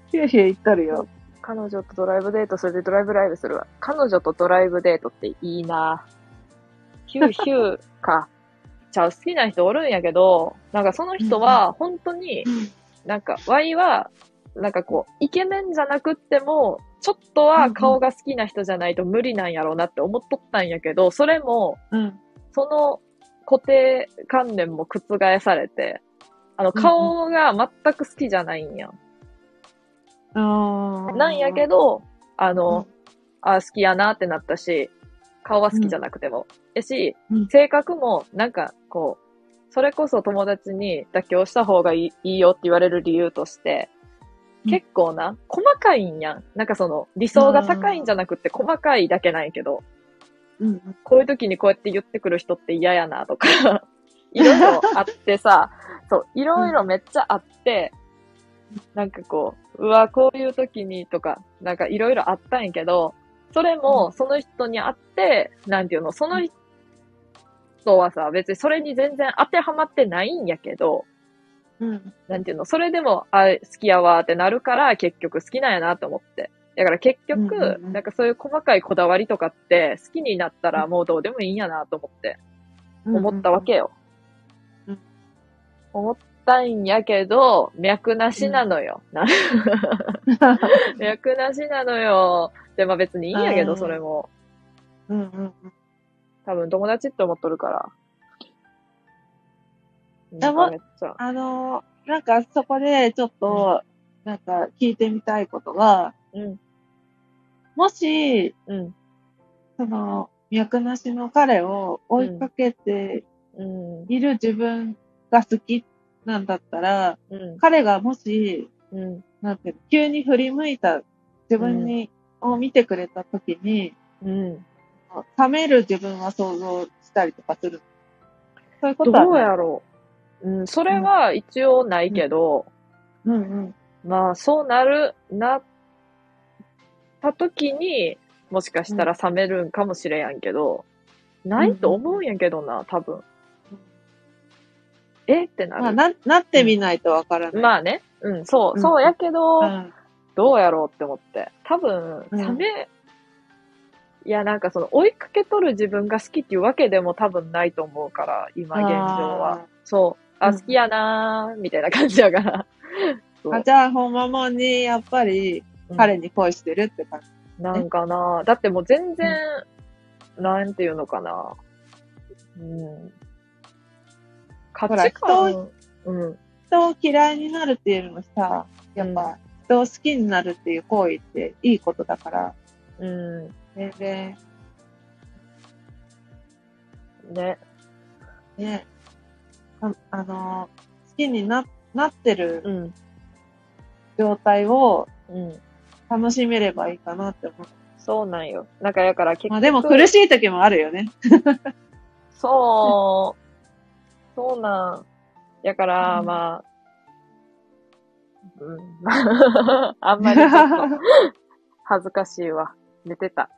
S2: ヒューヒュー言っとるよ。
S1: 彼女とドライブデートするでドライブライブするわ。彼女とドライブデートっていいなヒューヒューか。ちゃう、好きな人おるんやけど、なんかその人は本当に、なんか、ワイは、なんかこう、イケメンじゃなくっても、ちょっとは顔が好きな人じゃないと無理なんやろうなって思っとったんやけど、それも、
S2: うん。
S1: その固定観念も覆されて、あの、顔が全く好きじゃないんや。なんやけど、あ
S2: う
S1: の
S2: ん、
S1: あ、好きやなってなったし、顔は好きじゃなくても。やし
S2: うん、
S1: 性格も、なんか、こう、それこそ友達に妥協した方がいいいいよって言われる理由として、
S2: うん。
S1: 結構な、細かいんやん。なんかその、理想が高いんじゃなくて細かいだけなんやけど、
S2: うん。
S1: こういう時にこうやって言ってくる人って嫌やなとか、いろいろあってさ、そう、いろいろめっちゃあって、なんかこう、うわ、こういう時にとか、なんかいろいろあったんやけど、それもその人にあって、なんていうの、その人はさ、別にそれに全然当てはまってないんやけど、
S2: うん。
S1: なんていうの、それでも、あ、好きやわってなるから、結局好きなんやなと思って。だから結局、
S2: うんうんうん
S1: なんかそういう細かいこだわりとかって、好きになったらもうどうでもいいんやなと思って、思ったわけよ。
S2: うん
S1: 思ったんやけど、脈なしなのよ。な [laughs] 脈なしなのよ。で、まあ別にいいんやけど、
S2: うん
S1: それも。
S2: うんうんうん。
S1: 多分友達って思っとるから。
S2: でも。あのー、なんかそこでちょっと、なんか聞いてみたいことが、
S1: うん、
S2: もし、
S1: うん、
S2: その、脈なしの彼を追いかけて
S1: うん、
S2: いる自分が好きなんだったら、
S1: うん、
S2: 彼がもし、
S1: うん、
S2: なんて急に振り向いた自分に、を見てくれた時に、
S1: うん。
S2: 冷める自分は想像したりとかする。そういうことは
S1: どうやろう。うん、それは一応ないけど、
S2: うんうん。
S1: まあ、そうなる、なった時に、もしかしたら冷めるんかもしれやんけど、ないと思うんやけどな、多分。えってなる。
S2: まあ、な、なってみないとわからない。
S1: まあね。うん、そう、
S2: うん
S1: そうやけど、
S2: うん
S1: どうやろうって思って。多分、
S2: うん
S1: 冷め、いや、なんかその、追いかけとる自分が好きっていうわけでも多分ないと思うから、今現状は
S2: あ。
S1: そう。あ、
S2: うん
S1: 好きやなー、みたいな感じやから。[laughs]
S2: あじゃあ、ほんまもんに、やっぱり、彼に恋してるって感じ。
S1: なんかな、だってもう全然、なんていうのかな。うん。価値観、うん。
S2: 人を嫌いになるっていうよりもさ、やっぱ、人を好きになるっていう行為っていいことだから、
S1: うん。
S2: 全然、
S1: ね。
S2: ね、ああの、好きにな、なってる
S1: うん。
S2: 状態を
S1: うん。
S2: 楽しめればいいかなって思う。
S1: そうなんよ。なんかやから結局。
S2: まあでも苦しい時もあるよね。[laughs]
S1: そう。そうなん。やから、
S2: うん
S1: まあ、うん。[laughs] あんまりちょっと [laughs] 恥ずかしいわ。寝てた。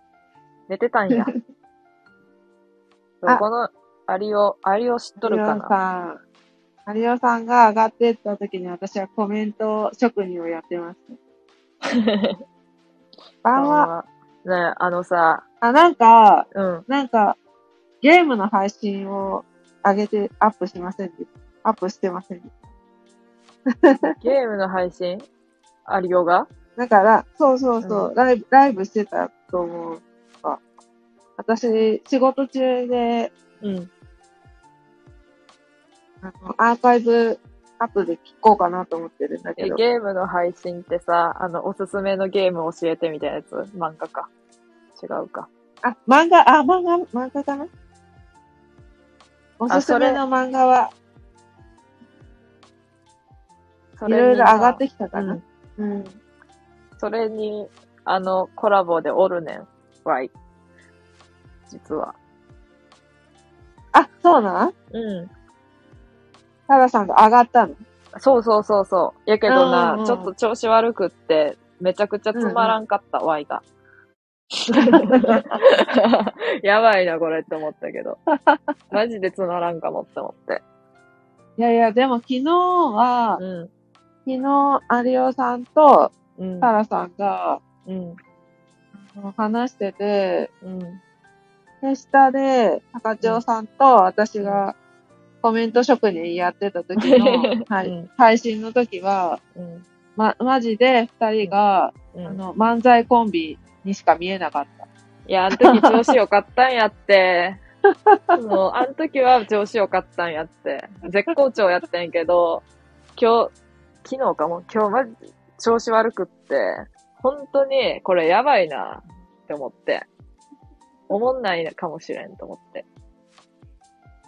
S1: 寝てたんや。そう
S2: あ
S1: この、アリオ、アリオ知っとるか
S2: 有
S1: な
S2: さん、有オさんが上がってった時に私はコメント職人をやってました。[laughs] ばんは。
S1: ねあのさ、
S2: あ、なんか、
S1: うん。
S2: なんか、ゲームの配信を上げてアップしませんでアップしてませんで [laughs]
S1: ゲームの配信？アリオが？
S2: だから、そうそうそう、
S1: う
S2: ライブ、ライブしてたと思うわ。私、仕事中で、
S1: うん。
S2: あの、アーカイブ後で聞こうかなと思ってるんだけ
S1: え
S2: ど。
S1: ゲームの配信ってさ、あの、おすすめのゲーム教えてみたいなやつ？漫画か。違うか。
S2: あ、漫画、あ、漫画、漫画かな？おすすめの漫画は、
S1: そ
S2: いろいろ上がって
S1: き
S2: きたかな？うん。
S1: それに、あの、コラボでおるねん。わい。実は。
S2: あ、そうなん？
S1: うん。
S2: タラさんが上がったの？
S1: そうそうそうそう。やけどな、
S2: うんうん
S1: ちょっと調子悪くって、めちゃくちゃつまらんかった、ワイが。[laughs] やばいな、これって思ったけど。マジでつまらんかもって思って。
S2: いやいや、でも昨日は、
S1: うん。
S2: 昨日、有オさんと
S1: うん。
S2: タラさんが
S1: うん。
S2: 話してて、
S1: うん。
S2: で、下で、高千代さんと私がコメント職人やってた時の、[laughs] はい
S1: うん
S2: 配信の時は、
S1: うん。
S2: ま、マジで二人が、
S1: うん
S2: あの、漫才コンビにしか見えなかった。
S1: いや、あの時調子良かったんやって。[laughs] もう、あの時は調子良かったんやって。絶好調やったんやけど、今日、昨日かも、今日マジ調子悪くって、本当にこれやばいなって思って。思んないかもしれんと思って。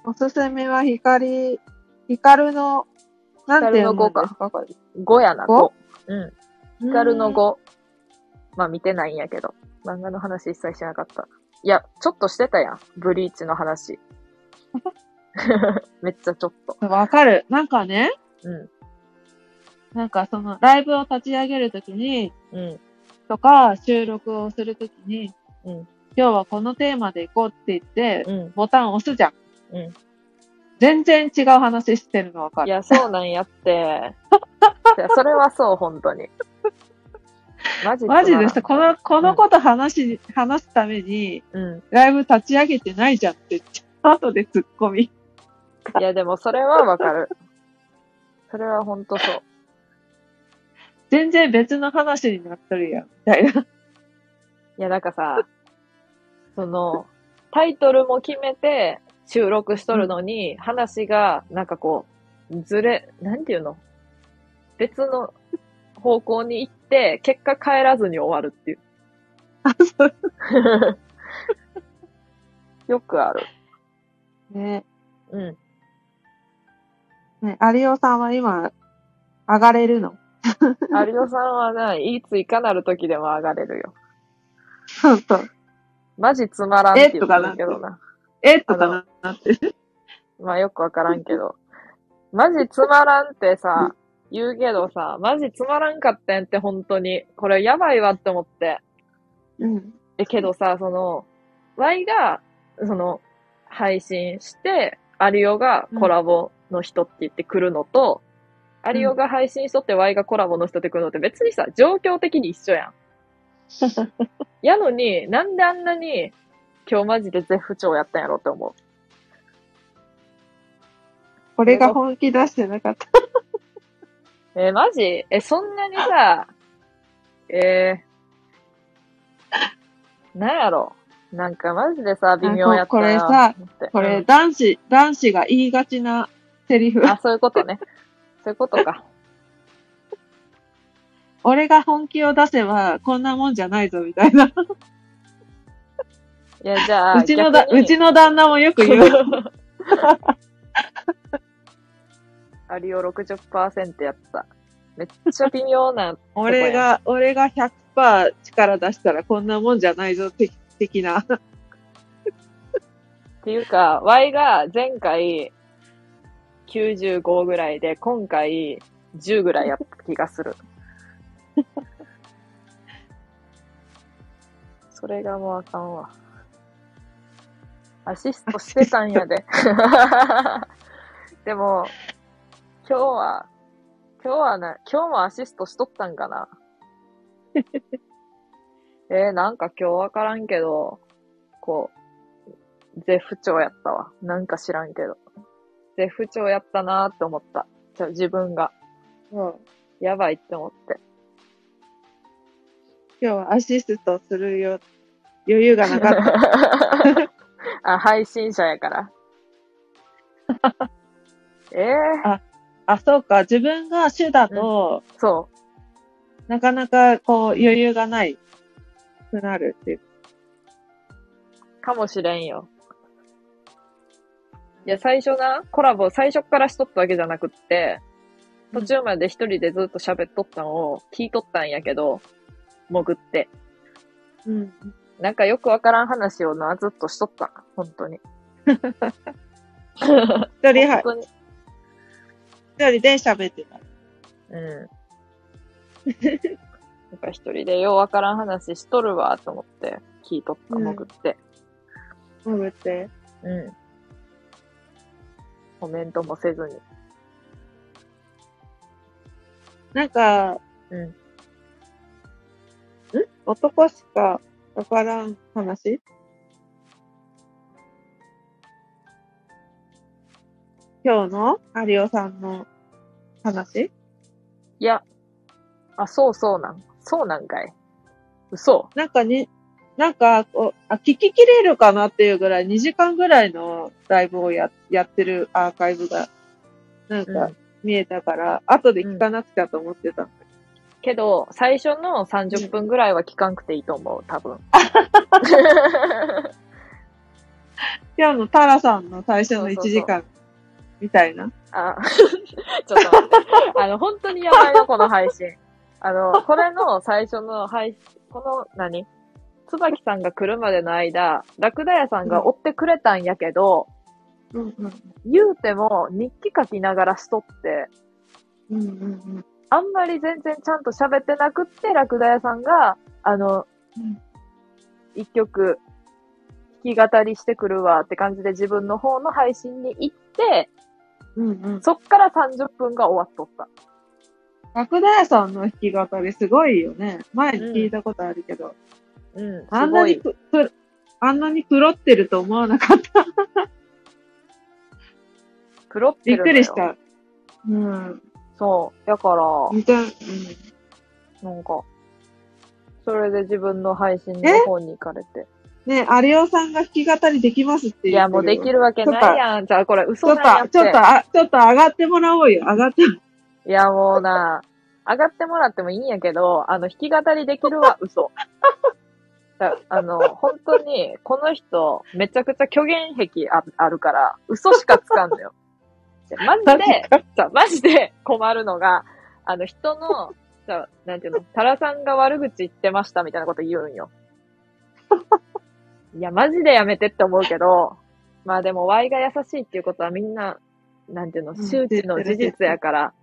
S2: おすすめは光、光の、なんていうの
S1: 光の語
S2: ですかこれ
S1: 5やな、
S2: 五
S1: 5。うん。光の5。まあ見てないんやけど。漫画の話一切しなかった。いや、ちょっとしてたやん。ブリーチの話。[laughs] めっちゃちょっと。
S2: わかる。なんかね、
S1: うん。
S2: なんかその、ライブを立ち上げるときに、
S1: うん。
S2: とか、収録をするときに、
S1: うん
S2: 今日はこのテーマで行こうって言って、
S1: うん。
S2: ボタン押すじゃん。
S1: うん
S2: 全然違う話してるのわかる。
S1: いや、そうなんやって。[laughs] いやそれはそう、本当に。マジ
S2: マジでさ、この、この
S1: うん
S2: こと話し、話すために、
S1: うん。
S2: ライブ立ち上げてないじゃんって、後で突っ込み。
S1: いや、でもそれはわかる。それは本当そう。
S2: 全然別の話になっとるやん、みたいな。
S1: いや、なんかさ、その、タイトルも決めて収録しとるのに、話が、なんかこう、ずれ、なんていうの？別の方向に行って、結果帰らずに終わるっていう。
S2: あ、そう。[laughs]
S1: よくある。
S2: ね。
S1: うん。
S2: ね、有オさんは今、上がれるの？
S1: 有オさんはな、いついかなる時でも上がれるよ。
S2: そうそう。
S1: マジつまらんって言ってるけどな。
S2: えとかななって。
S1: まあよくわからんけど。マジつまらんってさ、言うけどさ、マジつまらんかったんって本当に。これやばいわって思って。
S2: うん。
S1: え、けどさ、その、Y が、その、配信して、アリオがコラボの人って言ってくるのと、アリオが配信しとって Y がコラボの人ってくるのって別にさ、状況的に一緒やん。やのに、なんであんなに、今日マジで絶不調やったんやろって思う。
S2: これが本気出してなかった。
S1: えーマジ？え、そんなにさ、えー、なんやろ？なんかマジでさ、微妙やったな
S2: これさこれ、
S1: うん
S2: 男子、男子が言いがちなセリフ。
S1: あ、そういうことね。そういうことか。
S2: 俺が本気を出せば、こんなもんじゃないぞ、みたいな。
S1: いや、じゃあ、
S2: うちのだ、うちの旦那もよく言う。[laughs]
S1: アリオ60%やった。めっちゃ微妙な。
S2: 俺が、俺が100%力出したらこんなもんじゃないぞ、的的な。
S1: っていうか、Y が前回95ぐらいで、今回10ぐらいやった気がする。[laughs] それがもうあかんわ。アシストしてたんやで。[laughs] でも、今日は、今日はな、今日もアシストしとったんかな。[laughs] えー、なんか今日わからんけど、こう、絶不調やったわ。なんか知らんけど。絶不調やったなーって思った。じゃ自分が。
S2: うん
S1: やばいって思って。
S2: 今日はアシストするよ、余裕がなかった。[laughs]
S1: あ、配信者やから。[laughs] ええ
S2: ああ、そうか。自分が主だと、
S1: そ
S2: なかなかこう余裕がないくなるっていう。
S1: う。かもしれんよ。いや、最初な、コラボ最初からしとったわけじゃなくって、途中まで一人でずっと喋っとったのを聞いとったんやけど、潜って。
S2: うん。
S1: なんかよくわからん話をな、ずっとしとった。本当に。
S2: 一人は。一人で喋ってた。
S1: うん。なんか一人でようわからん話しとるわ、と思って聞いとった、
S2: うん
S1: 潜って。
S2: 潜って。
S1: うん。コメントもせずに。
S2: なんか、
S1: うん。
S2: ん男しかわからん話？今日の有オさんの話？
S1: いや、あ、そうそうなん。そうなんかい。嘘。
S2: なんかに、なんかこうあ、聞ききれるかなっていうぐらい、2時間ぐらいのライブをややってるアーカイブが、なんか
S1: うん
S2: 見えたから、後で聞かなくちゃと思ってた。
S1: けど、最初の30分ぐらいは聞かんくていいと思う、多分。
S2: 今日のタラさんの最初の1
S1: そうそうそう
S2: 時間みたいな。
S1: あ、ちょっと待って。あの、本当にやばいよ、この配信。あの、これの最初の配信、この何、椿さんが来るまでの間、ラクダ屋さんが追ってくれたんやけど、
S2: うんうん。
S1: 言うても日記書きながらしとって、
S2: うんうん
S1: あんまり全然ちゃんと喋ってなくって、ラクダ屋さんが、あの、
S2: うん
S1: 一曲、弾き語りしてくるわって感じで自分の方の配信に行って、
S2: うん。うんうん。
S1: そっから30分が終わっとった。
S2: 角田屋さんの弾き語りすごいよね。前に聞いたことあるけど。
S1: うん、
S2: あんなに。く、くあんなに黒ってると思わなかった。[laughs]
S1: 黒って
S2: びっ
S1: るのよ
S2: くりした。うん。
S1: そう。だから、
S2: 見た、うん。
S1: なんか、それで自分の配信の方に行かれて。
S2: ね有尾さんが弾き語りできますって
S1: いや、もうできるわけないやん。じゃあこれ
S2: ちょ
S1: 嘘
S2: っ
S1: なんやって。
S2: と、ちょっと、あ、ちょっと上がってもらおうよ。上がって。
S1: いや、もうな、上がってもらってもいいんやけど、あの、弾き語りできるは嘘。だあの、本当に、この人、めちゃくちゃ虚言癖ああるから、嘘しかつかんのよ。マジで、マジで困るのが、あの、人の、じゃなんていうの、タラさんが悪口言ってましたみたいなこと言うんよ。[laughs] いや、マジでやめてって思うけど、まあでも、Y が優しいっていうことはみんな、なんていうの、
S2: ん
S1: 周知の事実やから、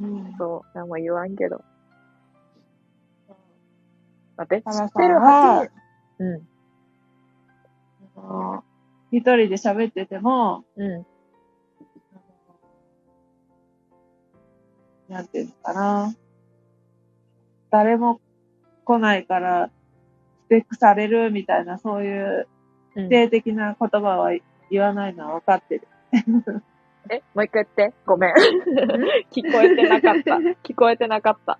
S2: うん。
S1: そう、何も言わんけど。待って、知ってる
S2: は
S1: 8人。う
S2: あの一人で喋ってても、
S1: ん、
S2: なんていうのかな。誰も来ないから、スペックされるみたいな、そういう
S1: ん。うん、
S2: 否定的な言葉は言わないのは分かってる。[laughs]
S1: え、もう一回言って。ごめん。聞こえてなかった。[laughs] 聞こえてなかった。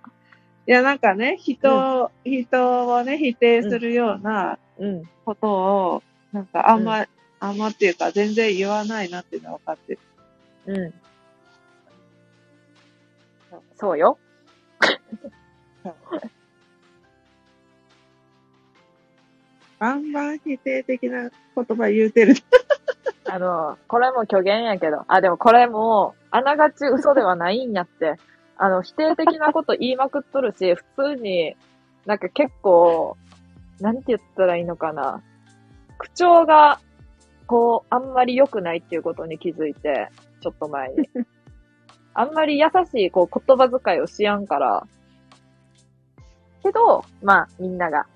S2: いや、なんかね、人、人をね、否定するような
S1: うん。
S2: ことを、なんかあんま、あんまっていうか全然言わないなっていうのは分かってる。
S1: うん。そうよ。[laughs]
S2: バンバン否定的な言葉言うてる。
S1: あの、これも虚言やけど。あ、でもこれも、あながち嘘ではないんやって。あの、否定的なこと言いまくっとるし、普通に、なんか結構、なんて言ったらいいのかな。口調が、こう、あんまり良くないっていうことに気づいて、ちょっと前に。[laughs] あんまり優しい、こう、言葉遣いをしやんから。けど、まあ、みんなが、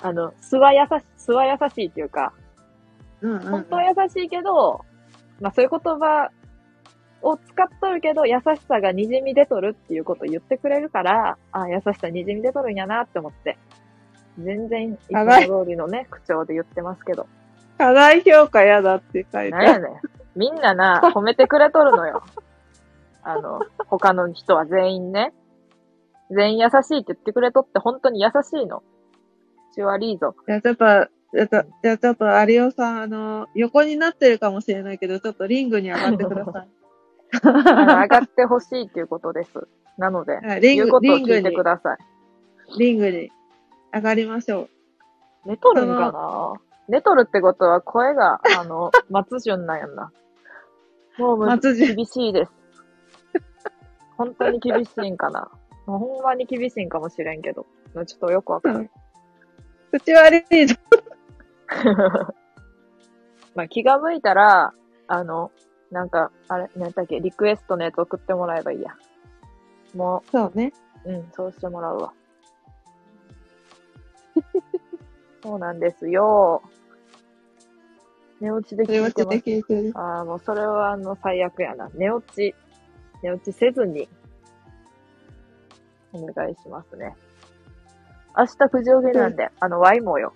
S1: あの、素は優し、素は優しいっていうか、
S2: うんうん、
S1: 本当は優しいけど、まあそういう言葉を使っとるけど、優しさが滲み出とるっていうことを言ってくれるから、あ優しさ滲み出とるんやなって思って。全然、いつも通りのね、口調で言ってますけど。
S2: 課題評価やだって書いてある。
S1: なんやねん。みんなな、褒めてくれとるのよ。あの、他の人は全員ね。全員優しいって言ってくれとって本当に優しいの。うちはいいぞ。
S2: いや、ちょっと、ちょっと、いや、ちょっと、有オさん、あの、横になってるかもしれないけど、ちょっとリングに上がってください。
S1: 上がってほしいっていうことです。なので、
S2: リング、
S1: 言うことてく、ださい。
S2: リングに上がりましょう。
S1: 寝とるんかな？寝とるってことは声が、あの、[laughs] 松潤なんやんな。もうむ
S2: 松潤
S1: 厳しいです。本当に厳しいんかな。[laughs] ほんまに厳しいんかもしれんけど。ちょっとよくわかる。
S2: 口悪いぞ。[laughs]
S1: まあ気が向いたら、あの、なんか、あれ、なんだっけ、リクエストのやつ送ってもらえばいいや。も
S2: そうね。
S1: う、うん、そうしてもらうわ。[laughs] そうなんですよ。寝落ちで
S2: 寝落ち
S1: 聞いてます
S2: で聞いてる。
S1: ああ、もうそれはあの最悪やな。寝落ち、寝落ちせずに、お願いしますね。明日9時起きなんで、あの、ワイもよ。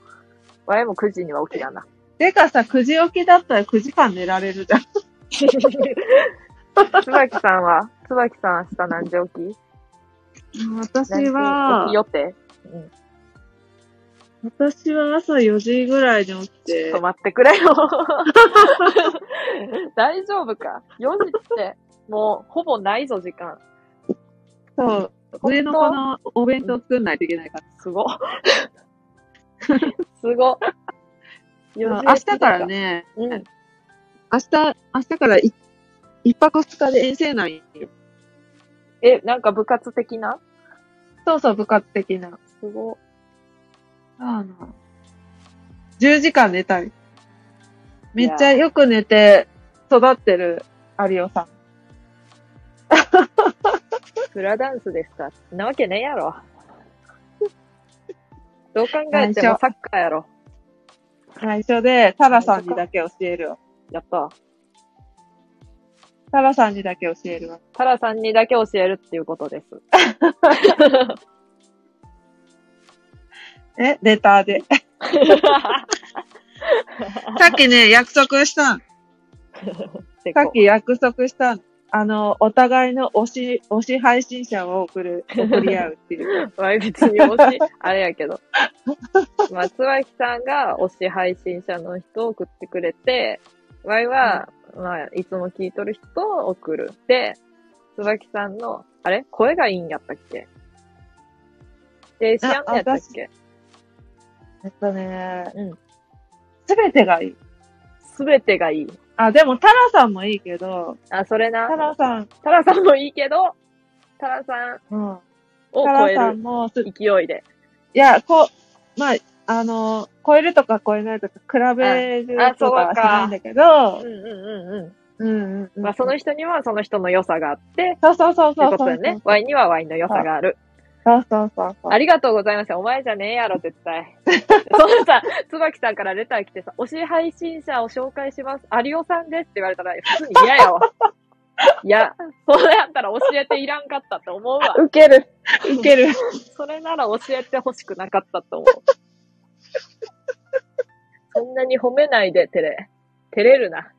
S1: ワイも9時には起きやな。
S2: てかさ、9時起きだったら9時間寝られるじゃん。[laughs]
S1: 椿さんは？椿さん明日何時起き？
S2: 私は
S1: 起き、予定？うん。
S2: 私は朝4時ぐらいに起き
S1: ちょってと、待ってくれよ。[laughs] 大丈夫か ?4 時って、もう、ほぼないぞ、時間。
S2: そう、上の子のお弁当作んないといけないから。
S1: すご。[laughs] すご。
S2: 明日から。ね、
S1: うん。
S2: 明日、明日からい一泊二日で遠征なんよ。
S1: え、なんか部活的な？
S2: そうそう、部活的な。
S1: すご。
S2: あの、10時間寝たい。めっちゃよく寝て育ってる有オさん。
S1: フラダンスですか？なわけねえやろ。[laughs] どう考えてもサッカーやろ。
S2: 内緒で、タラさんにだけ教えるわ。
S1: やった。
S2: タラさんにだけ教えるわ。
S1: タラさんにだけ教えるっていうことです。[laughs]
S2: え？レターで。[laughs] さっきね、約束したん。
S1: せ
S2: さっき約束したん。あの、お互いの推し、推し配信者を送る、送り合うっていう。[laughs]
S1: まあ別に推し、[laughs] あれやけど。まあ、つわきさんが推し配信者の人を送ってくれて、わいは、まあ、いつも聞いとる人を送る。で、つばきさんの、あれ？声がいいんやったっけ？で、しやんのやったっけ？
S2: えっとね、
S1: うん。
S2: すべてがいい。
S1: すべてがいい。
S2: あ、でもタラさんもいいけど、
S1: あ、それな
S2: タ。ラさん、
S1: タラさんもいいけど、タラさん
S2: うん。
S1: を
S2: タ
S1: 超え
S2: ラさん
S1: る
S2: もす、い
S1: 勢いで。
S2: や、こう、まあ、あの、超えるとか超えないとか比べる
S1: ああ
S2: とかはしないんだけど
S1: うん、うんうんうん。
S2: うんうんうん。
S1: まあ、その人にはその人の良さがあって、
S2: そうそうそうそううそう。
S1: ことでね。ワイにはワイの良さがある。
S2: そうそうそうそう。
S1: ありがとうございます。お前じゃねえやろ、絶対。[laughs] そのさ、椿さんからレター来てさ、推し配信者を紹介します。有オさんですって言われたら、普通に嫌やわ。いや、それやったら教えていらんかったって思うわ。
S2: ウケる。ウケる。[laughs]
S1: それなら教えてほしくなかったと思う。そんなに褒めないで、照れ。照れるな。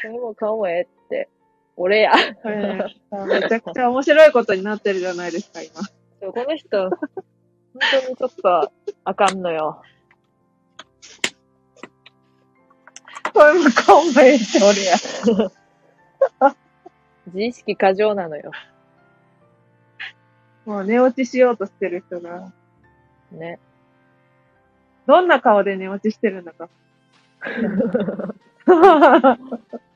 S1: それも顔もええって。俺や。
S2: めちゃくちゃ面白いことになってるじゃないですか、今。
S1: でもこの人、本当にちょっとあかんのよ。
S2: これも顔もええって俺や。
S1: 自意識過剰なのよ。
S2: もう寝落ちしようとしてる人が、
S1: ね。
S2: どんな顔で寝落ちしてるのか。[laughs]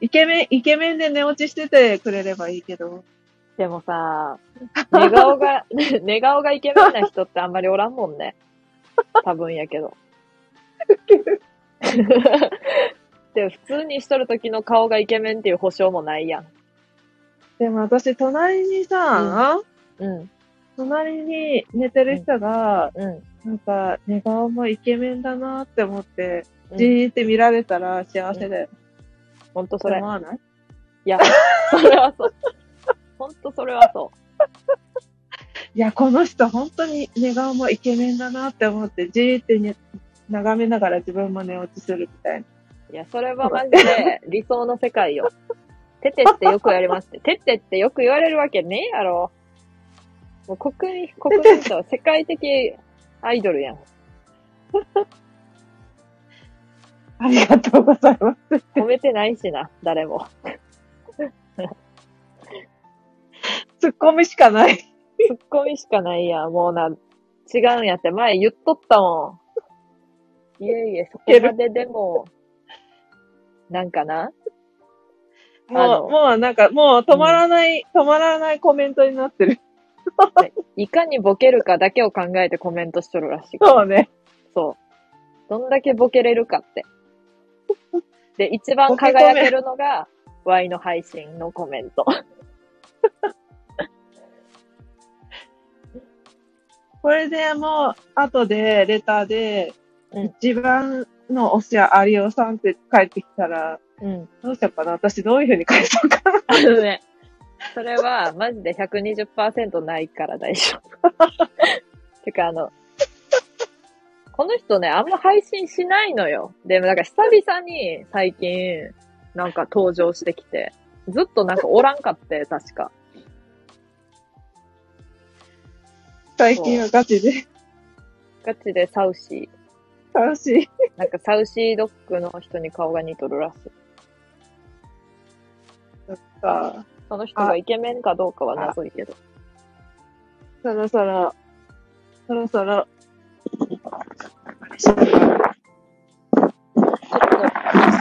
S2: イケメン、イケメンで寝落ちしててくれればいいけど。
S1: でもさ、寝顔が、[laughs] 寝顔がイケメンな人ってあんまりおらんもんね。[laughs] 多分やけど。[laughs] でも普通にしとる時の顔がイケメンっていう保証もないやん。
S2: でも私、隣にさ、
S1: うん、
S2: 隣に寝てる人が、
S1: うん。
S2: なんか、寝顔もイケメンだなって思って、
S1: うん
S2: じーって見られたら幸せだよ。
S1: ほんとそれ
S2: 思。わない？
S1: いや、[laughs] それはそう。ほんとそれはそ [laughs]
S2: いや、この人本当に寝顔もイケメンだなって思って、じーって、ね、眺めながら自分も寝落ちするみたいな。
S1: う。いや、それはマジで [laughs] 理想の世界よ。テテってよく言われますって。テテってよく言われるわけねえやろ。もう国民、国民と世界的アイドルやん。
S2: ありがとうございます。
S1: 褒めてないしな、誰も。[laughs]
S2: ツッコミしかない。
S1: ツッコミしかないやん。もうな、違うんやって。前言っとったもん。いえいえ、そこまででも、なんかな？あ
S2: も
S1: の
S2: う、もうなんか、もう止まらない、止まらないコメントになってる。
S1: いかにボケるかだけを考えてコメントしとるらしい。
S2: そうね。
S1: そう。どんだけボケれるかって。で、一番輝けるのが、Y の配信のコメント。[laughs]
S2: これでもう、後で、レターで、
S1: うん
S2: 一番の推しは有オさんって帰ってきたら、
S1: うん。
S2: どうしようかな？私どういう風に返そうかな？
S1: あのね、それはマジで120%ないから大丈夫。[laughs] てかあの、この人ね、あんま配信しないのよ。でもなんか久々に最近、なんか登場してきて、ずっとなんかおらんかって、確か。
S2: 最近はガチで
S1: ガチでサウシ
S2: 楽しい。
S1: ー。なんかサウシードッグの人に顔が似とるらしい。
S2: さ
S1: その人がイケメンかどうかは謎いけど。
S2: そろそろ、そろそろ、
S1: ちょっと一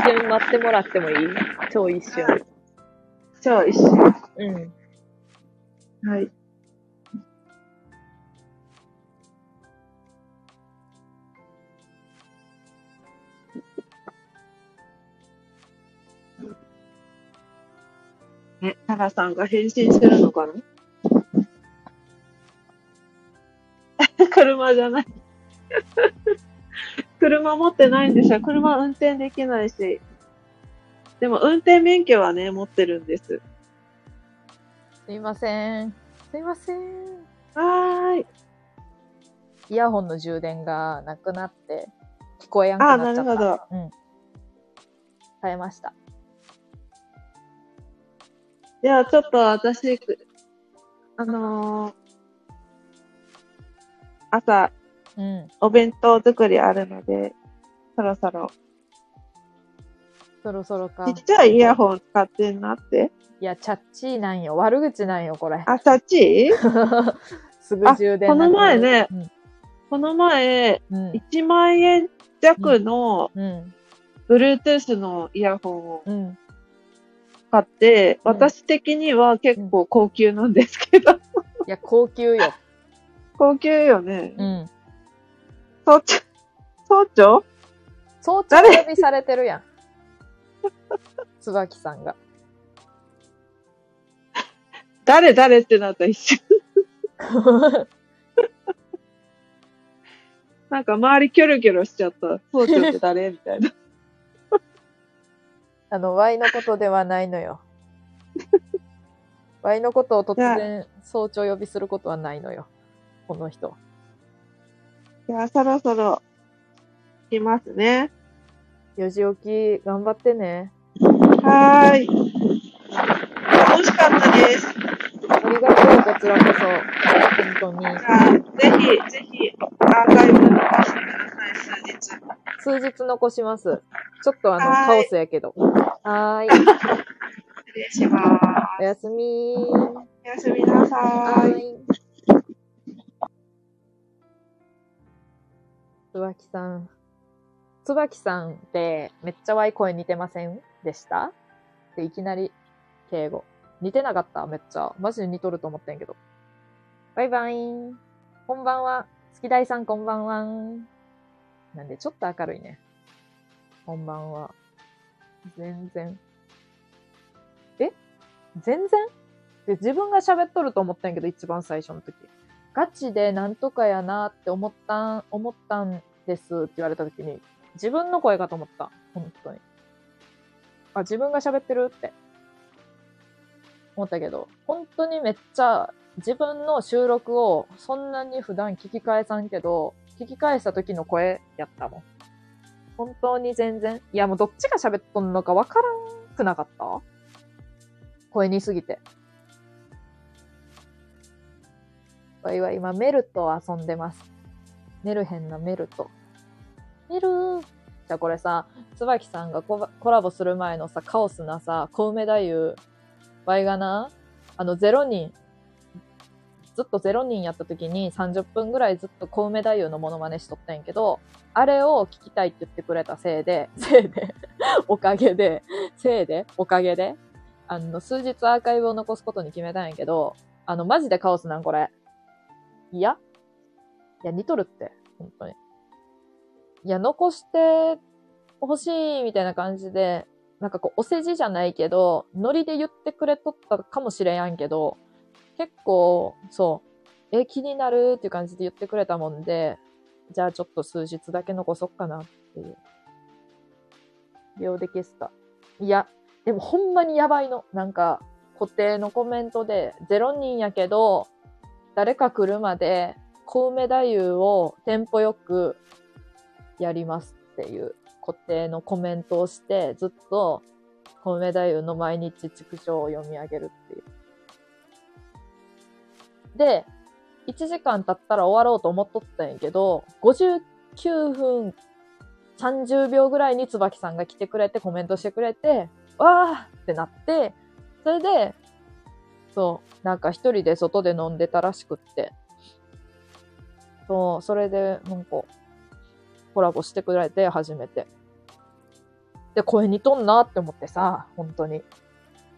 S1: 瞬待ってもらってもいい？超一瞬。
S2: 超一瞬。
S1: うん。
S2: はい。え、タラさんが返信するのかな？[laughs] 車じゃない。[laughs] 車持ってないんですよ。車運転できないし。でも運転免許はね、持ってるんです。
S1: すいません。すいません。
S2: はーい。
S1: イヤホンの充電がなくなって、聞こえやんくなっちゃった。
S2: なるほど。
S1: うん。耐えました。
S2: いや、ちょっと私、あのー朝、
S1: うん。
S2: お弁当作りあるので、そろそろ、
S1: そろそろか。
S2: ちっちゃいイヤホン使ってんなって。
S1: いや、チャッチーなんよ。悪口なんよ、これ。
S2: あ、さっち
S1: すぐ充電
S2: あこの前ね
S1: うん。
S2: この前、
S1: うん。
S2: 1万円弱の
S1: うん。
S2: Bluetooth のイヤホンを
S1: うん。
S2: 買って、
S1: うん
S2: 私的には結構高級なんですけど、
S1: いや、高級よ。[laughs]
S2: 高級よね。
S1: うん。
S2: 早朝、早朝
S1: 早朝
S2: 誰
S1: 呼びされてるやん。椿さんが。
S2: 誰？誰？ってなった一瞬。[laughs] なんか周りキョロキョロしちゃった。早朝って誰？みたいな。
S1: あの、Y のことではないのよ。Y のことを突然早朝呼びすることはないのよ。この人。
S2: じゃあそろそろ、来ますね。
S1: 4時起き、頑張ってね。
S2: はーい。楽しかったです。
S1: ありがとう、こちらこそ。本当に。
S2: じゃあ、ぜひ、ぜひ、アーカイブに残してください、数日。
S1: 数日残します。ちょっとあの、カオスやけど。はーい。[laughs]
S2: 失礼します。
S1: おやすみー。
S2: おやすみなさーい。
S1: 椿さん。椿さんってめっちゃワイ声似てませんでした？で、いきなり敬語。似てなかった？めっちゃ。マジで似とると思ってんけど。バイバイ。こんばんは。月大さんこんばんは。なんでちょっと明るいね。こんばんは。全然。え？全然？で、自分が喋っとると思ったんけど、一番最初の時。ガチでなんとかやなって思ったん、思ったんですって言われた時に、自分の声かと思った。本当に。あ、自分が喋ってるって思ったけど、本当にめっちゃ自分の収録をそんなに普段聞き返さんけど、聞き返した時の声やったもん。本当に全然。いやもうどっちが喋っとんのかわからんくなかった？声にすぎて。わいは今メルと遊んでます。メルヘンなメルと。メルーじゃこれさ、椿さんがコラボする前のさ、カオスなさ、小梅太夫、ワイがな、あの、ゼロ人、ずっとゼロ人やった時に30分ぐらいずっと小梅太夫のモノマネしとったんやけど、あれを聞きたいって言ってくれたせいで、せいで、[laughs] おかげで、せいで、おかげで、あの、数日アーカイブを残すことに決めたんやけど、あの、マジでカオスなんこれ。いや？いや、似とるって、本当に。いや、残して欲しいみたいな感じで、なんかこう、お世辞じゃないけど、ノリで言ってくれとったかもしれんけど、結構、そう、え、気になるっていう感じで言ってくれたもんで、じゃあちょっと数日だけ残そっかなっていう。秒で消した。いや、でもほんまにやばいの。なんか、固定のコメントで、0人やけど、誰か来るまで、小梅太夫をテンポよくやりますっていう固定のコメントをして、ずっと小梅太夫の毎日畜生を読み上げるっていう。で、1時間経ったら終わろうと思っとったんやけど、59分30秒ぐらいに椿さんが来てくれてコメントしてくれて、わーってなって、それで、そう、なんか一人で外で飲んでたらしくって。そう、それで、なんか、コラボしてくれて、初めて。で、声似とんなって思ってさ、本当に。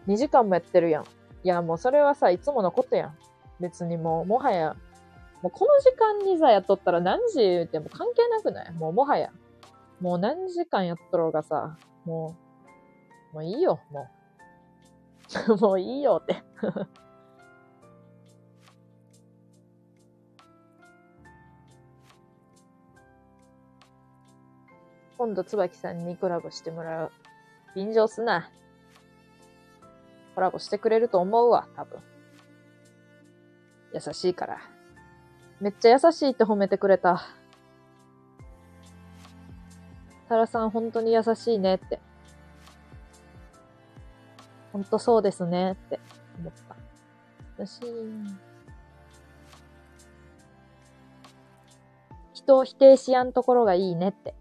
S1: 2時間もやってるやん。いや、もうそれはさ、いつものことやん。別にもう、もはや、もうこの時間にさ、やっとったら何時言うても関係なくない？もうもはや。もう何時間やっとろうがさ、もう、もういいよ、もう。[laughs] もういいよって。今度、椿さんにコラボしてもらう。便乗すな。コラボしてくれると思うわ、多分。優しいから。めっちゃ優しいって褒めてくれた。タラさん本当に優しいねって。本当そうですねって思った。優しい。人を否定しやんところがいいねって。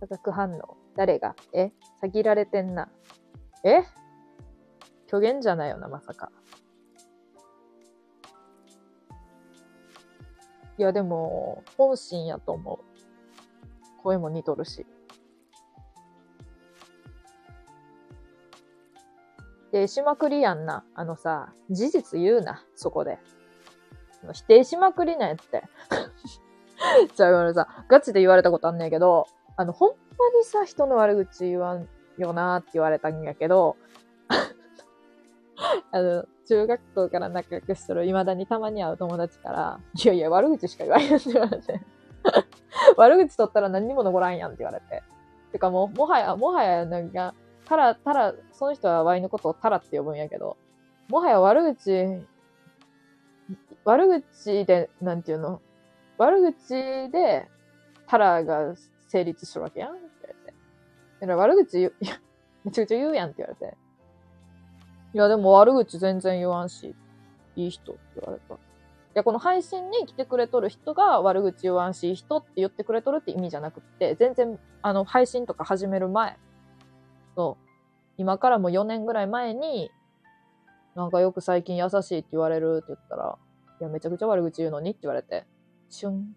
S1: 化学反応。誰が？え？先られてんな。え？虚言じゃないよな、まさか。いや、でも、本心やと思う。声も似とるし。で、しまくりやんな。あのさ、事実言うな、そこで。否定しまくりなやって。[laughs] じゃあ、俺さ、ガチで言われたことあんねんけど、あの、ほんまにさ、人の悪口言わんよなって言われたんやけど、[laughs] あの、中学校から仲良くしとる、未だにたまに会う友達から、いやいや、悪口しか言わんやんって言われて。[laughs] 悪口取ったら何にも残らんやんって言われて。てかもう、もはや、もはや、なんか、タラ、タラ、その人はワイのことをタラって呼ぶんやけど、もはや悪口、悪口で、なんていうの？悪口で、タラが成立しとるわけやんって言われて。悪口言う、[laughs] いや、めちゃくちゃ言うやんって言われて。いや、でも悪口全然言わんし、いい人って言われた。いや、この配信に来てくれとる人が悪口言わんし、いい人って言ってくれとるって意味じゃなくて、全然、あの、配信とか始める前、そう、今からも4年ぐらい前に、なんかよく最近優しいって言われるって言ったら、いや、めちゃくちゃ悪口言うのにって言われて、シュン。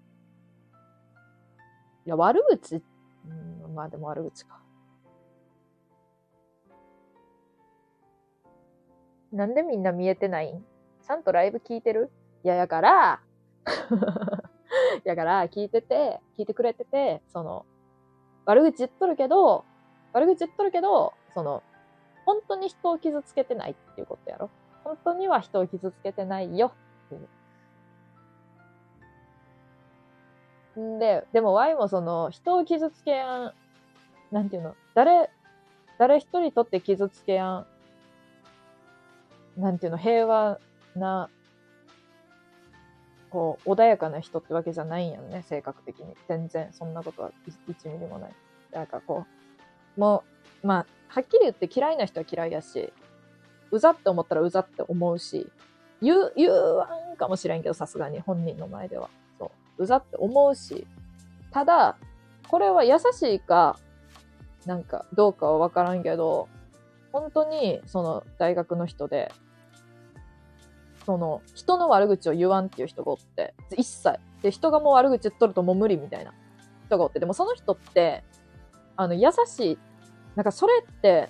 S1: いや、悪口うん、まあでも悪口か。なんでみんな見えてない？んちゃんとライブ聞いてる？いや、やから、[laughs] やから、聞いてて、聞いてくれてて、その、悪口言っとるけど、悪口言っとるけど、その、本当に人を傷つけてないっていうことやろ本当には人を傷つけてないよっていう。で、でも Y もその、人を傷つけやん、なんていうの、誰、誰一人とって傷つけやん、なんていうの、平和な、こう、穏やかな人ってわけじゃないんやんね、性格的に。全然、そんなことは1ミリもない。なんかこう、もう、まあ、はっきり言って嫌いな人は嫌いやし、うざって思ったらうざって思うし、言う、言わんかもしれんけど、さすがに本人の前では。うざって思うし、ただ、これは優しいか、なんかどうかはわからんけど、本当にその大学の人で、その人の悪口を言わんっていう人がおって、一切。で、人がもう悪口言っとるともう無理みたいな人がおって、でもその人って、あの、優しい。なんかそれって、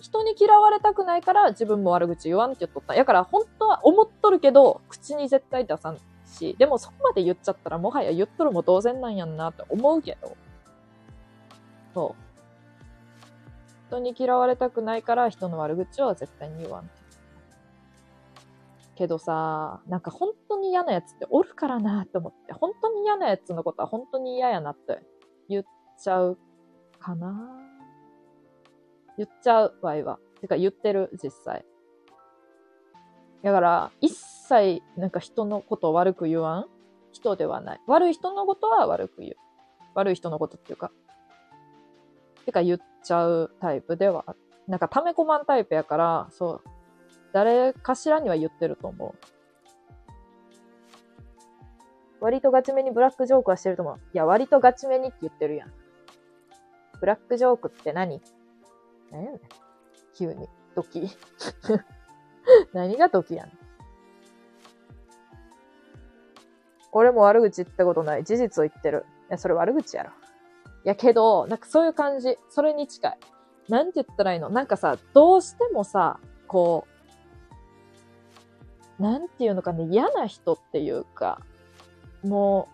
S1: 人に嫌われたくないから自分も悪口言わんって言っとった。やから本当は思っとるけど、口に絶対出さんし、でもそこまで言っちゃったらもはや言っとるも同然なんやんなって思うけど。そう。人に嫌われたくないから人の悪口は絶対に言わん。けどさ、なんか本当に嫌なやつっておるからなって思って、本当に嫌なやつのことは本当に嫌やなって言っちゃうかな言っちゃう場合は。てか言ってる、実際。だから、一切なんか人のことを悪く言わん人ではない。悪い人のことは悪く言う。悪い人のことっていうか。てか言っちゃうタイプではある。なんか溜め込まんタイプやから、そう。誰かしらには言ってると思う。割とガチめにブラックジョークはしてると思う。いや、割とガチめにって言ってるやん。ブラックジョークって何？何やねん。急に。ドキ。[laughs] 何がドキやねん。俺も悪口言ったことない。事実を言ってる。いや、それ悪口やろ。いや、けど、なんかそういう感じ。それに近い。なんて言ったらいいの？なんかさ、どうしてもさ、こう、なんていうのかね、嫌な人っていうか、も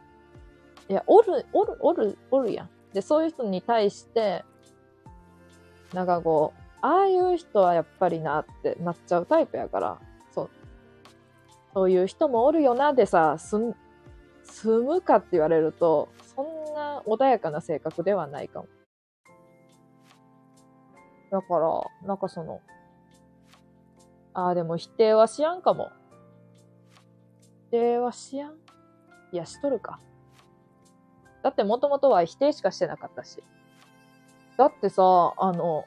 S1: う、いや、おる、おる、おる、おるやん。で、そういう人に対して、なんかこう、ああいう人はやっぱりなってなっちゃうタイプやから、そう。そういう人もおるよなでさ、すん、住むかって言われると、そんな穏やかな性格ではないかも。だから、なんかその、ああ、でも否定はしやんかも。否定はしやん？いや、しとるか。だってもともとは否定しかしてなかったし。だってさ、あの、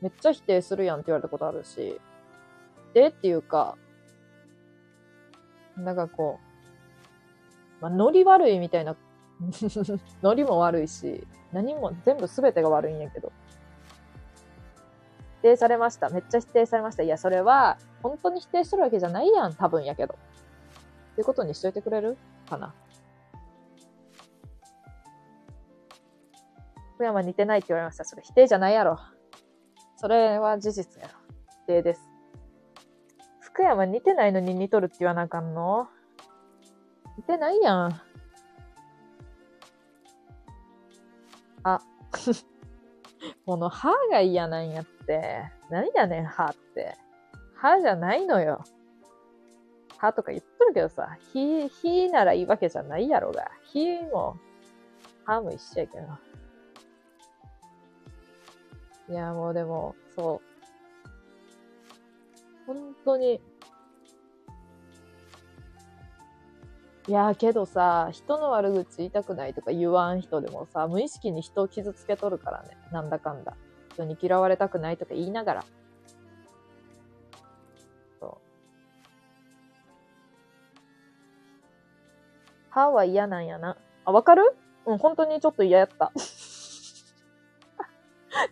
S1: めっちゃ否定するやんって言われたことあるし。でっていうか、なんかこう、まあ、ノリ悪いみたいな、[laughs] ノリも悪いし、何も全部全てが悪いんやけど。否定されました。めっちゃ否定されました。いや、それは、本当に否定してるわけじゃないやん、多分やけど。っていうことにしといてくれる？かな。福山似てないって言われました。それ否定じゃないやろ。それは事実やろ。否定です。福山似てないのに似とるって言わなあかんの？似てないやん。あ、[laughs] この歯が嫌なんやって。何やねん、歯って。歯じゃないのよ。歯とか言っとるけどさ、火、火ならいいわけじゃないやろが。火も、歯も一緒やけど。いや、もうでも、そう。本当に。いや、けどさ、人の悪口言いたくないとか言わん人でもさ、無意識に人を傷つけとるからね。なんだかんだ。人に嫌われたくないとか言いながら。そう。歯は嫌なんやな。あ、わかる？うん、本当にちょっと嫌やった。[laughs]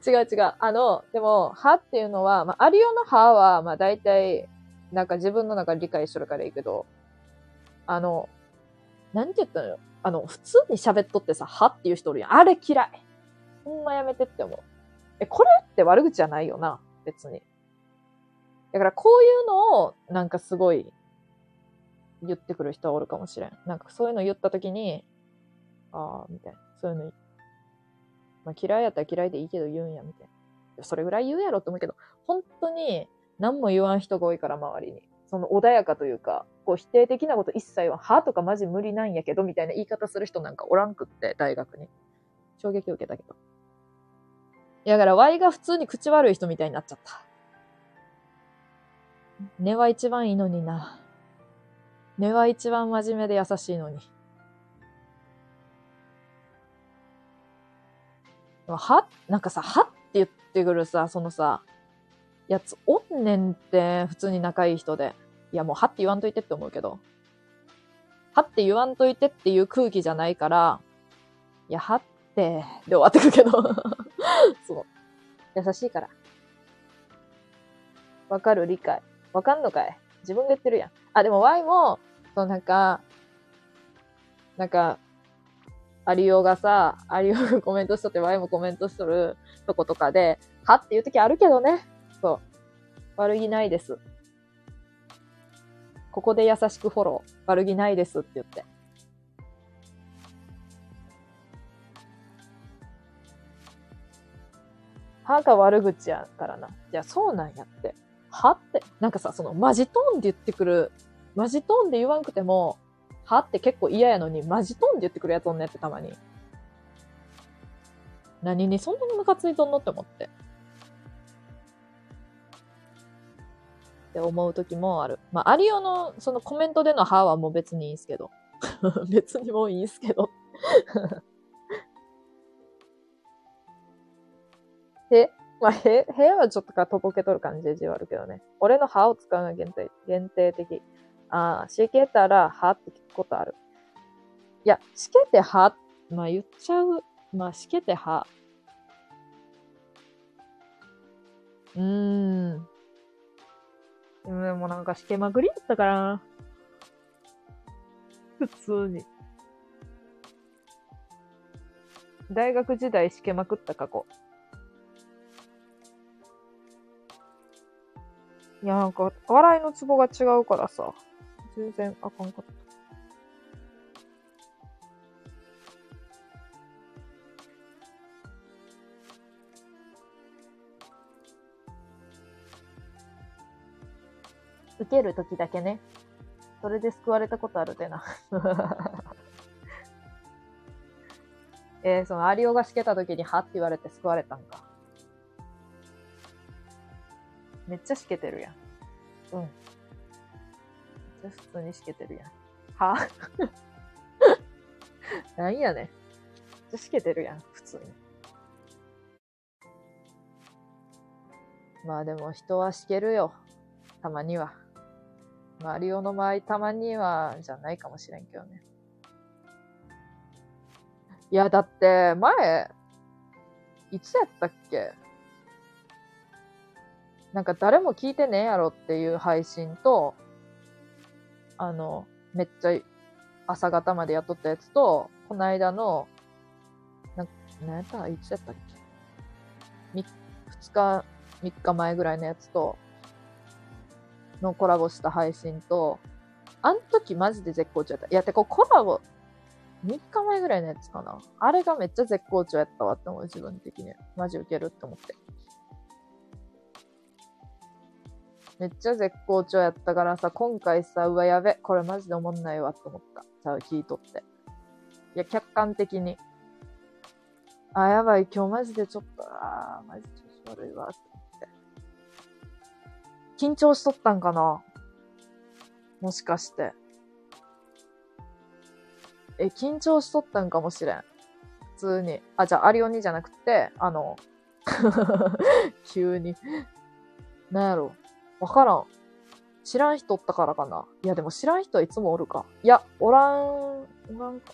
S1: 違う違う。あの、でも、歯っていうのは、まあ、アリオの歯は、まあ、大体、なんか自分の中で理解しとるからいいけど、あの、なんて言ったのよ。あの、普通に喋っとってさ、歯っていう人おるやん。あれ嫌い。ほんまやめてって思う。え、これって悪口じゃないよな、別に。だからこういうのを、なんかすごい、言ってくる人はおるかもしれん。なんかそういうの言ったときに、ああ、みたいな。そういうの、まあ嫌いやったら嫌いでいいけど言うんや、みたいな。それぐらい言うやろって思うけど、本当に何も言わん人が多いから、周りに。その穏やかというか、こう否定的なこと一切は、はとかマジ無理なんやけど、みたいな言い方する人なんかおらんくって、大学に。衝撃を受けたけど。いやだから Y が普通に口悪い人みたいになっちゃった。根は一番いいのにな。根は一番真面目で優しいのに。はなんかさ、はって言ってくるさ、そのさ、やつおねんって、普通に仲いい人で。いやもうはって言わんといてって思うけど。はって言わんといてっていう空気じゃないから、いや、はって、で終わってくるけど。[laughs] そう。優しいから。わかる理解。わかんのかい自分が言ってるやん。あ、でも Y も、そうなんか、なんか、アリオがさ、アリオがコメントしとって Y もコメントしとるとことかで、はっていう時あるけどね。そう。悪気ないです。ここで優しくフォロー。悪気ないですって言って。歯が悪口やからな。いや、そうなんやって。はって、なんかさ、その、マジトーンで言ってくる、マジトーンで言わんくても、はって結構嫌やのに、マジトーンで言ってくるやつおんねってたまに。何にそんなにムカついとんのって思って。って思う時もある。まあ、アリオのそのコメントでの歯はもう別にいいんすけど。[laughs] 別にもういいんすけど。[laughs] へ、まあ、へ、部屋はちょっとかとぼけとる感じではあるけどね。俺の歯を使うのは限定、限定的。ああ、しけたら歯って聞くことある。いや、しけて歯、まあ言っちゃう。まあ、しけて歯。うーん。でもでもなんかしけまくりだったから。普通に。大学時代しけまくった過去。いや、なんか、笑いのツボが違うからさ、全然あかんかった。けるときだけね。それで救われたことあるでな。[laughs] えー、そのアリオがしけたときにはって言われて救われたんか。めっちゃしけてるやん。うん。めっちゃ普通にしけてるやん。は？[laughs] なんやねん。めっちゃしけてるやん、普通に。まあでも人はしけるよ。たまには。まあ、リオの場合、たまには、じゃないかもしれんけどね。いや、だって、前、いつやったっけ？なんか誰も聞いてねえやろっていう配信と、あの、めっちゃ朝方までやっとったやつと、この間の、な、なんやった？いつやったっけ？み、二日、三日前ぐらいのやつと、のコラボした配信と、あん時マジで絶好調やった。いや、てかコラボ、3日前ぐらいのやつかな。あれがめっちゃ絶好調やったわって思う、自分的に。マジウケるって思って。めっちゃ絶好調やったからさ、今回さ、うわ、やべ、これマジで思んないわって思った。さ、聞いとって。いや、客観的に。あ、やばい、今日マジでちょっと、あーマジ調子悪いわって。緊張しとったんかな？もしかして。え、緊張しとったんかもしれん。普通に。あ、じゃあ、アリオニじゃなくて、あの、[laughs] 急に。なんやろ。わからん。知らん人おったからかな。いや、でも知らん人はいつもおるか。いや、おらん、おらんか。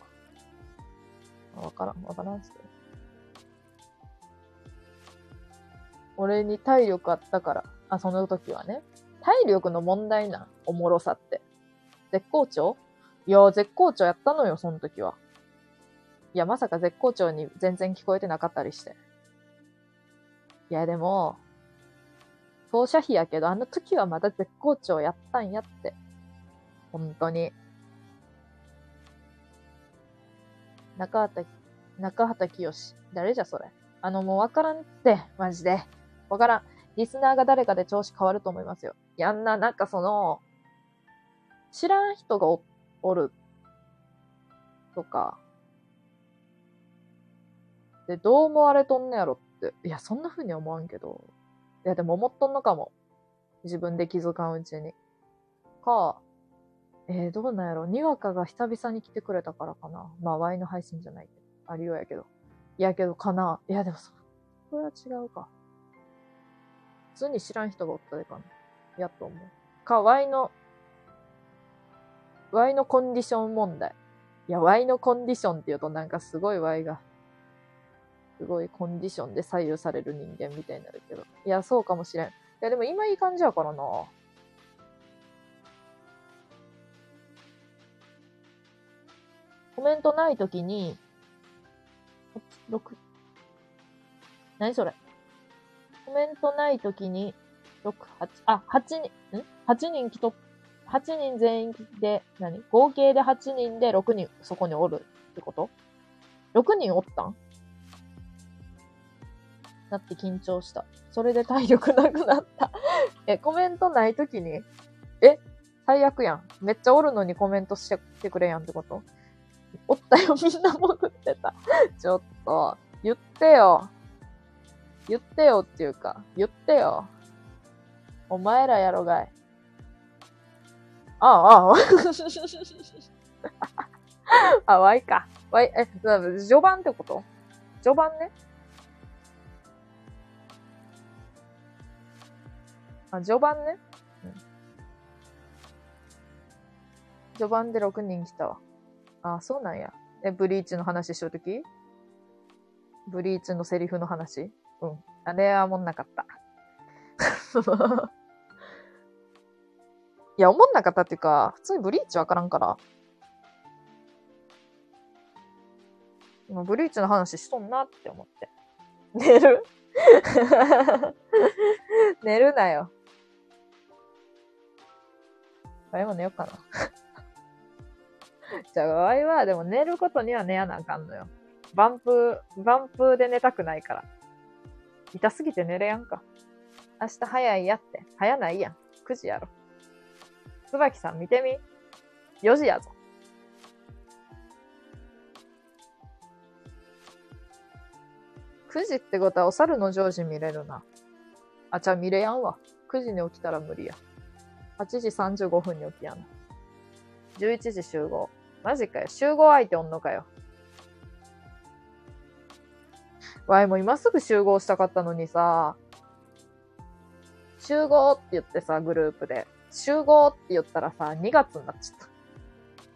S1: わからん、わからんすけど。俺に体力あったから。あ、その時はね。体力の問題な、おもろさって。絶好調？いや、絶好調やったのよ、その時は。いや、まさか絶好調に全然聞こえてなかったりして。いや、でも、当社費やけど、あの時はまだ絶好調やったんやって。本当に。中畑、中畑清。誰じゃそれ？あの、もうわからんって、マジで。わからん。リスナーが誰かで調子変わると思いますよ。やんな、なんかその、知らん人がおおるとか、で、どう思われとんねやろって。いや、そんな風に思わんけど。いや、でも思っとんのかも。自分で気づかんうちに。か、えー、どうなんやろにわかが久々に来てくれたからかな。まあ、ワイの配信じゃないけど。ありようやけど。いやけど、かな。いや、でもそ、それは違うか。通に知らん人がおったでかな。やと思う。か、ワイの、ワイのコンディション問題。いや、ワイのコンディションって言うとなんかすごいワイが、すごいコンディションで左右される人間みたいになるけど。いや、そうかもしれん。いや、でも今いい感じやからな。コメントないときに、6、何それ？コメントないときに、6、8、あ、8人、ん ?8 人来と、8人全員で、何？合計で8人で6人そこにおるってこと ?6 人おったん？だって緊張した。それで体力なくなった。え、コメントないときに、え？最悪やん。めっちゃおるのにコメントしてくれやんってこと？おったよ、みんな潜ってた。ちょっと、言ってよ。言ってよっていうか、言ってよ。お前らやろがい。ああ、ああ。[laughs] あ、ワイか。ワイ、え、序盤ってこと？序盤ね。あ、序盤ね。うん。序盤で6人来たわ。あ、そうなんや。え、ブリーチの話しようときブリーチのセリフの話？うん。あれはおもんなかった。[laughs] いや、おもんなかったっていうか、普通にブリーチわからんから。今、ブリーチの話しとんなって思って。寝る？[laughs] 寝るなよ。あれも寝ようかな。[laughs] じゃあ、場合は、でも寝ることには寝やなあかんのよ。バンプ、バンプで寝たくないから。痛すぎて寝れやんか。明日早いやって。早ないやん。9時やろ。椿さん見てみ ?4 時やぞ。9時ってことはお猿の常時見れるな。あ、じゃあ見れやんわ。9時に起きたら無理や。8時35分に起きやん。11時集合。マジかよ。集合相手おんのかよ。わいも今すぐ集合したかったのにさ、集合って言ってさ、グループで。集合って言ったらさ、2月になっちゃった。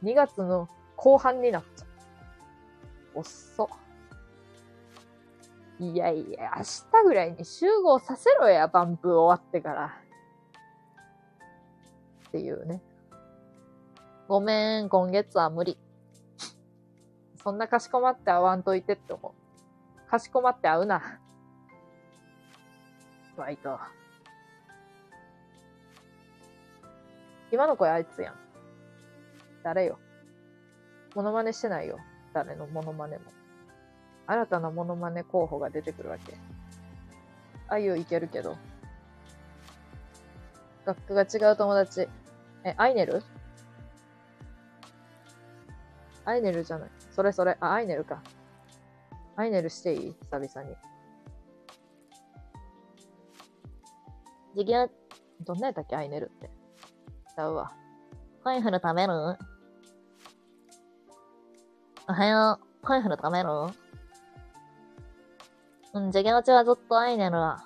S1: 2月の後半になっちゃった。遅っ。いやいや、明日ぐらいに集合させろや、バンプ終わってから。っていうね。ごめん、今月は無理。そんなかしこまって会わんといてって思う。かしこまって会うな。バイト。今の声あいつやん。誰よ。モノマネしてないよ。誰のモノマネも。新たなモノマネ候補が出てくるわけ。あゆいけるけど。学区が違う友達。え、アイネル？アイネルじゃない。それそれ。あ、アイネルか。アイネルしていい久々に。授業、どんなやったっけ？アイネルって。ちゃうわ。コインフル食べる？おはよう。コインフル食べる？うん、授業中はずっとアイネルは、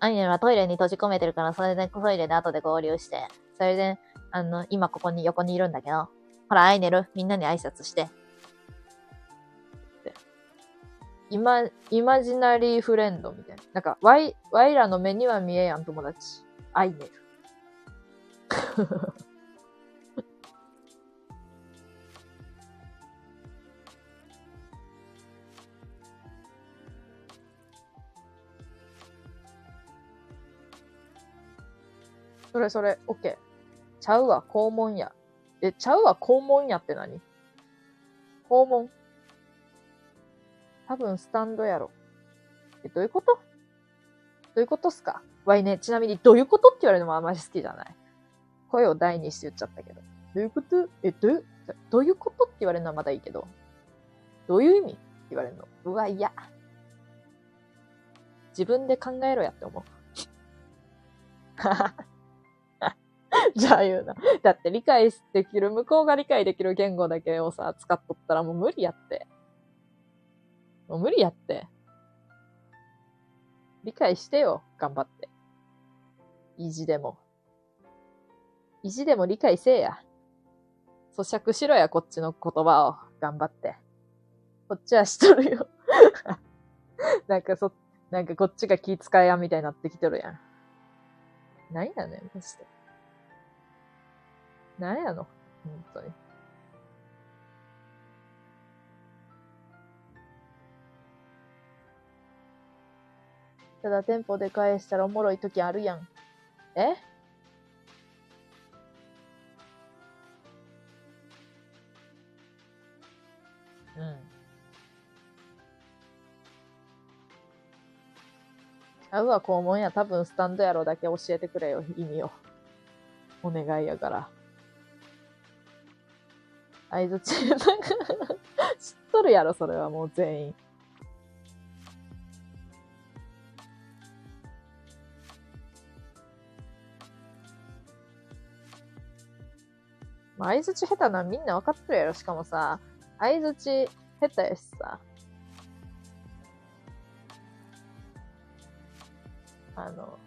S1: アイネルはトイレに閉じ込めてるから、それでトイレで後で合流して、それで、あの、今ここに横にいるんだけど、ほら、アイネル、みんなに挨拶して。イマ、イマジナリーフレンドみたいな。なんか、ワイ、ワイらの目には見えやん友達。アイネル。[laughs] それそれ、オッケー。ちゃうわ、肛門や。え、ちゃうわ、肛門やって何？肛門？多分スタンドやろ。え、どういうこと？どういうことっすか？わいね、ちなみにどういうことって言われるのもあんまり好きじゃない。声を大にして言っちゃったけど。どういうこと？え、どういう、どういうことって言われるのはまだいいけど。どういう意味って言われるの？うわ、嫌。自分で考えろやって思う。[laughs] じゃあ言うな。だって理解できる、向こうが理解できる言語だけをさ、使っとったらもう無理やって。もう無理やって。理解してよ、頑張って。意地でも。意地でも理解せえや。咀嚼しろや、こっちの言葉を。頑張って。こっちはしとるよ。[laughs] なんかそ、なんかこっちが気遣いやみたいになってきてるやん。なんやねん、マジで。なんやの本当に。ただ店舗で返したらおもろい時あるやん。え？うん。あうわ、肛門や。多分スタンドやろだけ教えてくれよ、意味を。お願いやから。相づち、なんか知っとるやろ、それはもう全員。まあ相づち下手なみんな分かってるやろ。しかもさ、相づち下手やしさ。あの、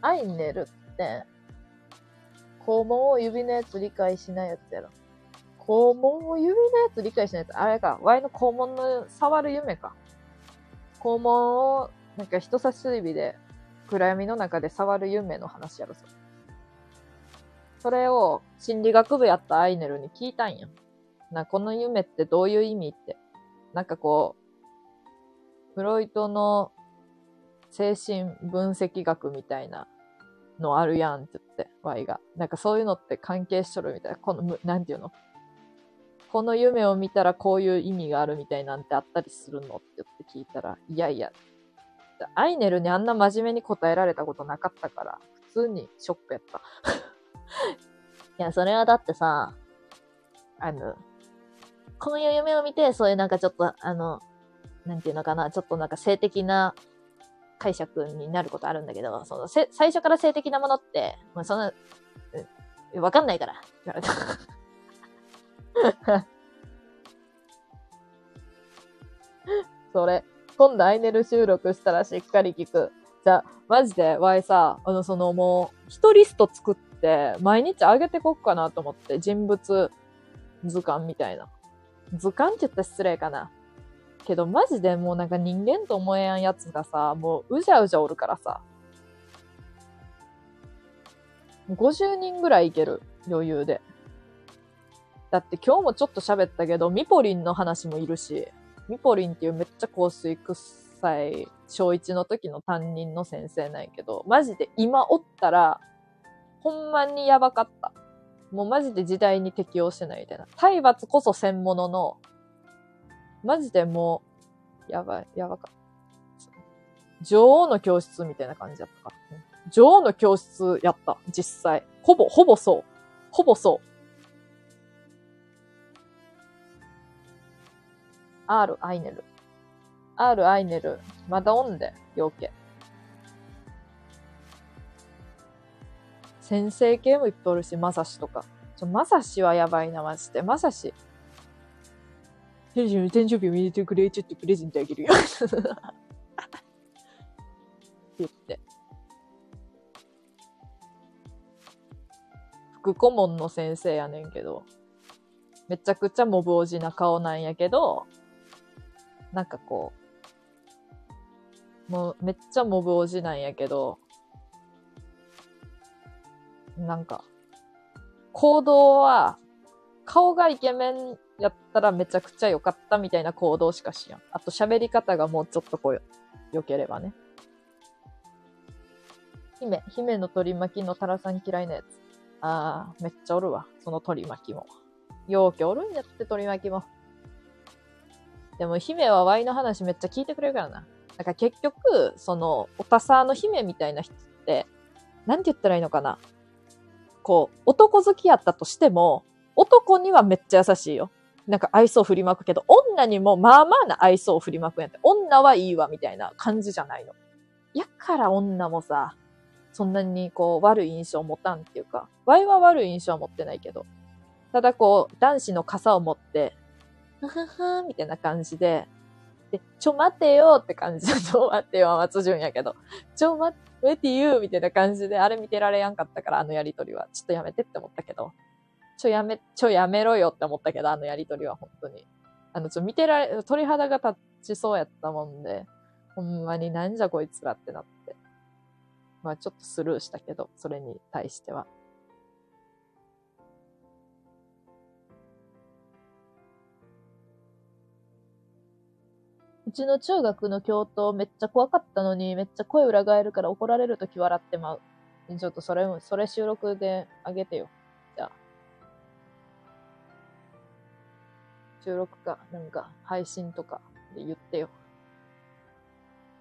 S1: アイネルって、肛門を指のやつ理解しないやつやろ。肛門を指のやつ理解しないやつ。あれか、ワイの肛門の触る夢か。肛門を、なんか人差し指で暗闇の中で触る夢の話やろ、それ。それを心理学部やったアイネルに聞いたんや。な、この夢ってどういう意味って。なんかこう、フロイトの精神分析学みたいなのあるやんって言って、Y が。なんかそういうのって関係しとるみたいな。この、なんていうの？この夢を見たらこういう意味があるみたいなんてあったりするのって言って聞いたら、いやいや、アイネルにあんな真面目に答えられたことなかったから、普通にショックやった。[laughs] いや、それはだってさ、あの、こういう夢を見て、そういうなんかちょっと、あの、なんていうのかな、ちょっとなんか性的な解釈になることあるんだけど、その、せ最初から性的なものって、まあ、そんな、わかんないから、言われた。それ、今度アイネル収録したらしっかり聞く。じゃあ、マジで、わいさ、あの、そのもう、一リスト作って、毎日上げてこっかなと思って、人物図鑑みたいな。図鑑って言ったら失礼かな。けど、マジでもうなんか人間と思えやんやつがさ、もううじゃうじゃおるからさ。50人ぐらいいける。余裕で。だって今日もちょっと喋ったけど、ミポリンの話もいるし、ミポリンっていうめっちゃ香水臭い小1の時の担任の先生なんやけど、マジで今おったら、ほんまにやばかった。もうマジで時代に適応してないみたいな。体罰こそ専物の、マジでもう、やばい、やばかった。女王の教室みたいな感じだったか。女王の教室やった、実際。ほぼ、ほぼそう。ほぼそう。R アイネル。R アイネル。まだおんで、陽気。先生系もいっぱいおるし、まさしとか。ちょ、まさしはやばいな、マジで。まさし。天使の誕生日を見れてくれ、ちょっとプレゼントあげるよ。っ [laughs] て言って。副顧問の先生やねんけど、めちゃくちゃモブおじな顔なんやけど、なんかこう、もうめっちゃモブおじなんやけど、なんか、行動は、顔がイケメンやったらめちゃくちゃ良かったみたいな行動しかしやん。あと喋り方がもうちょっとこう、良ければね。姫、姫の取り巻きのタラさん嫌いなやつ。ああ、めっちゃおるわ。その取り巻きも。陽気おるんやって取り巻きも。でも姫はワイの話めっちゃ聞いてくれるからな。だか結局、その、おたさの姫みたいな人って、なんて言ったらいいのかな。こう、男好きやったとしても、男にはめっちゃ優しいよ。なんか愛想振りまくけど、女にもまあまあな愛想を振りまくんやって。女はいいわみたいな感じじゃないの。やから女もさ、そんなにこう悪い印象を持たんっていうか、ワイは悪い印象は持ってないけど、ただこう、男子の傘を持って、ふふふみたいな感じで、で、ちょ待てよって感じで、ちょ待てよは松潤やけど、ちょ待ってよみたいな感じで、あれ見てられやんかったから、あのやりとりは。ちょっとやめてって思ったけど、ちょやめ、ちょやめろよって思ったけど、あのやりとりは本当に。あの、ちょ、見てられ、鳥肌が立ちそうやったもんで、ほんまになんじゃこいつらってなって。まあちょっとスルーしたけど、それに対しては。うちの中学の教頭めっちゃ怖かったのに、めっちゃ声裏返るから怒られるとき笑ってまう。ちょっとそれも、それ収録であげてよ。じゃあ。収録か、なんか、配信とかで言ってよ。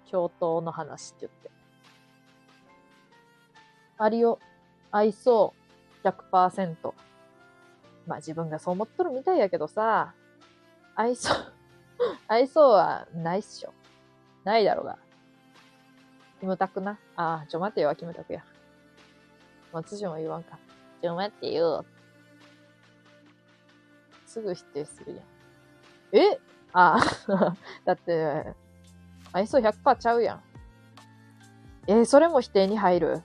S1: 教頭の話って言って。アリを愛そう100%。まあ自分がそう思っとるみたいやけどさ、愛そう、[gasps] 愛想はないっしょ。ないだろうが。キムタクな。ああ、ちょ待てよ、キムタクや。松潤は言わんか。ちょ待ってよ。すぐ否定するやん。え？ああ、[laughs] だって、愛想100%ちゃうやん。えーそれも否定に入る？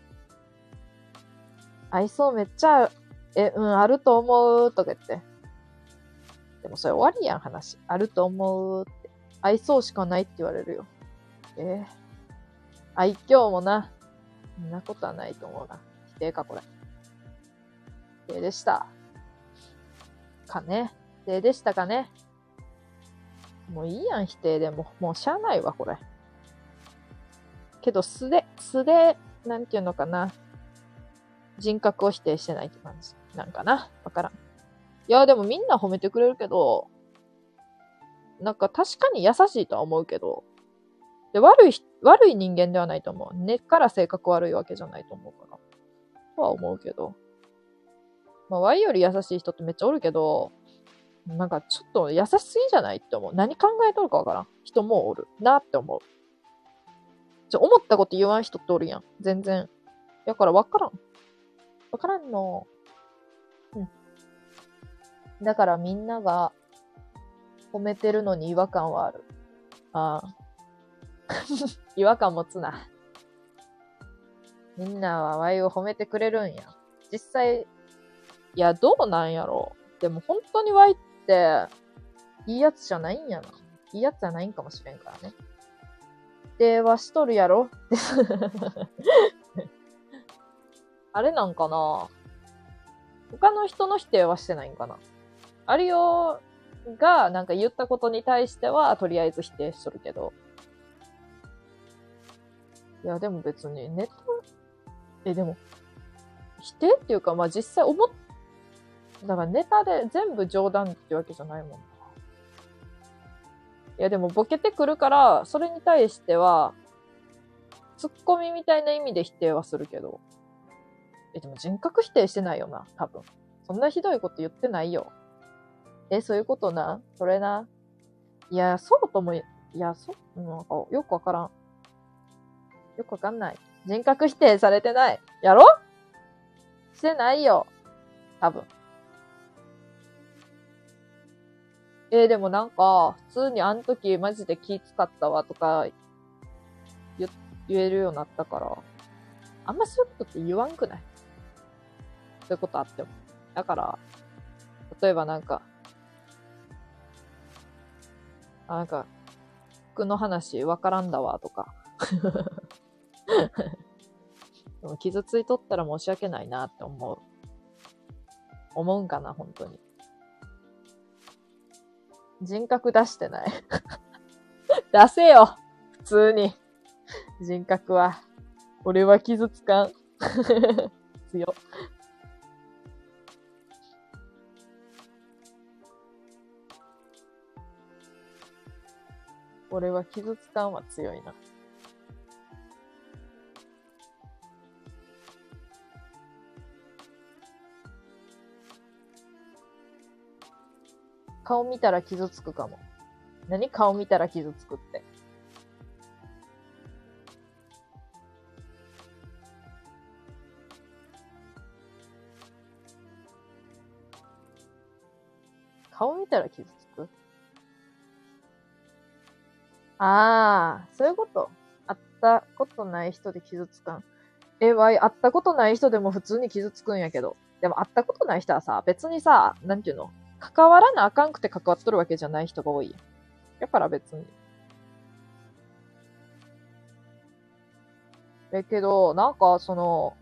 S1: 愛想めっちゃ、え、うん、あると思う、とか言って。でもそれ終わりやん、話。あると思うって。愛想しかないって言われるよ。えー愛嬌もな。そんなことはないと思うな。否定か、これ。否定でした。かね。否定でしたかね。もういいやん、否定でも。もうしゃあないわ、これ。けど、素で、素で、なんていうのかな。人格を否定してないって感じ。なんかな。わからん。いや、でもみんな褒めてくれるけど、なんか確かに優しいとは思うけど、で悪い、悪い人間ではないと思う。根っから性格悪いわけじゃないと思うから。とは思うけど。まあ、Y より優しい人ってめっちゃおるけど、なんかちょっと優しすぎじゃないって思う。何考えとるかわからん。人もおる。なって思う。ちょ、思ったこと言わん人っておるやん。全然。だからわからん。わからんの。だからみんなが褒めてるのに違和感はある。ああ。[laughs] 違和感持つな。みんなはワイを褒めてくれるんや。実際、いや、どうなんやろう。でも本当にワイって、いいやつじゃないんやな。いいやつじゃないんかもしれんからね。否定はしとるやろ [laughs] あれなんかな他の人の否定はしてないんかなアリオがなんか言ったことに対しては、とりあえず否定しとるけど。いや、でも別にネタ、え、でも、否定っていうか、まあ実際思っ、だからネタで全部冗談ってわけじゃないもんな。いや、でもボケてくるから、それに対しては、ツッコミみたいな意味で否定はするけど。え、でも人格否定してないよな、多分。そんなひどいこと言ってないよ。え、そういうことな？それな？いや、そうともい、や、そう、なんか、よくわからん。よくわかんない。人格否定されてない。やろ？してないよ。多分。えーでもなんか、普通にあの時マジで気使ったわとか、言、言えるようになったから、あんまそういうことって言わんくない？そういうことあっても。だから、例えばなんか、あ、なんか、服の話わからんだわとか。[laughs] でも傷ついとったら申し訳ないなって思う。思うんかな、本当に。人格出してない。[laughs] 出せよ普通に。人格は。俺は傷つかん。[laughs] 強。俺は傷つかんは強いな。顔見たら傷つくかも。何顔見たら傷つくって。顔見たら傷つくああ、そういうこと？会ったことない人で傷つかん？え、わい、会ったことない人でも普通に傷つくんやけど。でも会ったことない人はさ、別にさ、なんていうの？関わらなあかんくて関わっとるわけじゃない人が多い。だから別に。えけど、なんか、その、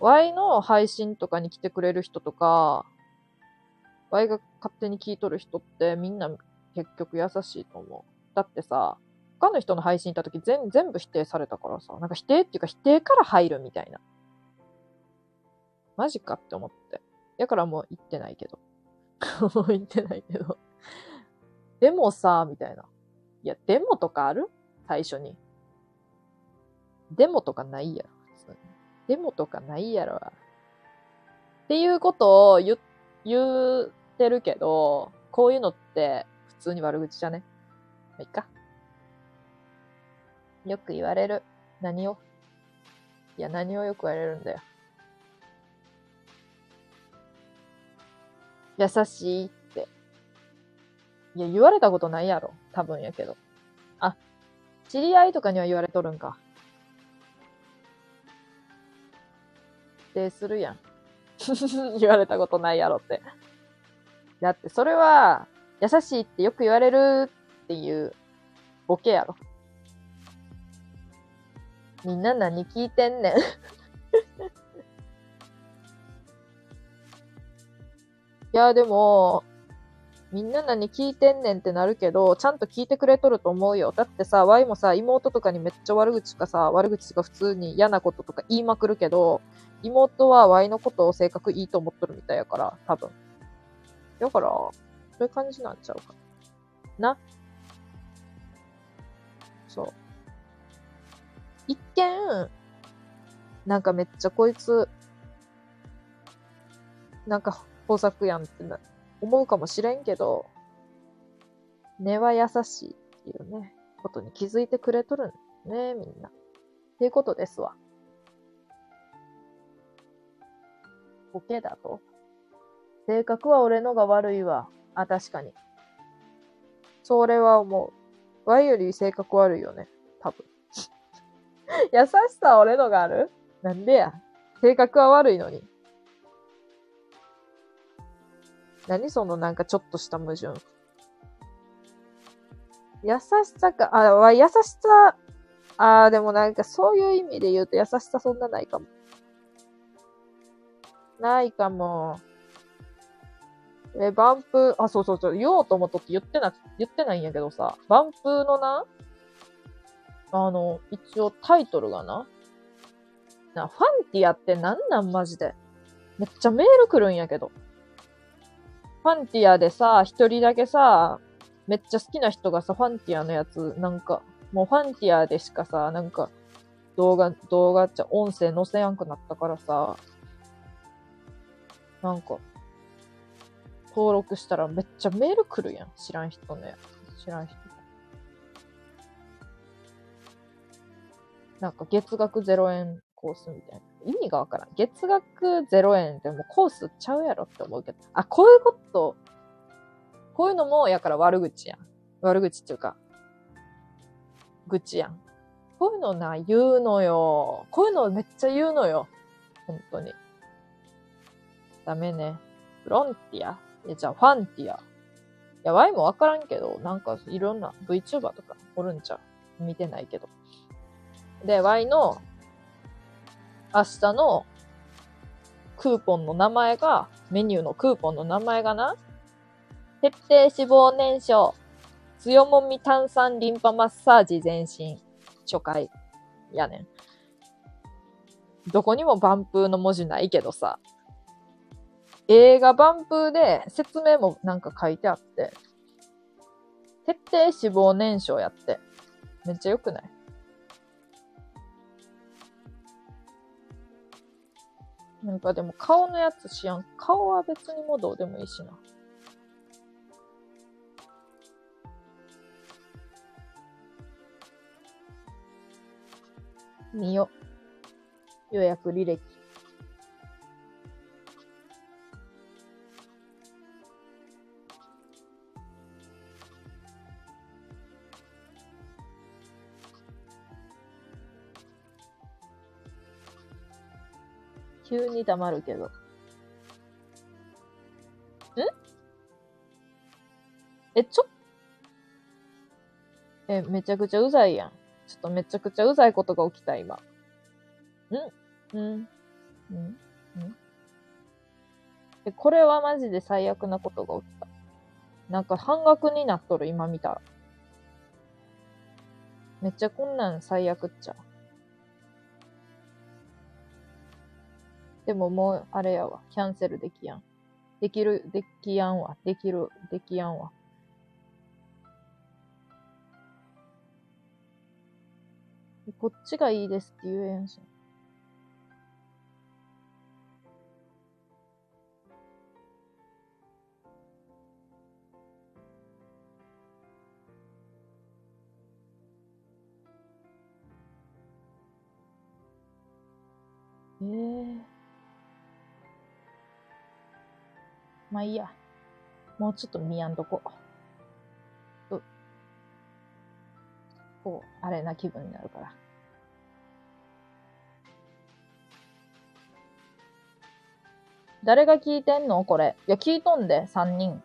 S1: Y の配信とかに来てくれる人とか、Y が勝手に聞いとる人ってみんな結局優しいと思う。だってさ、他の人の配信行った時全全部否定されたからさ、なんか否定っていうか否定から入るみたいな。マジかって思って。だからもう行ってないけど。[laughs] もう行ってないけど。でもさ、みたいな。いや、でもとかある？最初に。でもとかないやろ。普通にでもとかないやろ。っていうことを言、言ってるけど、こういうのって普通に悪口じゃね？まあいっか。よく言われる。何を？いや、何をよく言われるんだよ。優しいって。いや、言われたことないやろ。多分やけど。あ、知り合いとかには言われとるんか。否定するやん。[laughs] 言われたことないやろって。だってそれは、優しいってよく言われるっていうボケやろ。みんな何聞いてんねん。[laughs] いや、でも、みんな何聞いてんねんってなるけど、ちゃんと聞いてくれとると思うよ。だってさ、ワイもさ、妹とかにめっちゃ悪口とかさ、悪口とか普通に嫌なこととか言いまくるけど、妹はワイのことを性格いいと思っとるみたいやから、多分。だから、そういう感じなんちゃうかな。一見、なんかめっちゃこいつ、なんか豊作やんってな思うかもしれんけど、根は優しいっていうね、ことに気づいてくれとるんね、みんな。っていうことですわ。ボケだと性格は俺のが悪いわ。あ、確かに。それは思う。ワイより性格悪いよね。多分。[laughs] 優しさは俺のがある？なんでや？性格は悪いのに。何そのなんかちょっとした矛盾。優しさか、あ、優しさ、あでもなんかそういう意味で言うと優しさそんなないかも。ないかも。え、バンプ、あ、そうそうそう、言おうと思っとって言ってな、言ってないんやけどさ、バンプのな、あの、一応タイトルがな、な、ファンティアってなんなんマジで。めっちゃメール来るんやけど。ファンティアでさ、一人だけさ、めっちゃ好きな人がさ、ファンティアのやつ、なんか、もうファンティアでしかさ、なんか、動画、動画っちゃ、音声載せやんくなったからさ、なんか、登録したらめっちゃメール来るやん。知らん人ね。知らん人。なんか月額0円コースみたいな。意味がわからん。月額0円でもコースちゃうやろって思うけど。あ、こういうこと、こういうのも、やから悪口やん。悪口っていうか、愚痴やん。こういうのな、言うのよ。こういうのめっちゃ言うのよ。本当に。ダメね。フロンティア？いや、じゃあファンティア。いや、ワイもわからんけど、なんかいろんな VTuber とかおるんちゃう？見てないけど。で、ワイの明日のクーポンの名前が、メニューのクーポンの名前がな、徹底脂肪燃焼、強もみ炭酸リンパマッサージ全身、初回、やねん。どこにもバンプーの文字ないけどさ、映画バンプーで説明もなんか書いてあって、徹底脂肪燃焼やって、めっちゃ良くない？なんかでも顔のやつしやん。顔は別にもうどうでもいいしな。見よ。予約履歴。急に黙るけど。ん？え、ちょ、え、めちゃくちゃうざいやん。ちょっとめちゃくちゃうざいことが起きた、今。ん？うんん？ん？え、これはマジで最悪なことが起きた。なんか半額になっとる、今見たら。めっちゃこんなん最悪っちゃ。でももう、あれやわ。キャンセルできやん。できる、できやんわ。できる、できやんわ。こっちがいいですって言えんし。ええまあいいや。もうちょっと見やんとこ。う、こう、あれな気分になるから。誰が聞いてんの？これ。いや、聞いとんで、三人。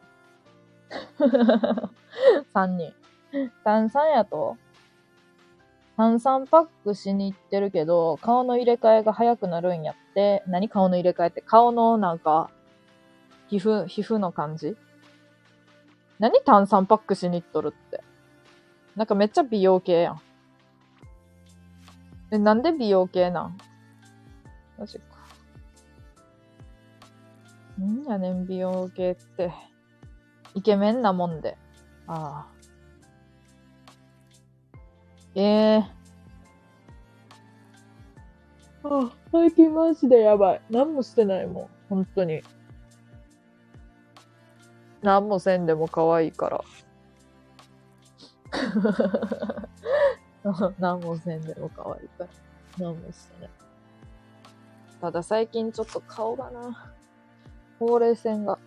S1: [laughs] 三人。炭酸やと炭酸パックしに行ってるけど、顔の入れ替えが早くなるんやって。何顔の入れ替えって？顔のなんか、皮膚、皮膚の感じ？何炭酸パックしにっとるって？なんかめっちゃ美容系やん。え、なんで美容系なん？マジか。んやねん、美容系って。イケメンなもんで。ああ。ええあ、最近マジでやばい。何もしてないもん。本当に。何もせんでも可愛いから。[laughs] 何もせんでも可愛いから。何もしてない。ただ最近ちょっと顔がな、ほうれい線が、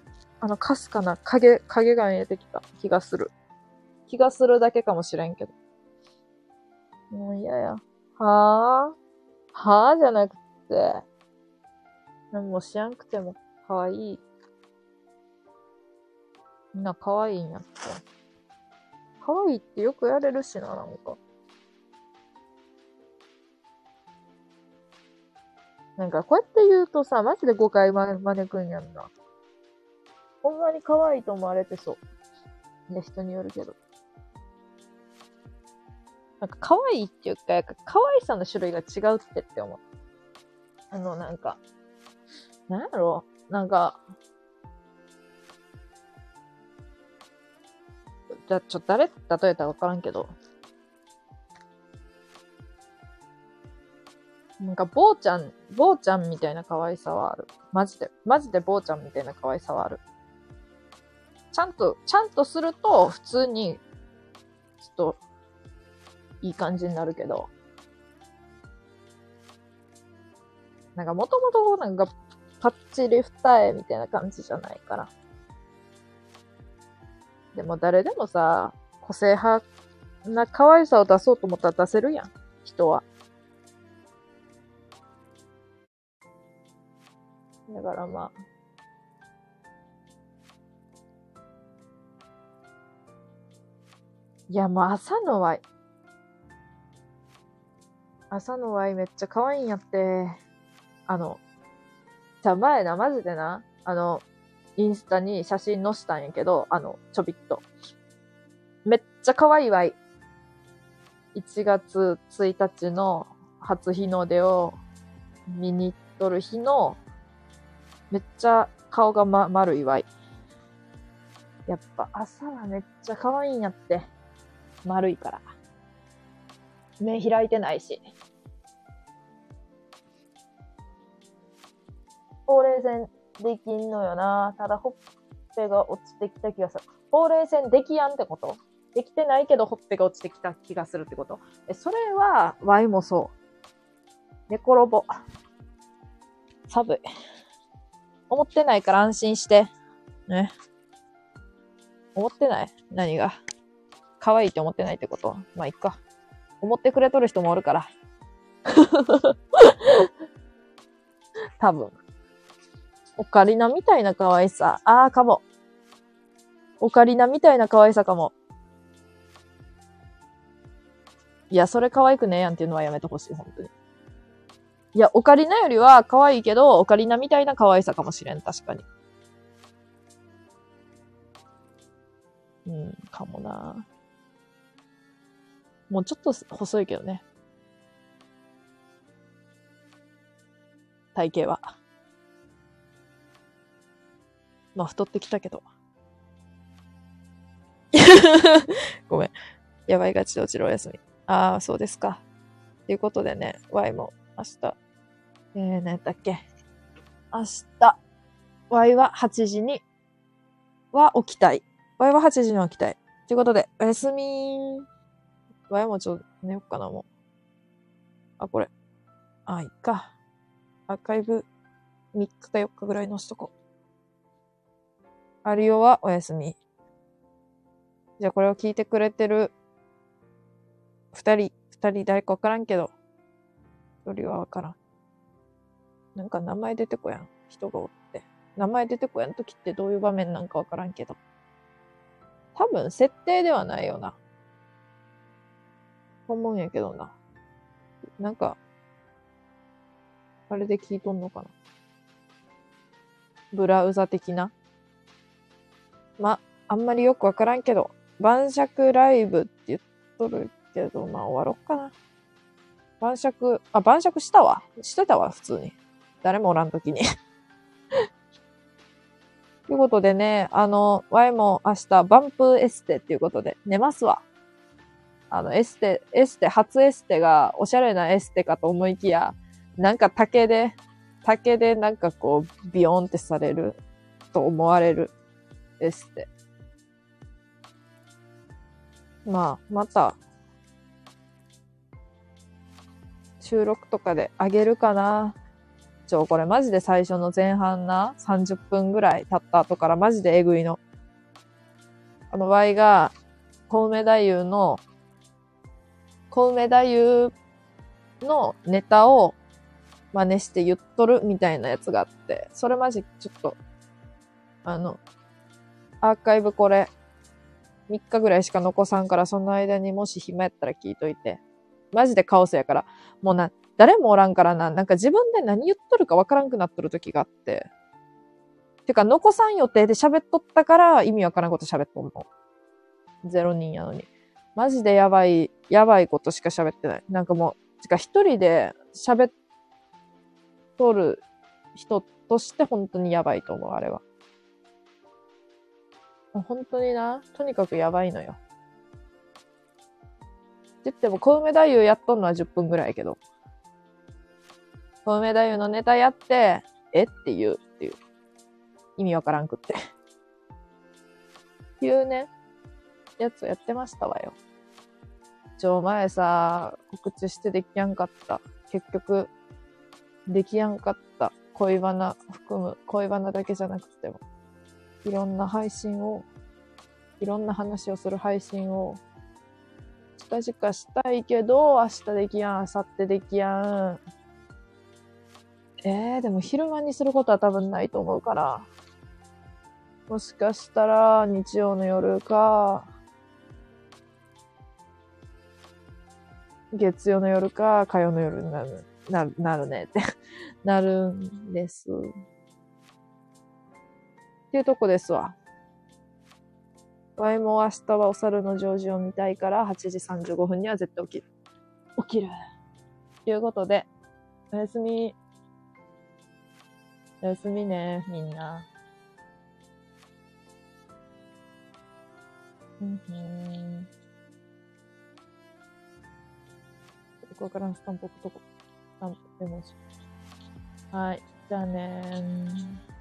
S1: あの、かすかな影、影が見えてきた気がする。気がするだけかもしれんけど。もう嫌や。はぁ？はぁじゃなくて、何もしやんくても可愛い。みんな可愛いんやって。可愛いってよくやれるしな、なんか。なんか、こうやって言うとさ、マジで誤解招くんやんな。ほんまに可愛いと思われてそう。で、人によるけど。なんか可愛いっていうか、可愛さの種類が違うってって思う。あの、なんか、なんやろ？なんか、じゃあ、ちょっと誰例えたらわからんけど、なんか、坊ちゃん、坊ちゃんみたいな可愛さはある。マジで。マジで坊ちゃんみたいな可愛さはある。ちゃんと、ちゃんとすると、普通に、ちょっと、いい感じになるけど。なんか、もともと、なんか、パッチリ二重みたいな感じじゃないから。でも、誰でもさ、個性派な可愛さを出そうと思ったら出せるやん。人は。だからまあ。いや、もう朝のワイ。朝のワイめっちゃ可愛いんやって。あの、じゃあ前な、マジでな、あの、インスタに写真載せたんやけど、あの、ちょびっと。めっちゃ可愛いワイ。1月1日の初日の出を見に行っとる日のめっちゃ顔がま、丸いわい。やっぱ朝はめっちゃ可愛いんやって。丸いから。目開いてないし。ほうれい線できんのよな。ただほっぺが落ちてきた気がする。ほうれい線できやんってことできてないけどほっぺが落ちてきた気がするってことえ、それは、ワイもそう。寝転ぼ。寒い。思ってないから安心して。ね。思ってない？何が？可愛いって思ってないってこと？まあ、いっか。思ってくれとる人もおるから。[laughs] 多分。オカリナみたいな可愛さ。ああ、かも。オカリナみたいな可愛さかも。いや、それ可愛くねえやんっていうのはやめてほしい、本当に。いや、オカリナよりは可愛いけど、オカリナみたいな可愛さかもしれん、確かに。うん、かもな。もうちょっと細いけどね。体型は。まあ、太ってきたけど。[laughs] ごめん。やばいがちで落ちるお休み。ああ、そうですか。ということでね、Y も明日、えー、何やったっけ。明日、Y は8時には起きたい。Y は8時に起きたい。ということで、おやすみー。Y もちょっと寝よっかな、もう。あ、これ。あ、いっか。アーカイブ3日か4日ぐらい載しとこう。あるよはおやすみ。じゃあこれを聞いてくれてる二人、二人誰かわからんけど、一人はわからん。なんか名前出てこやん。人がおって。名前出てこやんときってどういう場面なんかわからんけど。多分設定ではないよな。と思うんやけどな。なんか、あれで聞いとんのかな。ブラウザ的な。ま、あんまりよくわからんけど、晩酌ライブって言っとるけど、まあ終わろっかな。晩酌、あ、晩酌したわ。してたわ、普通に。誰もおらんときに。と [laughs] いうことでね、あの、Y も明日、バンプエステっていうことで、寝ますわ。あの、エステ、エステ、初エステがおしゃれなエステかと思いきや、なんか竹で、竹でなんかこう、ビヨーンってされると思われるエステ。まあ、また、収録とかであげるかな。ちょ、これマジで最初の前半な、30分ぐらい経った後からマジでえぐいの。あの、Y が、小梅太夫の、小梅太夫のネタを真似して言っとるみたいなやつがあって、それマジちょっと、あの、アーカイブこれ、3日ぐらいしか残さんから、その間にもし暇やったら聞いといて。マジでカオスやから。もうな、誰もおらんからな、なんか自分で何言っとるかわからんくなっとる時があって。てか、残さん予定で喋っとったから意味わからんこと喋っとんの。ゼロ人やのに。マジでやばい、やばいことしか喋ってない。なんかもう、てか一人で喋っとる人として本当にやばいと思う、あれは。もう本当にな、とにかくやばいのよ。って言っても、小梅太夫やっとんのは10分ぐらいけど。小梅太夫のネタやって、えって言うっていう。意味わからんくって。っていうね、やつをやってましたわよ。ちょ、前さ、告知してできやんかった。結局、できやんかった。恋バナ含む、恋バナだけじゃなくても。いろんな配信を、いろんな話をする配信を、近々したいけど、明日できやん、明後日できやん。えー、でも昼間にすることは多分ないと思うから。もしかしたら日曜の夜か、月曜の夜か、火曜の夜になる、なる、なるねって、[laughs] なるんです。っていうとこですわ。ワイも明日はお猿のジョージを見たいから、8時35分には絶対起きる。起きる。ということで、おやすみ。おやすみね、みんな。うんふん。ここからスタンプ置くとこ。スタンプ、絵文字。はい。じゃあねー。